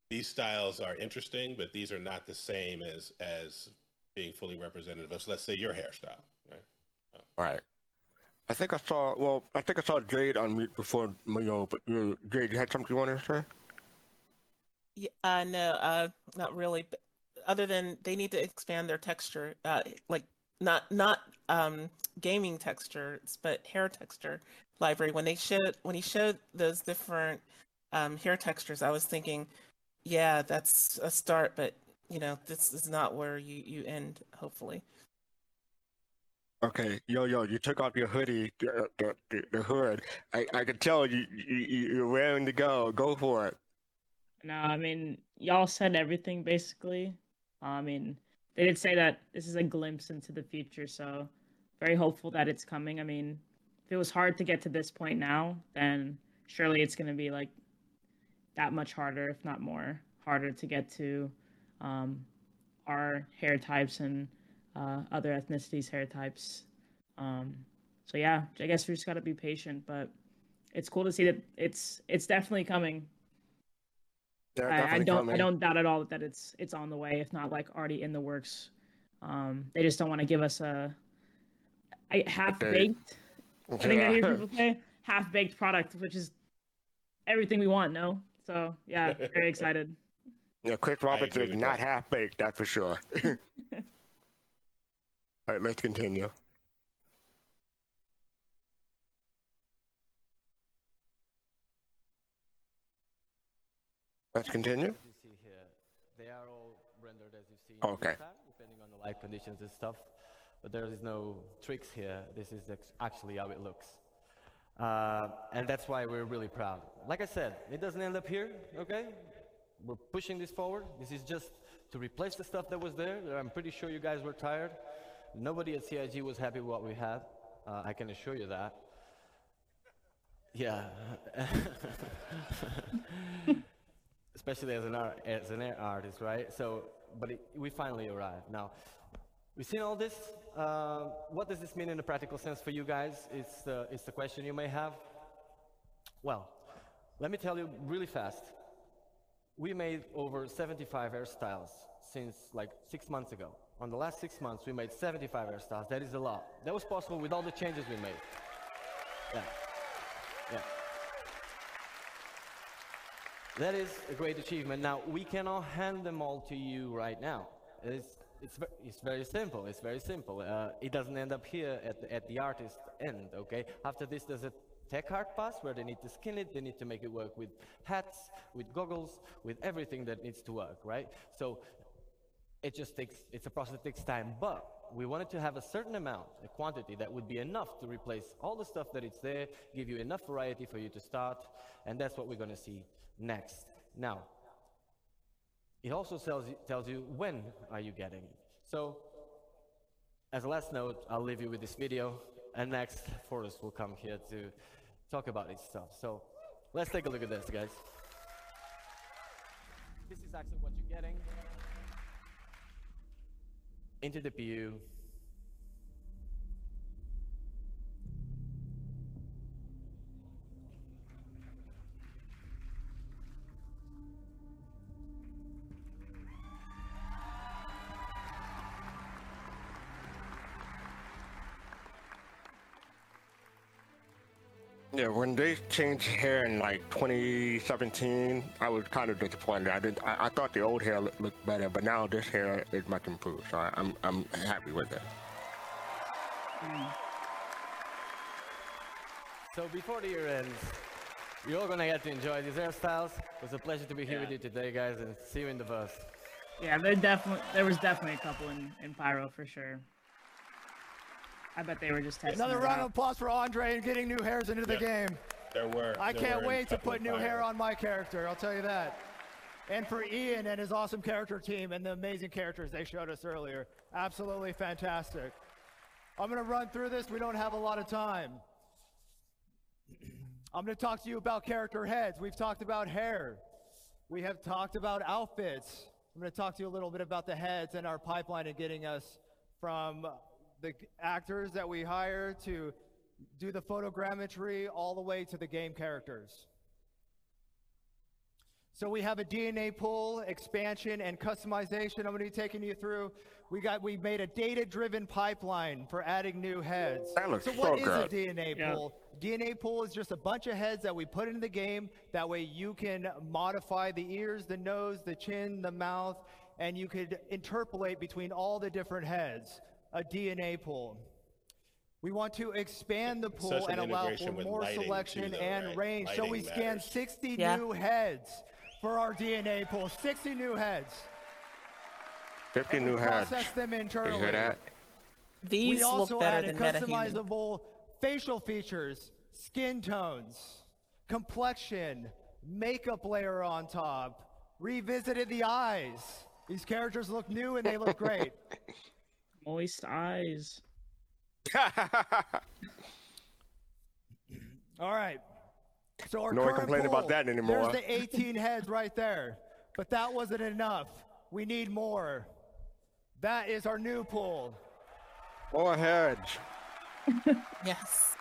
these styles are interesting, but these are not the same as as being fully representative of, let's say, your hairstyle, right? Right. I think I saw. Well, I think I saw Jade on mute before Mayo. But you, Jade, you had something you wanted to say? Yeah, uh, no, uh, not really. But other than they need to expand their texture, uh, like not not um, gaming textures, but hair texture library. When they showed when he showed those different um, hair textures, I was thinking, yeah, that's a start, but you know, this is not where you you end. Hopefully. Okay, yo, yo, you took off your hoodie, the, the, the, the hood. I, I could tell you, you, you- you're raring to go. Go for it. No, I mean, y'all said everything basically. I mean, they did say that this is a glimpse into the future, so very hopeful that it's coming. I mean, if it was hard to get to this point now, then surely it's going to be like that much harder, if not more, harder to get to um, our hair types and uh, other ethnicities' hair types. Um, so yeah, I guess we just got to be patient, but it's cool to see that it's it's definitely coming. They're I, I don't I don't doubt at all that it's it's on the way, if not like already in the works. Um, they just don't want to give us a, a half baked. I think I hear people say half baked product, which is everything we want. No, so yeah, very excited. Yeah, Chris Roberts is not half baked, that's for sure. All right, let's continue. Let's continue. You see here, they are all rendered as you see. Okay. time, depending on the light conditions and stuff. But there is no tricks here. This is actually how it looks. Uh, and that's why we're really proud. Like I said, it doesn't end up here, okay? We're pushing this forward. This is just to replace the stuff that was there. I'm pretty sure you guys were tired. Nobody at CIG was happy with what we had. Uh, I can assure you that. Yeah. especially as an art, as an art artist, right? So, but it, we finally arrived. Now, we've seen all this. Uh, what does this mean in a practical sense for you guys? It's the, it's the question you may have. Well, let me tell you really fast. We made over 75 hairstyles since like six months ago. On the last six months, we made 75 hairstyles. That is a lot. That was possible with all the changes we made. Yeah. Yeah. That is a great achievement. Now, we cannot hand them all to you right now. It's, it's, it's very simple. It's very simple. Uh, it doesn't end up here at the, at the artist end, okay? After this, there's a tech art pass where they need to skin it, they need to make it work with hats, with goggles, with everything that needs to work, right? So it just takes, it's a process that takes time, but we wanted to have a certain amount, a quantity that would be enough to replace all the stuff that it's there, give you enough variety for you to start, and that's what we're going to see next. Now, it also tells you, tells you when are you getting it. So, as a last note, I'll leave you with this video, and next, Forrest will come here to talk about this stuff. So, let's take a look at this, guys. This is actually what you're getting into the PU. When they changed hair in like 2017, I was kind of disappointed. I did. I, I thought the old hair looked, looked better, but now this hair is much improved. So I, I'm I'm happy with it. Mm. So before the year ends, you're all gonna get to enjoy these hairstyles. It was a pleasure to be here with you today, guys, and see you in the bus. Yeah, there definitely there was definitely a couple in, in Pyro for sure. I bet they were just testing. Another round of applause for Andre and getting new hairs into the Yeah. game. There were. I there can't were wait to put new hair on my character, I'll tell you that. And for Ian and his awesome character team and the amazing characters they showed us earlier. Absolutely fantastic. I'm going to run through this. We don't have a lot of time. I'm going to talk to you about character heads. We've talked about hair. We have talked about outfits. I'm going to talk to you a little bit about the heads and our pipeline and getting us from the actors that we hire to do the photogrammetry all the way to the game characters. So we have a DNA pool, expansion, and customization. I'm going to be taking you through. We got we made a data-driven pipeline for adding new heads. That looks so so what is good. a DNA Yeah. pool? DNA pool is just a bunch of heads that we put into the game. That way you can modify the ears, the nose, the chin, the mouth, and you could interpolate between all the different heads. A DNA pool. We want to expand the pool an and allow for more lighting, selection too, though, and right? range. so we Lighting scanned 60 Yeah. new heads for our DNA pool. 60 new heads. 50 And new we heads. process them internally. You internally. hear that? These we also look better added than MetaHuman. customizable facial features, skin tones, complexion, makeup layer on top, revisited the eyes. These characters look new and they look great. Moist eyes. All right. So our No one current complained about that anymore. There's the 18 heads right there, but that wasn't enough. We need more. That is our new pool. More heads. Yes.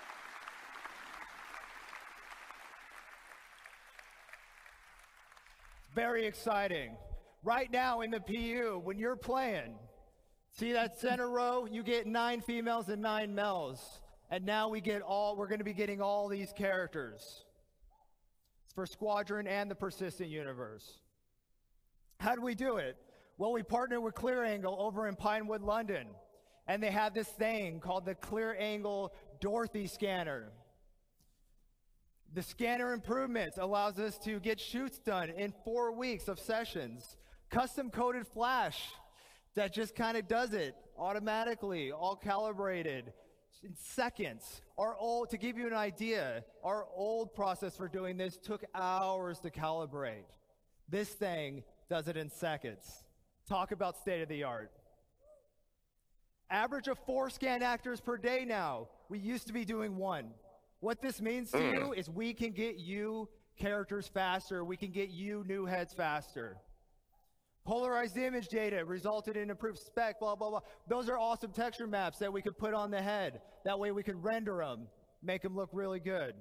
Very exciting. Right now in the PU, when you're playing, see that center row? You get nine females and nine males. And now we get all, we're going to be getting all these characters. It's for Squadron and the Persistent Universe. How do we do it? Well, we partnered with Clear Angle over in Pinewood, London. And they have this thing called the Clear Angle Dorothy Scanner. The scanner improvements allows us to get shoots done in four weeks of sessions. Custom coded flash that just kind of does it automatically, all calibrated in seconds. Our old, to give you an idea, our old process for doing this took hours to calibrate. This thing does it in seconds. Talk about state of the art. Average of four scan actors per day now. We used to be doing one. What this means to mm. you is we can get you characters faster. We can get you new heads faster. Polarized image data resulted in improved spec, blah, blah, blah. Those are awesome texture maps that we could put on the head. That way we could render them, make them look really good.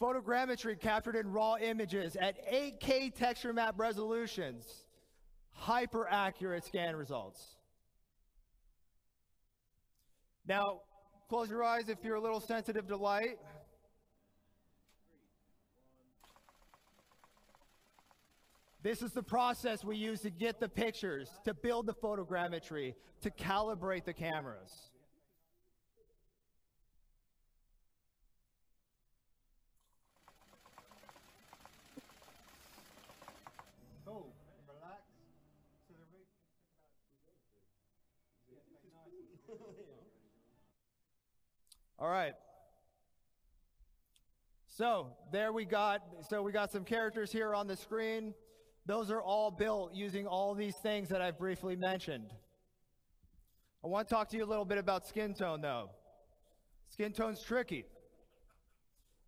Photogrammetry captured in raw images at 8K texture map resolutions. Hyper accurate scan results. Now, close your eyes if you're a little sensitive to light. This is the process we use to get the pictures, to build the photogrammetry, to calibrate the cameras. Oh, All right. So there we got, so we got some characters here on the screen. Those are all built using all these things that I've briefly mentioned. I want to talk to you a little bit about skin tone though. Skin tone's tricky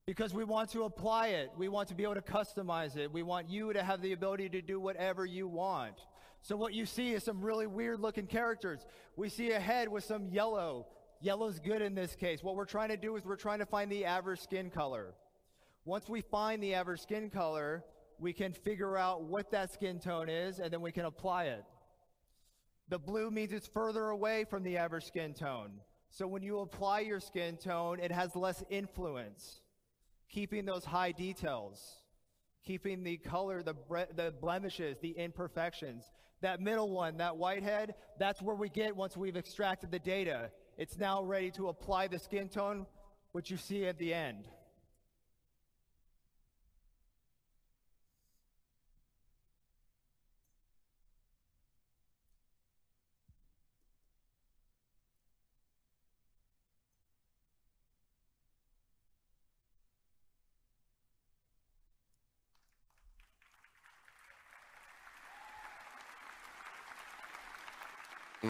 because we want to apply it. We want to be able to customize it. We want you to have the ability to do whatever you want. So what you see is some really weird looking characters. We see a head with some yellow. Yellow's good in this case. What we're trying to do is we're trying to find the average skin color. Once we find the average skin color, we can figure out what that skin tone is and then we can apply it. The blue means it's further away from the average skin tone. So when you apply your skin tone, it has less influence, keeping those high details, keeping the color, the, bre- the blemishes, the imperfections. That middle one, that whitehead, that's where we get once we've extracted the data. It's now ready to apply the skin tone, which you see at the end.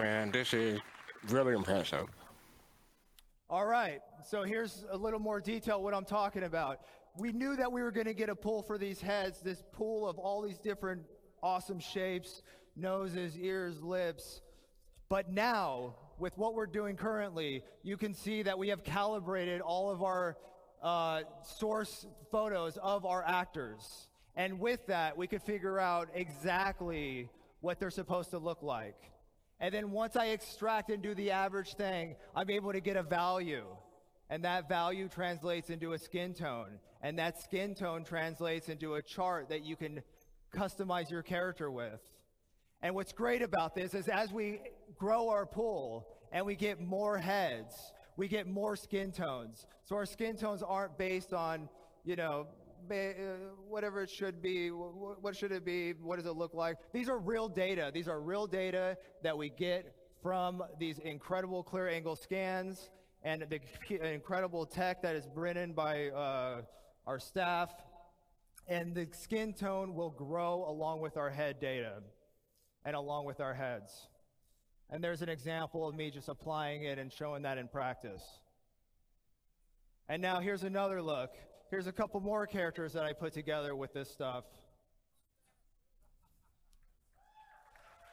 Man, this is really impressive. All right, so here's a little more detail what I'm talking about. We knew that we were going to get a pool for these heads, this pool of all these different awesome shapes, noses, ears, lips. But now, with what we're doing currently, you can see that we have calibrated all of our uh, source photos of our actors. And with that, we could figure out exactly what they're supposed to look like. And then once I extract and do the average thing, I'm able to get a value. And that value translates into a skin tone. And that skin tone translates into a chart that you can customize your character with. And what's great about this is as we grow our pool and we get more heads, we get more skin tones. So our skin tones aren't based on, you know, whatever it should be. wh- wh- What should it be? What does it look like? These are real data. These are real data that we get from these incredible clear angle scans and the incredible tech that is brought in by uh, our staff. And the skin tone will grow along with our head data and along with our heads. And there's an example of me just applying it and showing that in practice. And now here's another look. Here's a couple more characters that I put together with this stuff.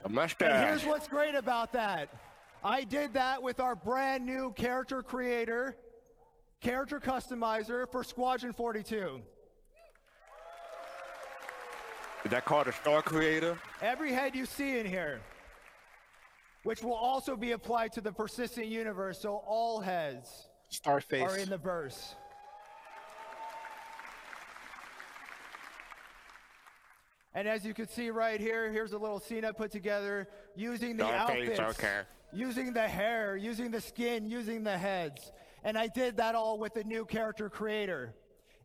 A mustache. And here's what's great about that. I did that with our brand new character creator, character customizer for Squadron 42. Is that called a star creator? Every head you see in here, which will also be applied to the persistent universe, so all heads Starface. are in the verse. And as you can see right here, here's a little scene I put together using the Starface, outfits, okay. using the hair, using the skin, using the heads. And I did that all with the new character creator.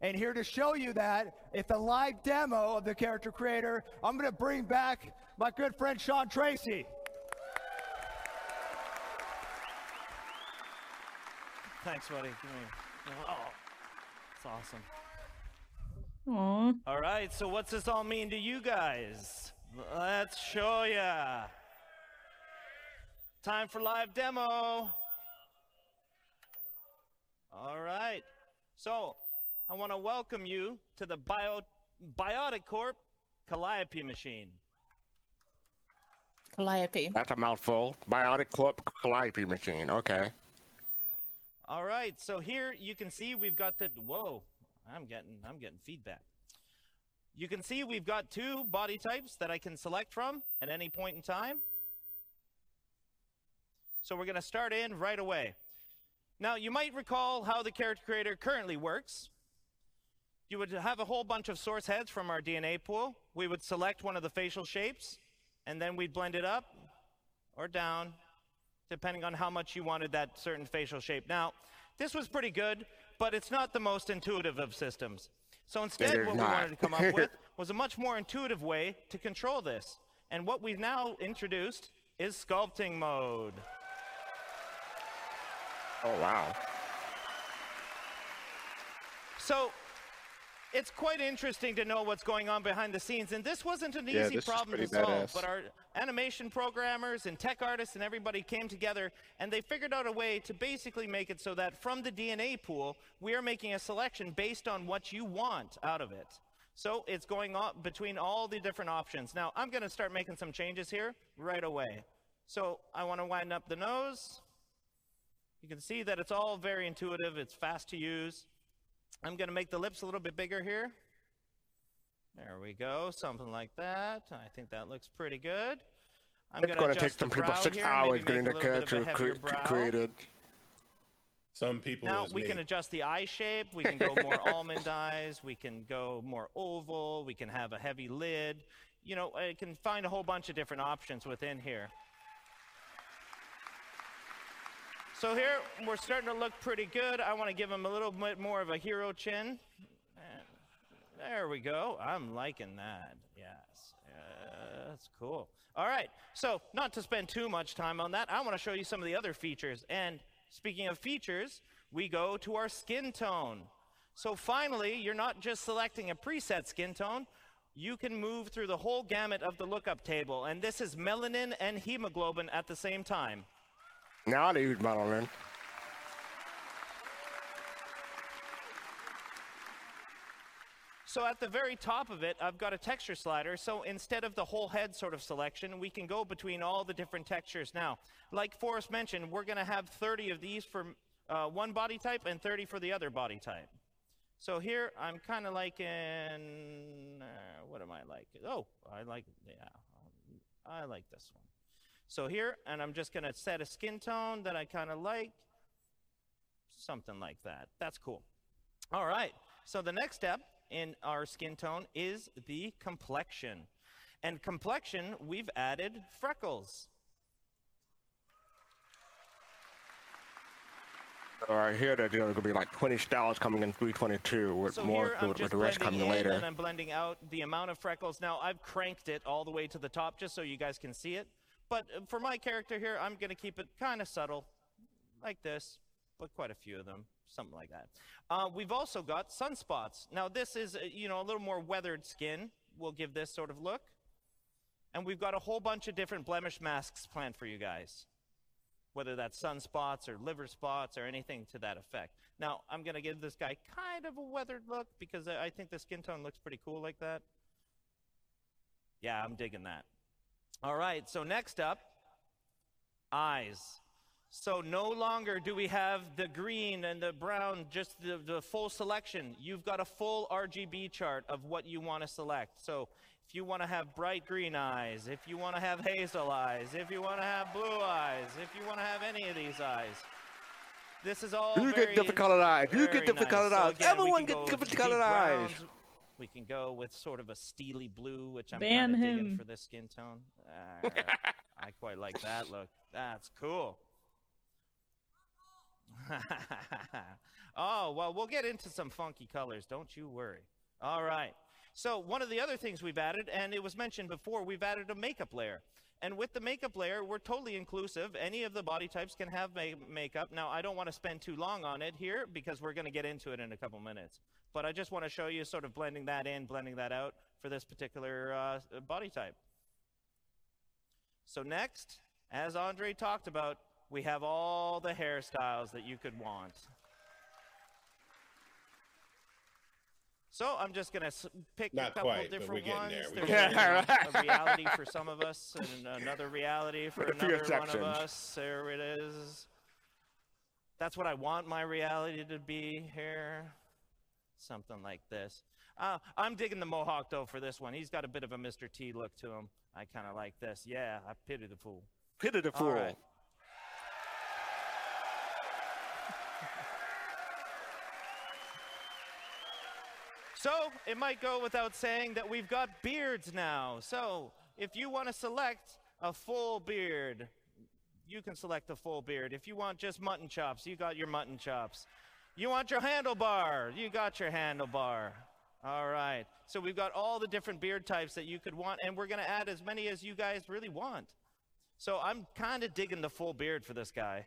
And here to show you that, if the live demo of the character creator, I'm going to bring back my good friend Sean Tracy. Thanks, buddy. Give me. Oh, it's awesome. Aw. All right, so what's this all mean to you guys? Let's show ya. Time for live demo. All right. So, I want to welcome you to the Bio Biotic Corp Calliope machine. Calliope. That's a mouthful. Biotic Corp Calliope machine. Okay. All right, so here you can see we've got the whoa, I'm getting I'm getting feedback. You can see we've got two body types that I can select from at any point in time. So we're going to start in right away. Now, you might recall how the character creator currently works. You would have a whole bunch of source heads from our DNA pool. We would select one of the facial shapes, and then we'd blend it up or down, depending on how much you wanted that certain facial shape. Now, this was pretty good, but it's not the most intuitive of systems. So instead, what not. we wanted to come up with was a much more intuitive way to control this. And what we've now introduced is sculpting mode. Oh, wow. So it's quite interesting to know what's going on behind the scenes. And this wasn't an Yeah, easy problem to solve, badass. but our animation programmers and tech artists and everybody came together and they figured out a way to basically make it so that from the DNA pool, we are making a selection based on what you want out of it. So it's going on between all the different options. Now, I'm going to start making some changes here right away. So I want to wind up the nose. You can see that it's all very intuitive. It's fast to use. I'm going to make the lips a little bit bigger here. There we go, something like that. I think that looks pretty good. I'm It's going going to to take adjust the some people brow six here, hours maybe getting make the a little bit of character cre- created. Some people Now we me. can adjust the eye shape. We can go more almond eyes. We can go more oval. We can have a heavy lid. You know, I can find a whole bunch of different options within here. So here we're starting to look pretty good. I want to give him a little bit more of a hero chin. There we go. I'm liking that. Yes. That's cool. All right. So, not to spend too much time on that, I want to show you some of the other features. And speaking of features, we go to our skin tone. So, finally, you're not just selecting a preset skin tone, you can move through the whole gamut of the lookup table. And this is melanin and hemoglobin at the same time. Now I use melanin. So at the very top of it, I've got a texture slider. So instead of the whole head sort of selection, we can go between all the different textures. Now, like Forrest mentioned, we're going to have 30 of these for uh, one body type and 30 for the other body type. So here, I'm kind of liking, uh, what am I like? Oh, I like, yeah, I like this one. So here, and I'm just going to set a skin tone that I kind of like. Something like that. That's cool. All right. So the next step in our skin tone is the complexion. And complexion, we've added freckles. All right, here that there's gonna be like 20 styles coming in 322 with So more with, with the rest coming in later. and I'm blending out the amount of freckles. Now I've cranked it all the way to the top just so you guys can see it. But for my character here, I'm going to keep it kind of subtle, like this, but quite a few of them, something like that. Uh, we've also got sunspots. Now this is, uh, you know, a little more weathered skin. We'll give this sort of look. And we've got a whole bunch of different blemish masks planned for you guys, whether that's sunspots or liver spots or anything to that effect. Now, I'm going to give this guy kind of a weathered look because I think the skin tone looks pretty cool like that. Yeah, I'm digging that. All right, so next up, eyes. So no longer do we have the green and the brown, just the, the full selection. You've got a full RGB chart of what you want to select. So if you want to have bright green eyes, if you want to have hazel eyes, if you want to have blue eyes, if you want to have any of these eyes, this is all You get different colored eyes. You get different nice. colored So eyes. again, Everyone get different colored eyes. We can go with sort of a steely blue, which I'm Ban kind of digging him. for this skin tone. Uh, I quite like that look. That's cool. oh, well, we'll get into some funky colors. Don't you worry. All right. So, one of the other things we've added, and it was mentioned before, we've added a makeup layer. And with the makeup layer, we're totally inclusive. Any of the body types can have ma- makeup. Now, I don't want to spend too long on it here because we're going to get into it in a couple minutes. But I just want to show you sort of blending that in, blending that out for this particular uh, body type. So next, as Andre talked about, we have all the hairstyles that you could want. So I'm just gonna pick Not a couple quite, different we're getting ones. there. There's getting a, a reality for some of us, and another reality for another one of us. There it is. That's what I want my reality to be here. Something like this. Uh, I'm digging the Mohawk though for this one. He's got a bit of a Mr. T look to him. I kind of like this. Yeah, I pity the fool. Pity the fool. right. So it might go without saying that we've got beards now. So if you want to select a full beard, you can select a full beard. If you want just mutton chops, you got your mutton chops. You want your handlebar, you got your handlebar. All right. So we've got all the different beard types that you could want, and we're going to add as many as you guys really want. So I'm kind of digging the full beard for this guy.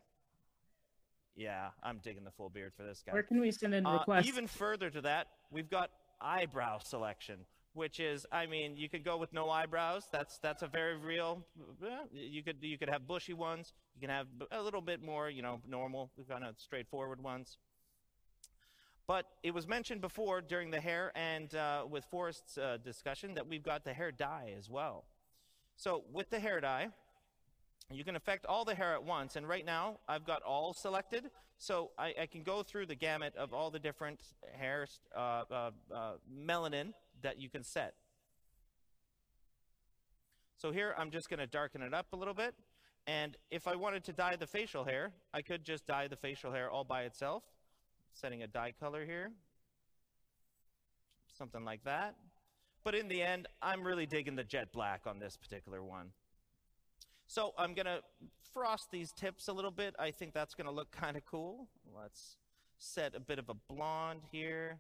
Yeah, I'm digging the full beard for this guy. Where can we send in Uh, requests? even further to that, we've got eyebrow selection, which is, I mean, you could go with no eyebrows. That's that's a very real. You could you could have bushy ones. You can have a little bit more, you know, normal, kind of straightforward ones. But it was mentioned before during the hair and uh, with Forrest's uh, discussion that we've got the hair dye as well. So with the hair dye, you can affect all the hair at once. And right now, I've got all selected. So I, I can go through the gamut of all the different hair uh, uh, uh, melanin that you can set. So here, I'm just going to darken it up a little bit. And if I wanted to dye the facial hair, I could just dye the facial hair all by itself, setting a dye color here, something like that. But in the end, I'm really digging the jet black on this particular one. So I'm going to frost these tips a little bit. I think that's going to look kind of cool. Let's set a bit of a blonde here,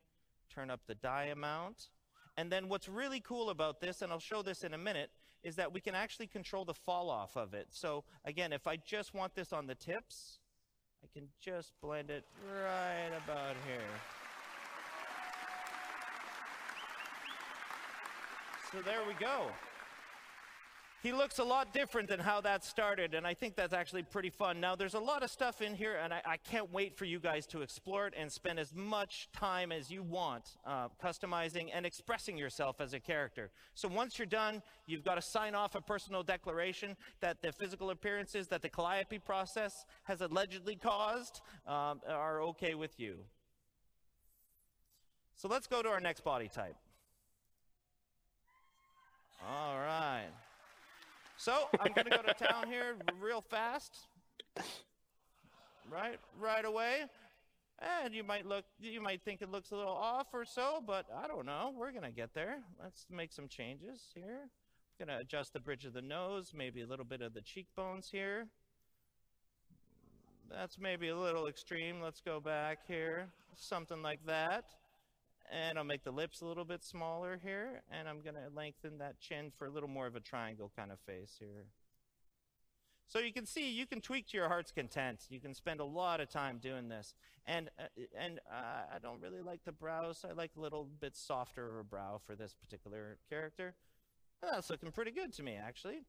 turn up the dye amount. And then what's really cool about this, and I'll show this in a minute, is that we can actually control the fall off of it. So again, if I just want this on the tips, I can just blend it right about here. So there we go he looks a lot different than how that started, and I think that's actually pretty fun. Now, there's a lot of stuff in here, and I, I can't wait for you guys to explore it and spend as much time as you want uh, customizing and expressing yourself as a character. So once you're done, you've got to sign off a personal declaration that the physical appearances that the Calliope process has allegedly caused um, are okay with you. So let's go to our next body type. All right. So I'm going to go to town here real fast. Right, right away. And you might look, you might think it looks a little off or so, but I don't know. We're going to get there. Let's make some changes here. I'm going to adjust the bridge of the nose, maybe a little bit of the cheekbones here. That's maybe a little extreme. Let's go back here. Something like that. And I'll make the lips a little bit smaller here, and I'm going to lengthen that chin for a little more of a triangle kind of face here. So you can see, you can tweak to your heart's content. You can spend a lot of time doing this. And, uh, and uh, I don't really like the brows. I like a little bit softer of a brow for this particular character. That's looking pretty good to me, actually.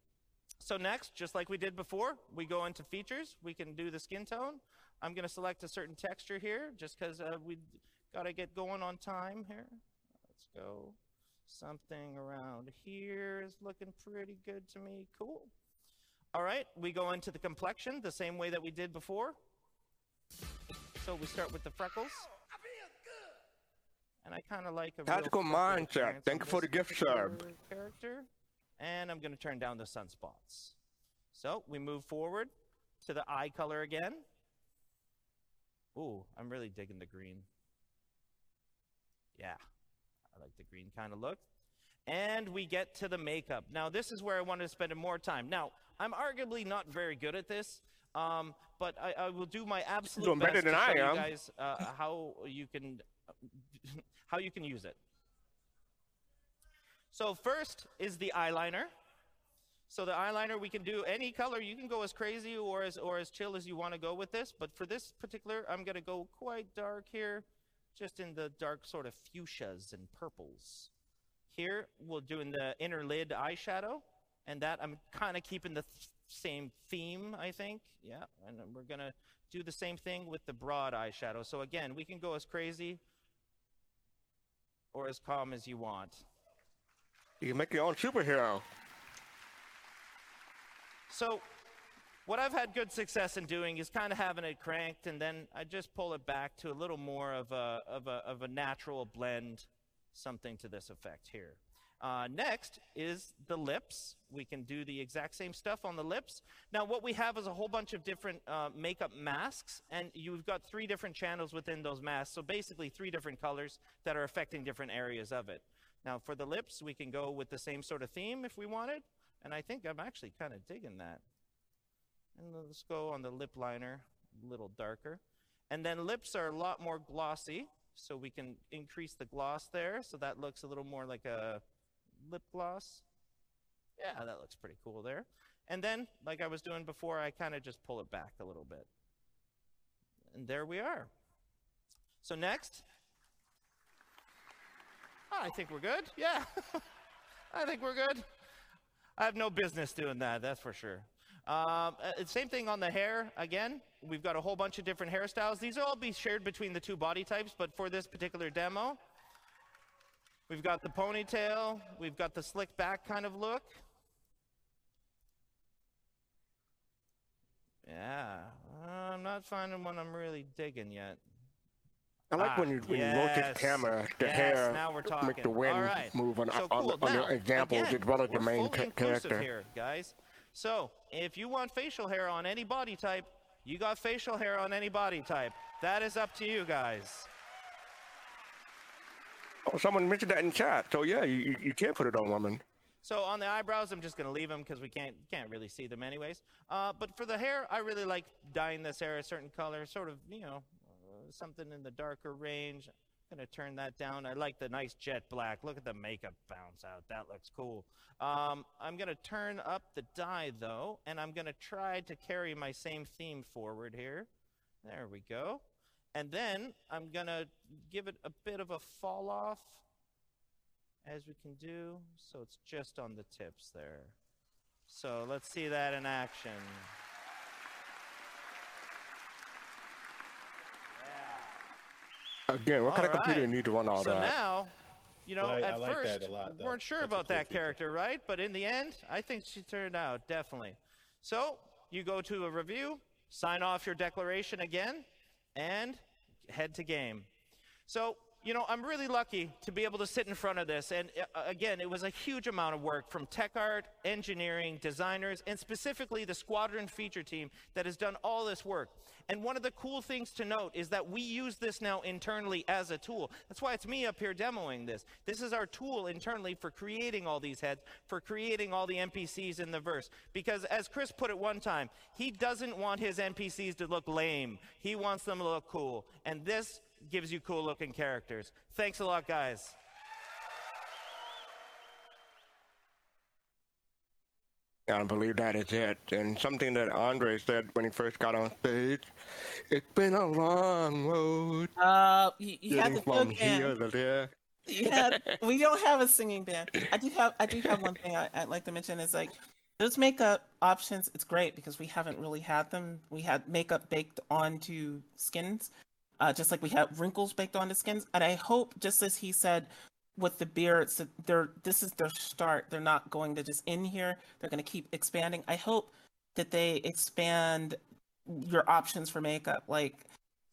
So next, just like we did before, we go into features. We can do the skin tone. I'm going to select a certain texture here, just because uh, we Got to get going on time here. Let's go. Something around here is looking pretty good to me. Cool. All right, we go into the complexion the same way that we did before. So we start with the freckles. And I kind of like a tactical mindset. Thank you for the gift sub. Character, and I'm going to turn down the sunspots. So we move forward to the eye color again. Ooh, I'm really digging the green. Yeah, I like the green kind of look. And we get to the makeup. Now, this is where I wanted to spend more time. Now, I'm arguably not very good at this, um, but I, I, will do my absolute Doing best better than to I show am. you guys uh, how you can how you can use it. So first is the eyeliner. So the eyeliner we can do any color. You can go as crazy or as or as chill as you want to go with this. But for this particular, I'm going to go quite dark here just in the dark sort of fuchsias and purples. Here, we're doing the inner lid eyeshadow, and that I'm kind of keeping the th- same theme, I think. Yeah, and we're going to do the same thing with the broad eyeshadow. So again, we can go as crazy or as calm as you want. You can make your own superhero. So what I've had good success in doing is kind of having it cranked, and then I just pull it back to a little more of a, of a, of a natural blend, something to this effect here. Uh, next is the lips. We can do the exact same stuff on the lips. Now, what we have is a whole bunch of different uh, makeup masks, and you've got three different channels within those masks. So basically, three different colors that are affecting different areas of it. Now, for the lips, we can go with the same sort of theme if we wanted, and I think I'm actually kind of digging that. And let's go on the lip liner, a little darker. And then lips are a lot more glossy, so we can increase the gloss there, so that looks a little more like a lip gloss. Yeah, that looks pretty cool there. And then, like I was doing before, I kind of just pull it back a little bit. And there we are. So next, oh, I think we're good. Yeah, I think we're good. I have no business doing that, that's for sure. Um, uh, same thing on the hair. Again, we've got a whole bunch of different hairstyles. These will all be shared between the two body types, but for this particular demo, we've got the ponytail, we've got the slick back kind of look. Yeah, uh, I'm not finding one I'm really digging yet. I like Ah, when you when you rotate yes. the camera, the Yes, hair now we're make talking. the wind right. move on, So on, cool. on Now, the examples again, as well as the main character. here, guys. So, if you want facial hair on any body type, you got facial hair on any body type. That is up to you guys. Oh, someone mentioned that in chat. So yeah, you, you- you can put it on women. So on the eyebrows, I'm just going to leave them because we can't can't really see them anyways. Uh, but for the hair, I really like dyeing this hair a certain color, sort of you know uh, something in the darker range. I'm going to turn that down. I like the nice jet black. Look at the makeup bounce out. That looks cool. Um, I'm going to turn up the dye though, and I'm going to try to carry my same theme forward here. There we go. And then I'm going to give it a bit of a fall off as we can do. So it's just on the tips there. So let's see that in action. Again, what kind of computer right. you need to run all so that? now, you know, I- I at like first lot, we weren't sure That's a about cool that character, right? But in the end, I think she turned out definitely. So you go to a review, sign off your declaration again, and head to game. So you know, I'm really lucky to be able to sit in front of this. And uh, again, it was a huge amount of work from tech art, engineering, designers, and specifically the squadron feature team that has done all this work. And one of the cool things to note is that we use this now internally as a tool. That's why it's me up here demoing this. This is our tool internally for creating all these heads, for creating all the NPCs in the verse. Because as Chris put it one time, he doesn't want his NPCs to look lame. He wants them to look cool. And this gives you cool looking characters. Thanks a lot, guys. I don't believe that is it. And something that Andre said when he first got on stage, it's been a long road. Uh, you, you had getting the from joke here to there. You had, we don't have a singing band. I do have I do have one thing I, I'd like to mention is like those makeup options. It's great because we haven't really had them. We had makeup baked onto skins, uh, just like we have wrinkles baked onto skins. And I hope, just as he said, with the beards, that they're this is their start. They're not going to just in here. They're going to keep expanding. I hope that they expand your options for makeup, like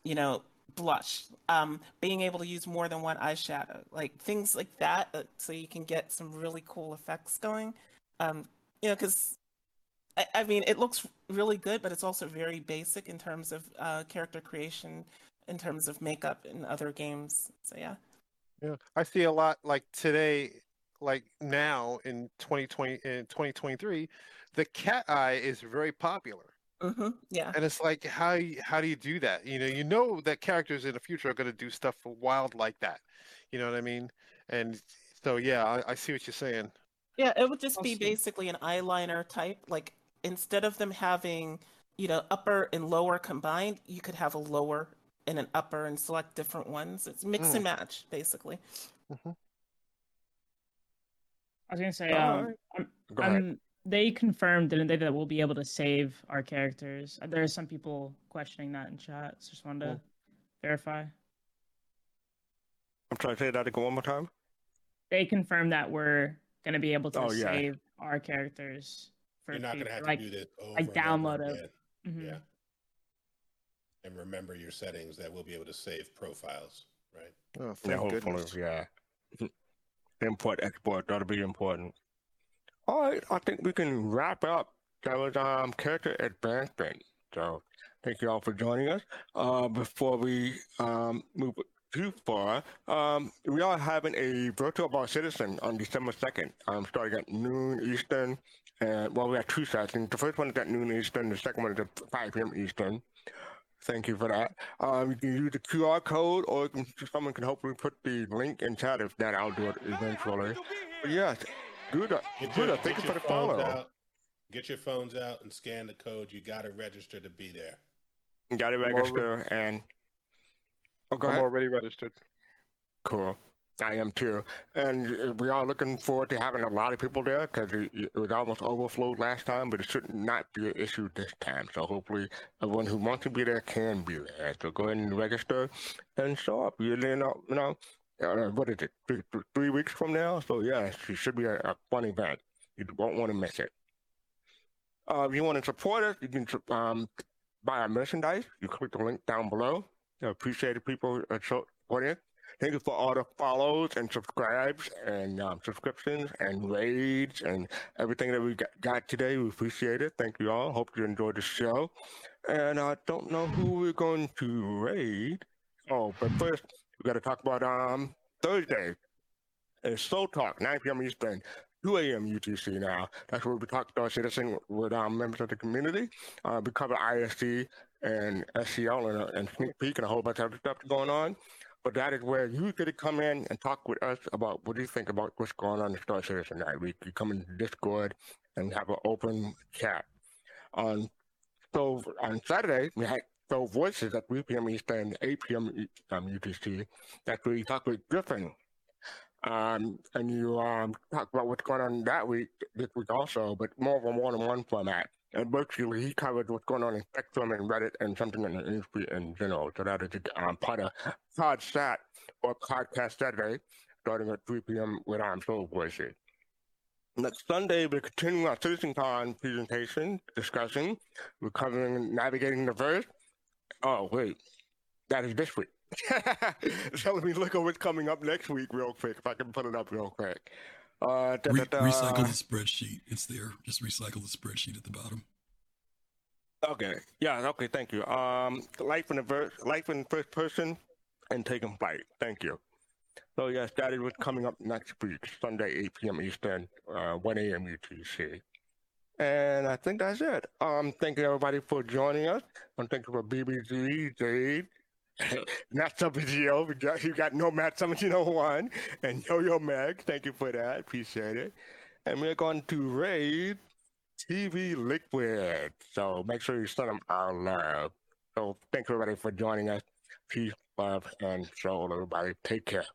you know blush um being able to use more than one eyeshadow like things like that uh, so you can get some really cool effects going um you know because I, I mean it looks really good but it's also very basic in terms of uh character creation in terms of makeup in other games so yeah Yeah, I see a lot like today, like now in 2020 in 2023, the cat eye is very popular. hmm yeah And it's like, how how do you do that? You know, you know that characters in the future are going to do stuff wild like that. You know what I mean? And so, yeah, I, I see what you're saying. Yeah, it would just be Awesome. basically an eyeliner type. Like instead of them having, you know, upper and lower combined, you could have a lower and an upper and select different ones. It's mix Mm. and match, basically. I was gonna say, Uh, um, I'm, go ahead. I'm- they confirmed, didn't they, that we'll be able to save our characters? There are some people questioning that in chat. So just wanted to Oh. verify. I'm trying to say that again one more time. They confirmed that we're gonna be able to Oh, yeah. save our characters for You're not future- gonna have like, to do this over like and over download it. again. Mhm. Yeah. And remember your settings that we'll be able to save profiles, right? Oh, yeah, hopefully, yeah. Import, export, that'll be important. All right, I think we can wrap up. That was um character advancement. So thank you all for joining us. Uh, before we um move too far, um, we are having a virtual bar citizen on December second. Um, starting at noon Eastern, and well, we have two sessions. The first one is at noon Eastern. The second one is at 5 p.m. Eastern. Thank you for that. Um, you can use the QR code, or can, someone can hopefully put the link in chat if that. I'll do it eventually. But yes, Guda, Get your, Guda, thank you for the phones follow. out. Get your phones out and scan the code. You got to register to be there. You got to I'm register and. Oh, go I'm ahead. already registered. Cool. I am too. And uh, we are looking forward to having a lot of people there because it, was almost overflowed last time, but it should not be an issue this time. So hopefully everyone who wants to be there can be there. So go ahead and register and show up. You know, you know uh, what is it, three, three weeks from now? So yeah, it should be a, a fun event. You won't want to miss it. Uh, if you want to support us, you can um, buy our merchandise. You click the link down below. I appreciate the people supporting it. Thank you for all the follows and subscribes and um, subscriptions and raids and everything that we got, today. We appreciate it. Thank you all. Hope you enjoyed the show. And I don't know who we're going to raid. Oh, but first we got to talk about um Thursday. It's SOL Talk, 9 p.m. Eastern. 2 a.m. UTC now. That's where we talk to our citizen with um, members of the community. Uh, we cover ISC and SCL and, and Sneak Peek and a whole bunch of other stuff going on. But that is where you could come in and talk with us about what do you think about what's going on in Star Citizen tonight. We You come into Discord and have an open chat. On so on Saturday we had SOL voices at 3 p.m. Eastern, 8 p.m. Um, UTC. That's where you talk with Griffin um, and you um, talk about what's going on that week, this week also, but more of a one-on-one format. And virtually, he covered what's going on in Spectrum and Reddit and something in the industry in general. So that is um, part of Pod Sat or Podcast Saturday, starting at 3 p.m. with um, SOL Voices. Next Sunday, we're continuing our CitizenCon presentation discussion. We're covering navigating the verse. Oh, wait, that is this week. so let me look at what's coming up next week real quick, if I can put it up real quick. Uh, da, Re- da, recycle the spreadsheet. It's there. Just recycle the spreadsheet at the bottom. Okay. Yeah. Okay. Thank you. Um, life in the verse, life in first person, and take taking flight. Thank you. So yes, that is what's coming up next week, Sunday, 8 p.m. Eastern, uh, 1 a.m. UTC. And I think that's it. Um, thank you everybody for joining us. And thank you for BBG, Jade, We got, you got Nomad1701 and YoyoMeg. Thank you for that. Appreciate it. And we're going to raid TV Liquid. So make sure you send them our love. So thank you everybody for joining us. Peace, love, and SOL, everybody. Take care.